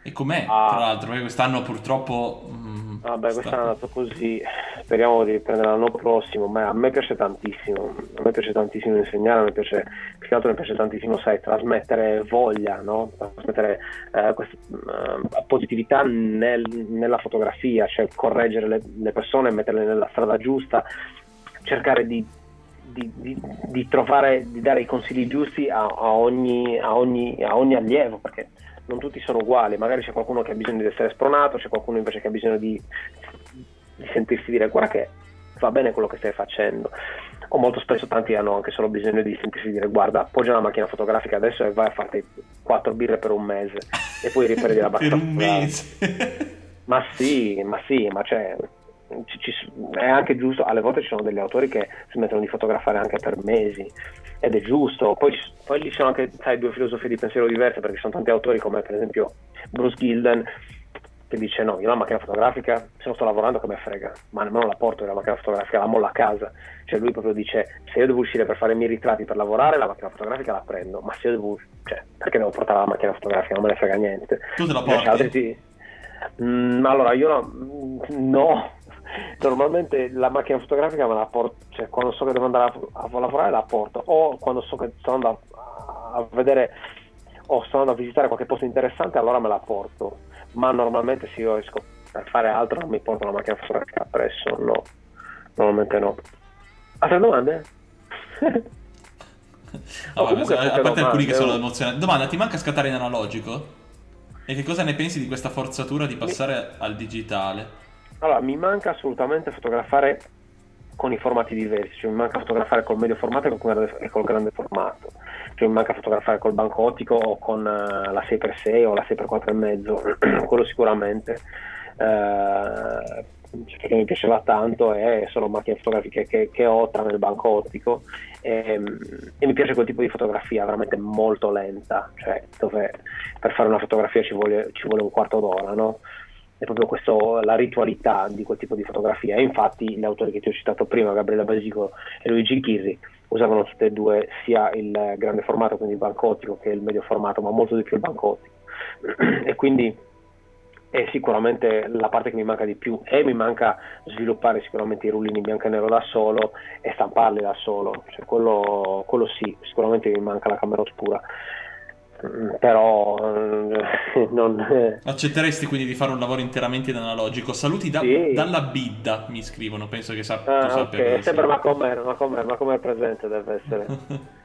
E com'è, ah. tra l'altro, perché quest'anno purtroppo... Mh, Vabbè, quest'anno è andato così, speriamo di riprendere l'anno prossimo, ma a me piace tantissimo, a me piace tantissimo insegnare, a me piace, più che altro mi piace tantissimo, sai, trasmettere voglia, no? trasmettere eh, questa uh, positività nel, nella fotografia, cioè correggere le, le persone, metterle nella strada giusta, cercare di di, di, di, trovare, di dare i consigli giusti a, a, ogni, a, ogni, a ogni allievo, perché non tutti sono uguali, magari c'è qualcuno che ha bisogno di essere spronato, c'è qualcuno invece che ha bisogno di, di sentirsi dire guarda che va bene quello che stai facendo. O molto spesso tanti hanno anche solo bisogno di sentirsi dire guarda appoggia la macchina fotografica adesso e vai a farti quattro birre per un mese e poi riprendi la per battuta. un mese. Ma sì, ma sì, ma c'è. ci- ci- è anche giusto, alle volte ci sono degli autori che si mettono di fotografare anche per mesi ed è giusto, poi, poi lì ci sono anche sai, due filosofie di pensiero diverse perché ci sono tanti autori come per esempio Bruce Gilden che dice no, io la macchina fotografica se non sto lavorando che me frega, ma nemmeno la porto la macchina fotografica, la mollo a casa, cioè lui proprio dice se io devo uscire per fare i miei ritratti per lavorare la macchina fotografica la prendo, ma se io devo, cioè perché devo portare la macchina fotografica, non me ne frega niente. Tu te la porti? altri sì. Mm, allora io no, no. Normalmente la macchina fotografica me la porto, cioè quando so che devo andare a, a lavorare la porto o quando so che sto andando a, a vedere o sto andando a visitare qualche posto interessante allora me la porto, ma normalmente se io esco per fare altro non mi porto la macchina fotografica appresso, no, normalmente no. Altre domande? Ah, vabbè, a parte alcuni che domande, sono oh. emozionati. Domanda, ti manca scattare in analogico? E che cosa ne pensi di questa forzatura di passare al digitale? Allora, mi manca assolutamente fotografare con i formati diversi, cioè mi manca fotografare col medio formato e col grande, formato, cioè mi manca fotografare col banco ottico o con eh, la 6x6 o la 6x4,5, quello sicuramente, eh, perché mi piaceva tanto e sono macchine fotografiche che, che ho tranne il banco ottico e, e mi piace quel tipo di fotografia veramente molto lenta, cioè dove per fare una fotografia ci vuole, ci vuole un quarto d'ora, no? È proprio questo, la ritualità di quel tipo di fotografia. Infatti gli autori che ti ho citato prima, Gabriele Basico e Luigi Chirri, usavano tutte e due sia il grande formato, quindi il banco ottico, che il medio formato, ma molto di più il banco ottico. e quindi è sicuramente la parte che mi manca di più e mi manca sviluppare sicuramente i rullini bianco e nero da solo e stamparli da solo, cioè, quello, quello sì, sicuramente mi manca la camera oscura. Mm, Però eh, non, eh, Accetteresti quindi di fare un lavoro interamente in analogico? Saluti da- Sì. dalla bidda, mi scrivono, penso che sa- tu Ah, sappia ok, cosa sempre sia. Macomer, Macomer, Macomer presente deve essere.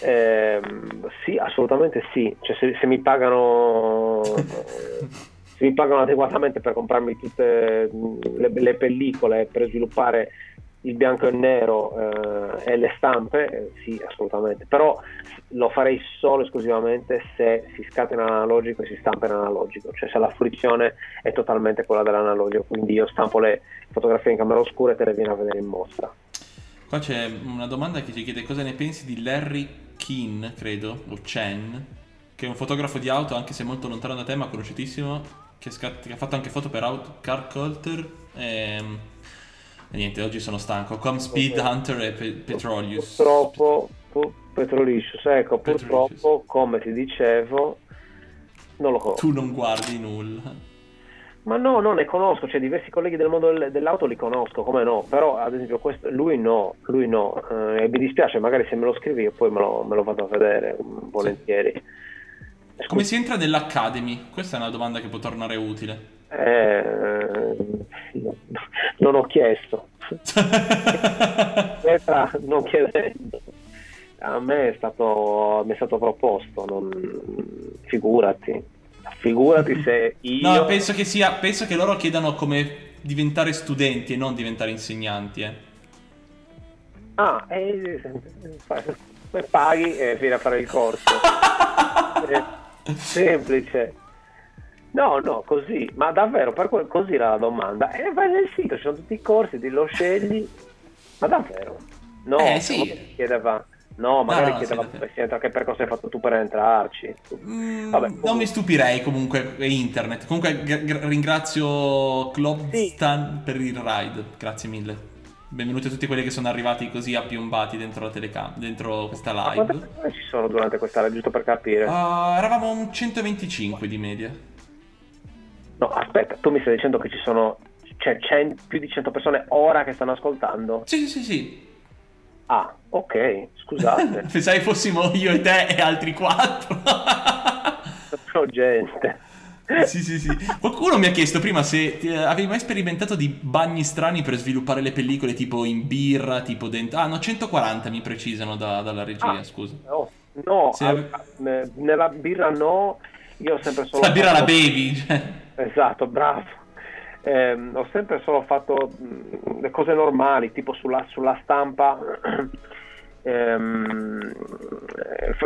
Ehm, sì, assolutamente sì. Cioè, se, se mi pagano se mi pagano adeguatamente per comprarmi tutte le, le pellicole per sviluppare il bianco e il nero eh, e le stampe, eh, sì, assolutamente. Però lo farei solo e esclusivamente se si scatta in analogico e si stampa in analogico, cioè se la fruizione è totalmente quella dell'analogico. Quindi io stampo le fotografie in camera oscura e te le vieni a vedere in mostra. Qua c'è una domanda che ci chiede cosa ne pensi di Larry Keane, credo, o Chen, che è un fotografo di auto, anche se molto lontano da te, ma conosciutissimo, che, scat- che ha fatto anche foto per auto, Car Culture. E, e niente, oggi sono stanco. Com Speed Hunter e Pe- Petroleus. Purtroppo, pu- Petrolicious, ecco, Petrolicious. purtroppo, come ti dicevo, non lo conosco. Tu non guardi nulla. Ma no, no, ne conosco, cioè diversi colleghi del mondo del- dell'auto li conosco, come no, però ad esempio questo, lui no, lui no, eh, e mi dispiace, magari se me lo scrivi io poi me lo, me lo vado a vedere, mm, volentieri. Come si entra nell'Academy? Questa è una domanda che può tornare utile. Eh, no, non ho chiesto, non chiedendo. A me è stato, mi è stato proposto, non, figurati, figurati se io... No, penso che sia. Penso che loro chiedano come diventare studenti e non diventare insegnanti, eh. Ah, eh, eh, paghi e vieni a fare il corso. Eh, semplice. No, no, così, ma davvero, per que- così era la domanda. E vai nel sito, ci sono tutti i corsi, ti lo scegli. Ma davvero? No, Eh, sì. magari chiedeva... No, magari no, no, chiedeva sì, entra, che percorso hai fatto tu per entrarci. Mm, Vabbè, non mi stupirei comunque, è internet. Comunque gra- gra- ringrazio Clubstan per il ride, grazie mille. Benvenuti a tutti quelli che sono arrivati così appiombati dentro la telecamera, dentro questa Ma quante live. persone ci sono durante questa live, giusto per capire? Ah, eravamo un 125 di media. No, aspetta, tu mi stai dicendo che ci sono cioè, 100 più di 100 persone ora che stanno ascoltando? Sì, sì, sì, sì. Ah, ok, scusate, Pensai fossimo io e te e altri quattro. sono gente. sì, sì, sì. Qualcuno mi ha chiesto prima se ti- avevi mai sperimentato di bagni strani per sviluppare le pellicole tipo in birra, tipo dentro... Ah, no, 140 mi precisano da- dalla regia, Ah. scusa. No, no Sì, allora, eh, nella birra no, io ho sempre solo La birra la bevi, cioè. Esatto, bravo. Ehm, ho sempre solo fatto mh, le cose normali, tipo sulla, sulla stampa, ehm,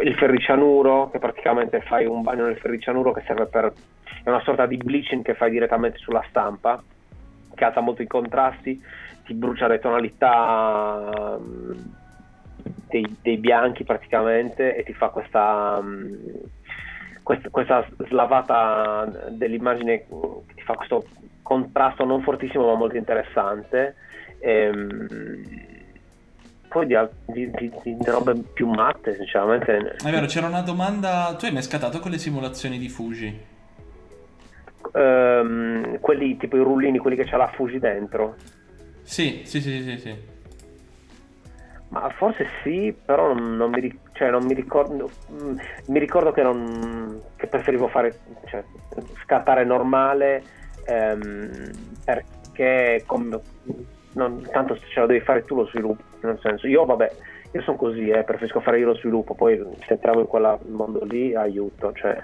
il ferricianuro, che praticamente fai un bagno nel ferricianuro che serve per... è una sorta di bleaching che fai direttamente sulla stampa, che alza molto i contrasti, ti brucia le tonalità mh, dei, dei bianchi praticamente e ti fa questa... mh, questa, questa slavata dell'immagine che ti fa questo contrasto non fortissimo ma molto interessante. Ehm, poi di, di- di- di robe più matte, sinceramente. È vero, c'era una domanda. Tu hai mai scattato con le simulazioni di Fuji? Ehm, quelli tipo i rullini, quelli che c'ha la Fuji dentro. Sì, sì, sì, sì, sì. Ma forse sì, però non, non mi, ri- cioè, non mi ricordo. mm, Mi ricordo che, non, che preferivo fare cioè, scattare normale ehm, perché come, non, tanto ce la devi fare tu lo sviluppo. Nel senso, io vabbè, io sono così, eh, preferisco fare io lo sviluppo, poi se entriamo in quel mondo lì aiuto, cioè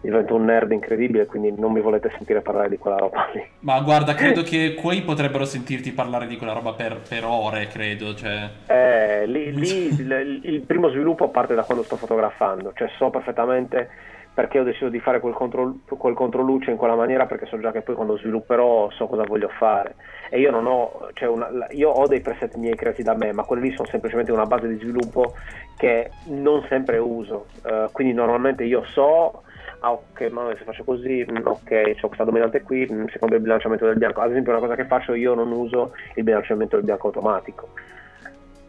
divento un nerd incredibile, quindi non mi volete sentire parlare di quella roba lì. Ma guarda, credo che quei potrebbero sentirti parlare di quella roba per, per ore, credo. Cioè. Eh, lì, lì il, il primo sviluppo parte da quando sto fotografando, cioè so perfettamente perché ho deciso di fare quel, contro, quel controluce in quella maniera perché so già che poi quando svilupperò so cosa voglio fare e io non ho, cioè una, io ho dei preset miei creati da me ma quelli lì sono semplicemente una base di sviluppo che non sempre uso, Eh, quindi normalmente io so ah ok ma se faccio così mm, ok ho questa dominante qui mm, secondo il bilanciamento del bianco ad esempio una cosa che faccio io non uso il bilanciamento del bianco automatico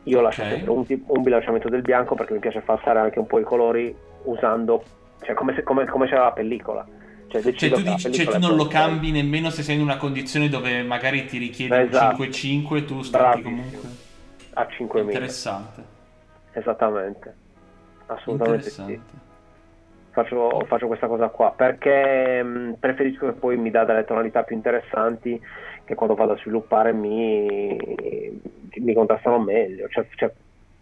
io lascio Ok. sempre un, un bilanciamento del bianco perché mi piace falsare anche un po' i colori usando cioè come, se, come, come c'era la pellicola cioè, Cioè, tu, dici, cioè, tu non lo cambi nemmeno se sei in una condizione dove magari ti richiede Esatto. un 5-5, tu stacchi comunque. a 5000 Interessante. esattamente assolutamente sì Interessante. Faccio, faccio questa cosa qua perché mh, preferisco che poi mi dà delle tonalità più interessanti che quando vado a sviluppare mi, mi contrastano meglio cioè, cioè,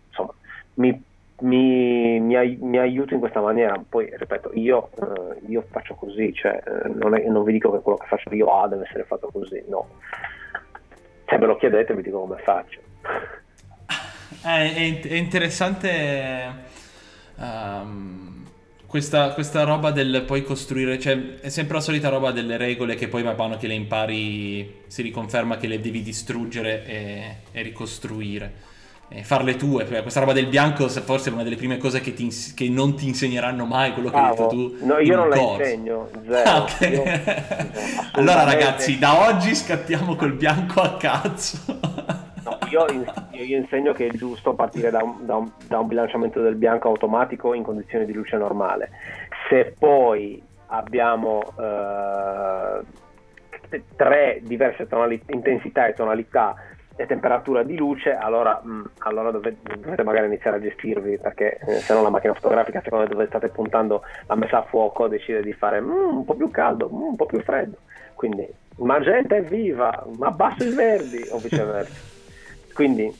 insomma mi, mi, mi, ai- mi aiuto in questa maniera. Poi ripeto io, eh, io faccio così cioè, eh, non, è- non vi dico che quello che faccio io ah, deve essere fatto così no. Se me lo chiedete vi dico come faccio. Eh, è, è interessante ehm, questa, questa roba del poi costruire, cioè è sempre la solita roba delle regole che poi man mano che le impari si riconferma che le devi distruggere e, e ricostruire. E farle tue, Cioè, questa roba del bianco se forse è una delle prime cose che, ti che non ti insegneranno mai quello che hai detto tu. No, io non la corso. insegno, zero. Ah, ok. Io- allora ragazzi, da oggi scattiamo col bianco a cazzo. Io, io- insegno che è giusto partire da un, da un- da un bilanciamento del bianco automatico in condizioni di luce normale. Se poi abbiamo eh, tre diverse tonali- intensità e tonalità e temperatura di luce, allora, mh, allora dove- dovete magari iniziare a gestirvi perché eh, se no la macchina fotografica, secondo me dove state puntando la messa a fuoco, decide di fare "Mm, un po' più caldo, mm, un po' più freddo. Quindi magenta è viva, ma abbasso i verdi o viceversa. Quindi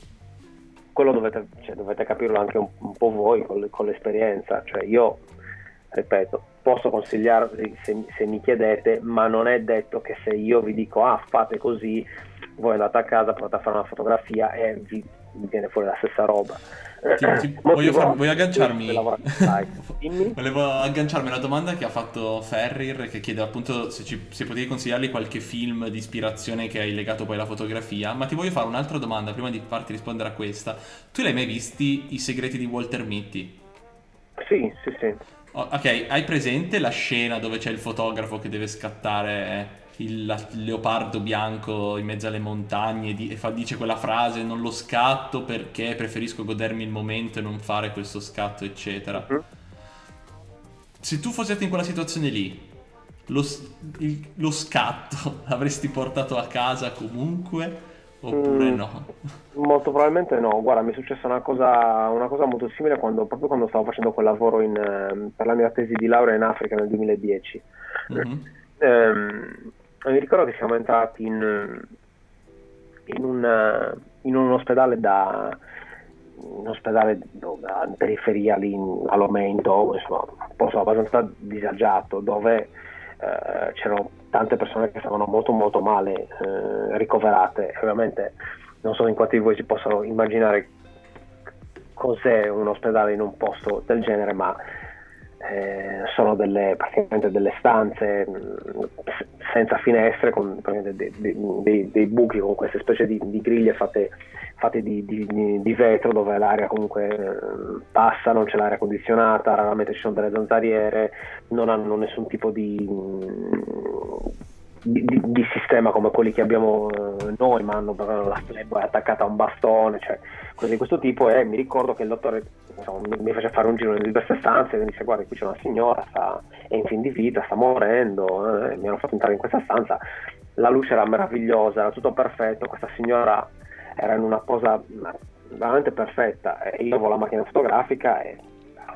quello dovete, cioè, dovete capirlo anche un, un po' voi con, con l'esperienza. Cioè, io, ripeto, posso consigliarvi se, se mi chiedete, ma non è detto che se io vi dico ah fate così, voi andate a casa, provate a fare una fotografia e vi viene fuori la stessa roba. Ti- ti- voglio, far- voglio agganciarmi. Volevo agganciarmi alla domanda che ha fatto Ferrir, che chiede appunto se, ci, se potevi consigliargli qualche film di ispirazione che hai legato poi alla fotografia. Ma ti voglio fare un'altra domanda prima di farti rispondere a questa. Tu l'hai mai visti I segreti di Walter Mitty? Sì, sì, sì. Oh, ok, hai presente la scena dove c'è il fotografo che deve scattare il, leopardo bianco in mezzo alle montagne di- e fa- dice quella frase non lo scatto perché preferisco godermi il momento e non fare questo scatto, eccetera. Mm. Se tu fossi stato in quella situazione lì, lo, il- lo scatto l'avresti portato a casa comunque oppure Mm. no? Molto probabilmente no, guarda, mi è successa una cosa, una cosa molto simile quando, proprio quando stavo facendo quel lavoro in, ehm, per la mia tesi di laurea in Africa nel 2010. Mhm. Ehm, mi ricordo che siamo entrati in, in, un, in un ospedale da un ospedale in periferia lì a insomma, posto abbastanza disagiato dove eh, c'erano tante persone che stavano molto molto male eh, ricoverate. Ovviamente non so in quanti di voi si possano immaginare cos'è un ospedale in un posto del genere, ma eh, sono delle, praticamente delle stanze mh, senza finestre, con dei, dei, dei, buchi con queste specie di, di griglie fatte, fatte di, di, di, vetro dove l'aria comunque eh, passa, non c'è l'aria condizionata, raramente ci sono delle zanzariere, non hanno nessun tipo di, di, di, sistema come quelli che abbiamo eh, noi, ma hanno la è attaccata a un bastone, cioè cose di questo tipo. E mi ricordo che il dottore insomma, mi, mi fece fare un giro in diverse stanze e mi dice: Guarda, qui c'è una signora, sta, è in fin di vita, sta morendo. Eh, mi hanno fatto entrare in questa stanza. La luce era meravigliosa, era tutto perfetto. Questa signora era in una posa veramente perfetta. E io avevo la macchina fotografica e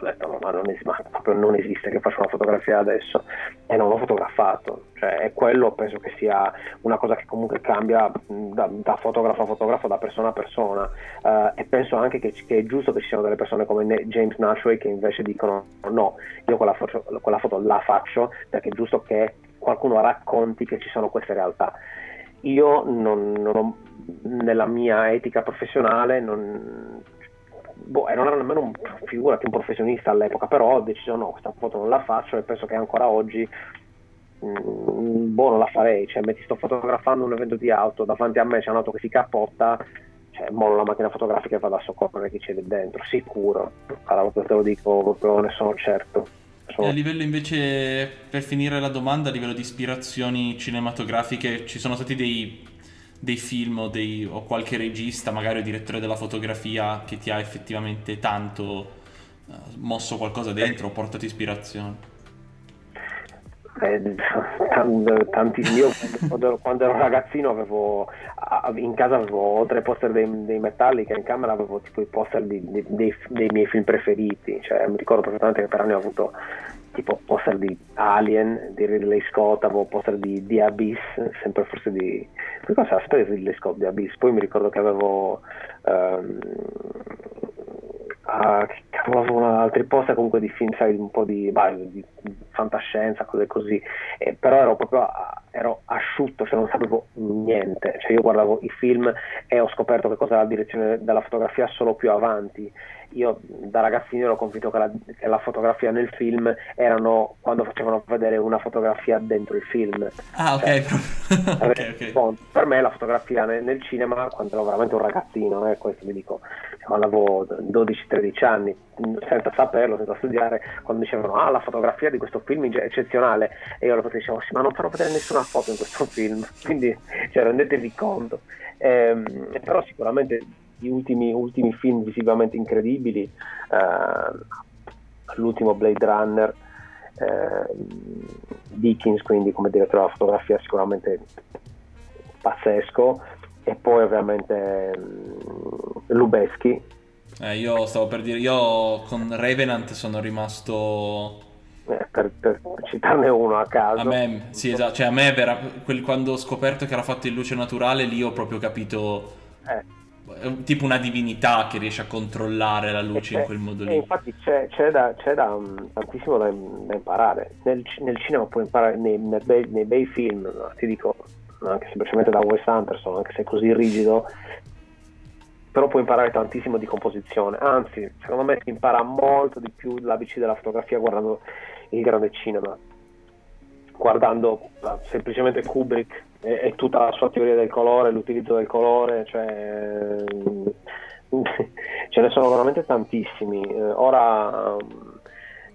ho detto no, ma non, es- ma proprio non esiste che faccio una fotografia adesso. E non l'ho fotografato, cioè è quello penso che sia una cosa che comunque cambia da, da fotografo a fotografo, da persona a persona. Uh, e penso anche che, che, è giusto che ci siano delle persone come James Nashway che invece dicono no, io quella foto, quella foto la faccio perché è giusto che qualcuno racconti che ci sono queste realtà. Io non, non ho, nella mia etica professionale non, boh, non ero nemmeno un, figurati un professionista all'epoca, però ho deciso no, questa foto non la faccio e penso che ancora oggi mh, mm, boh, non la farei, cioè metti sto fotografando un evento di auto, davanti a me c'è un'auto che si cappotta, cioè mollo la macchina fotografica e vado a soccorrere chi c'è dentro, sicuro, allora te lo dico, proprio ne sono certo. E a livello invece, per finire la domanda, a livello di ispirazioni cinematografiche, ci sono stati dei dei film o, dei, o qualche regista, magari o direttore della fotografia che ti ha effettivamente tanto uh, mosso qualcosa dentro o portato ispirazione? Eh, tantissimi. Io quando ero, ragazzino avevo in casa avevo tre poster dei, dei Metallica, in camera avevo tipo i poster di, dei, dei, miei film preferiti. Cioè, mi ricordo perfettamente che per anni ho avuto tipo poster di Alien di Ridley Scott, avevo poster di, di Abyss, sempre forse di... cosa aspetta di Ridley Scott di Abyss, poi mi ricordo che avevo... Um, ah, avevo altri poster comunque di film, sai, un po' di, bah, di fantascienza, cose così, eh, però ero proprio ero asciutto, cioè non sapevo niente, cioè io guardavo i film e ho scoperto che cosa era la direzione della fotografia solo più avanti io da ragazzino ero convinto che la, che la, fotografia nel film erano quando facevano vedere una fotografia dentro il film. Ah, ok. Cioè, okay, okay. Per me la fotografia nel, nel, cinema, quando ero veramente un ragazzino, eh, questo mi dico, quando avevo 12-13 anni, senza saperlo, senza studiare, quando dicevano ah la fotografia di questo film è eccezionale e io allora dicevo sì ma non farò vedere nessuna foto in questo film, quindi cioè, rendetevi conto. Eh, però sicuramente gli ultimi, ultimi film visivamente incredibili, eh, l'ultimo Blade Runner, eh, Dickens quindi come direttore della fotografia sicuramente pazzesco e poi ovviamente mm, Lubeschi eh, io stavo per dire io con Revenant sono rimasto eh, per, per, citarne uno a caso a me, sì, esatto. cioè, a me vera, quel, quando ho scoperto che era fatto in luce naturale lì ho proprio capito eh tipo una divinità che riesce a controllare la luce in quel modo lì. infatti c'è, c'è, da, c'è da, um, tantissimo da, da imparare. Nel, nel, cinema puoi imparare, nei, nei, bei, nei bei film, no? ti dico, anche semplicemente da Wes Anderson, anche se è così rigido, però puoi imparare tantissimo di composizione. Anzi, secondo me si impara molto di più l'ABC della fotografia guardando il grande cinema guardando semplicemente Kubrick e, e, tutta la sua teoria del colore, l'utilizzo del colore, cioè, ce ne sono veramente tantissimi. Eh, ora,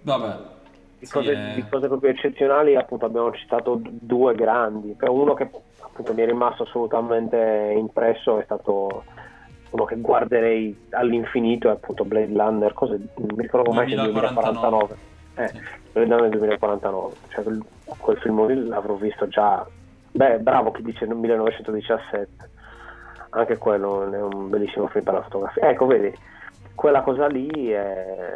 Vabbè, di, cose, sì, di cose proprio eccezionali, appunto, abbiamo citato due grandi. Uno che appunto mi è rimasto assolutamente impresso è stato uno che guarderei all'infinito, è appunto Blade Runner, cose, mi ricordo mai che è 2049. Eh, sì. Blade Runner 2049, cioè quel film lì l'avrò visto già, beh bravo chi dice 1917, anche quello è un bellissimo film per la fotografia, ecco vedi, quella cosa lì è...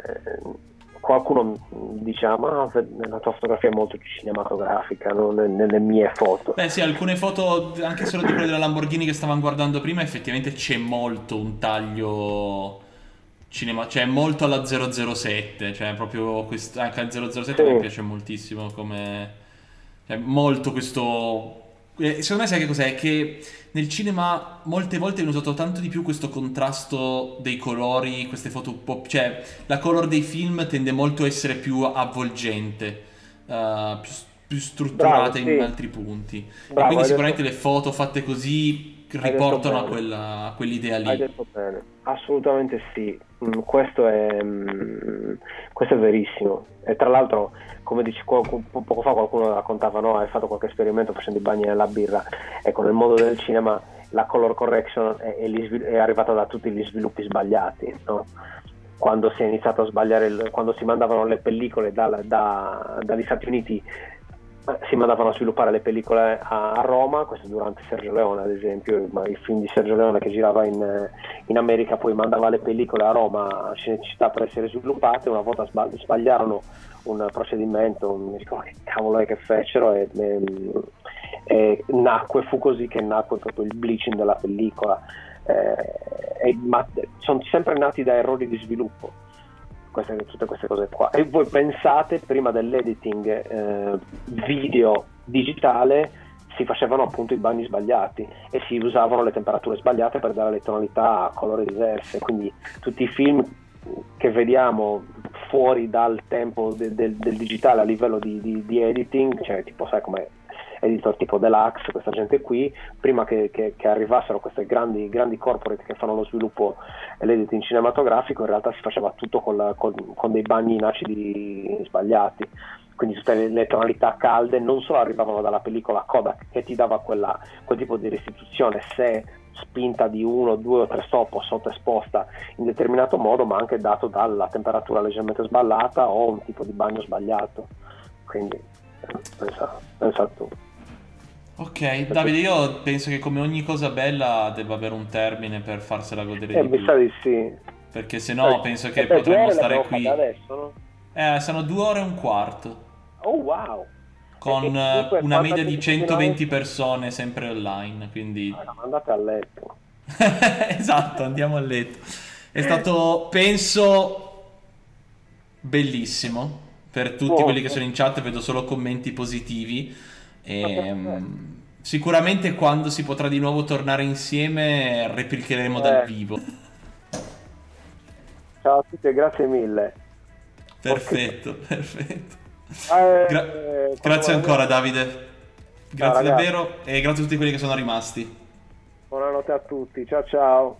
qualcuno diciamo ah, la tua fotografia è molto cinematografica non nelle mie foto. Beh sì alcune foto anche solo di quelle della Lamborghini che stavamo guardando prima effettivamente c'è molto un taglio cinema, cioè molto alla 007, cioè proprio quest- anche al 007 Sì. mi piace moltissimo come... Cioè, molto questo... eh, Secondo me sai che cos'è? Che nel cinema molte volte viene usato tanto di più questo contrasto dei colori, queste foto un po'... cioè la color dei film tende molto a essere più avvolgente, eh, più, più strutturata Bravo, in sì. altri punti. e Bravo, quindi hai sicuramente le foto fatte così detto riportano a, quella, a quell'idea Hai lì. detto bene, assolutamente sì, Mm, questo è, mm, questo è verissimo. E tra l'altro, come po- poco fa qualcuno raccontava, no? hai fatto qualche esperimento facendo i bagni nella birra. Ecco, nel mondo del cinema la color correction è, è è arrivata da tutti gli sviluppi sbagliati. no? Quando si è iniziato a sbagliare, il- quando si mandavano le pellicole dal- da- dagli Stati Uniti si mandavano a sviluppare le pellicole a, Roma, questo durante Sergio Leone ad esempio, il, film di Sergio Leone che girava in, in America poi mandava le pellicole a Roma a Cinecittà per essere sviluppate, una volta sbag- sbagliarono un procedimento, non mi ricordo che cavolo è che fecero e, ehm, e nacque, fu così che nacque proprio il bleaching della pellicola, Eh, e- ma sono sempre nati da errori di sviluppo queste- tutte queste cose qua. E voi pensate, prima dell'editing eh, video digitale si facevano appunto i bagni sbagliati e si usavano le temperature sbagliate per dare le tonalità a colori diverse. Quindi tutti i film che vediamo fuori dal tempo de- del- del digitale a livello di, di- di editing, cioè tipo sai come editor tipo Deluxe, questa gente qui, prima che, che- che arrivassero queste grandi, grandi corporate che fanno lo sviluppo e l'editing cinematografico, in realtà si faceva tutto con, la- con- con dei bagni in acidi sbagliati. Quindi tutte le, le tonalità calde non solo arrivavano dalla pellicola Kodak che ti dava quella- quel tipo di restituzione se spinta di uno, due o tre stop o sottoesposta in determinato modo, ma anche dato dalla temperatura leggermente sballata o un tipo di bagno sbagliato. Quindi eh, pensa, pensa tu. Ok, Davide, io penso che come ogni cosa bella debba avere un termine per farsela godere Eh, di più. di sì. Perché se no penso che E per potremmo stare qui. adesso, no? Eh, sono due ore e un quarto. Oh wow! Con E- e eh, una media di gente 120 persone sempre online. Quindi Ah, Andate a letto. esatto, andiamo a letto. È stato, penso, bellissimo. Per tutti Oh. quelli che sono in chat vedo solo commenti positivi. Ehm, sicuramente quando si potrà di nuovo tornare insieme replicheremo dal Eh. vivo. Ciao a tutti e grazie mille. Perfetto, perfetto. Eh, Gra- eh, grazie ancora Davide. Grazie ragazzi. davvero e grazie a tutti quelli che sono rimasti. Buonanotte a tutti. Ciao ciao.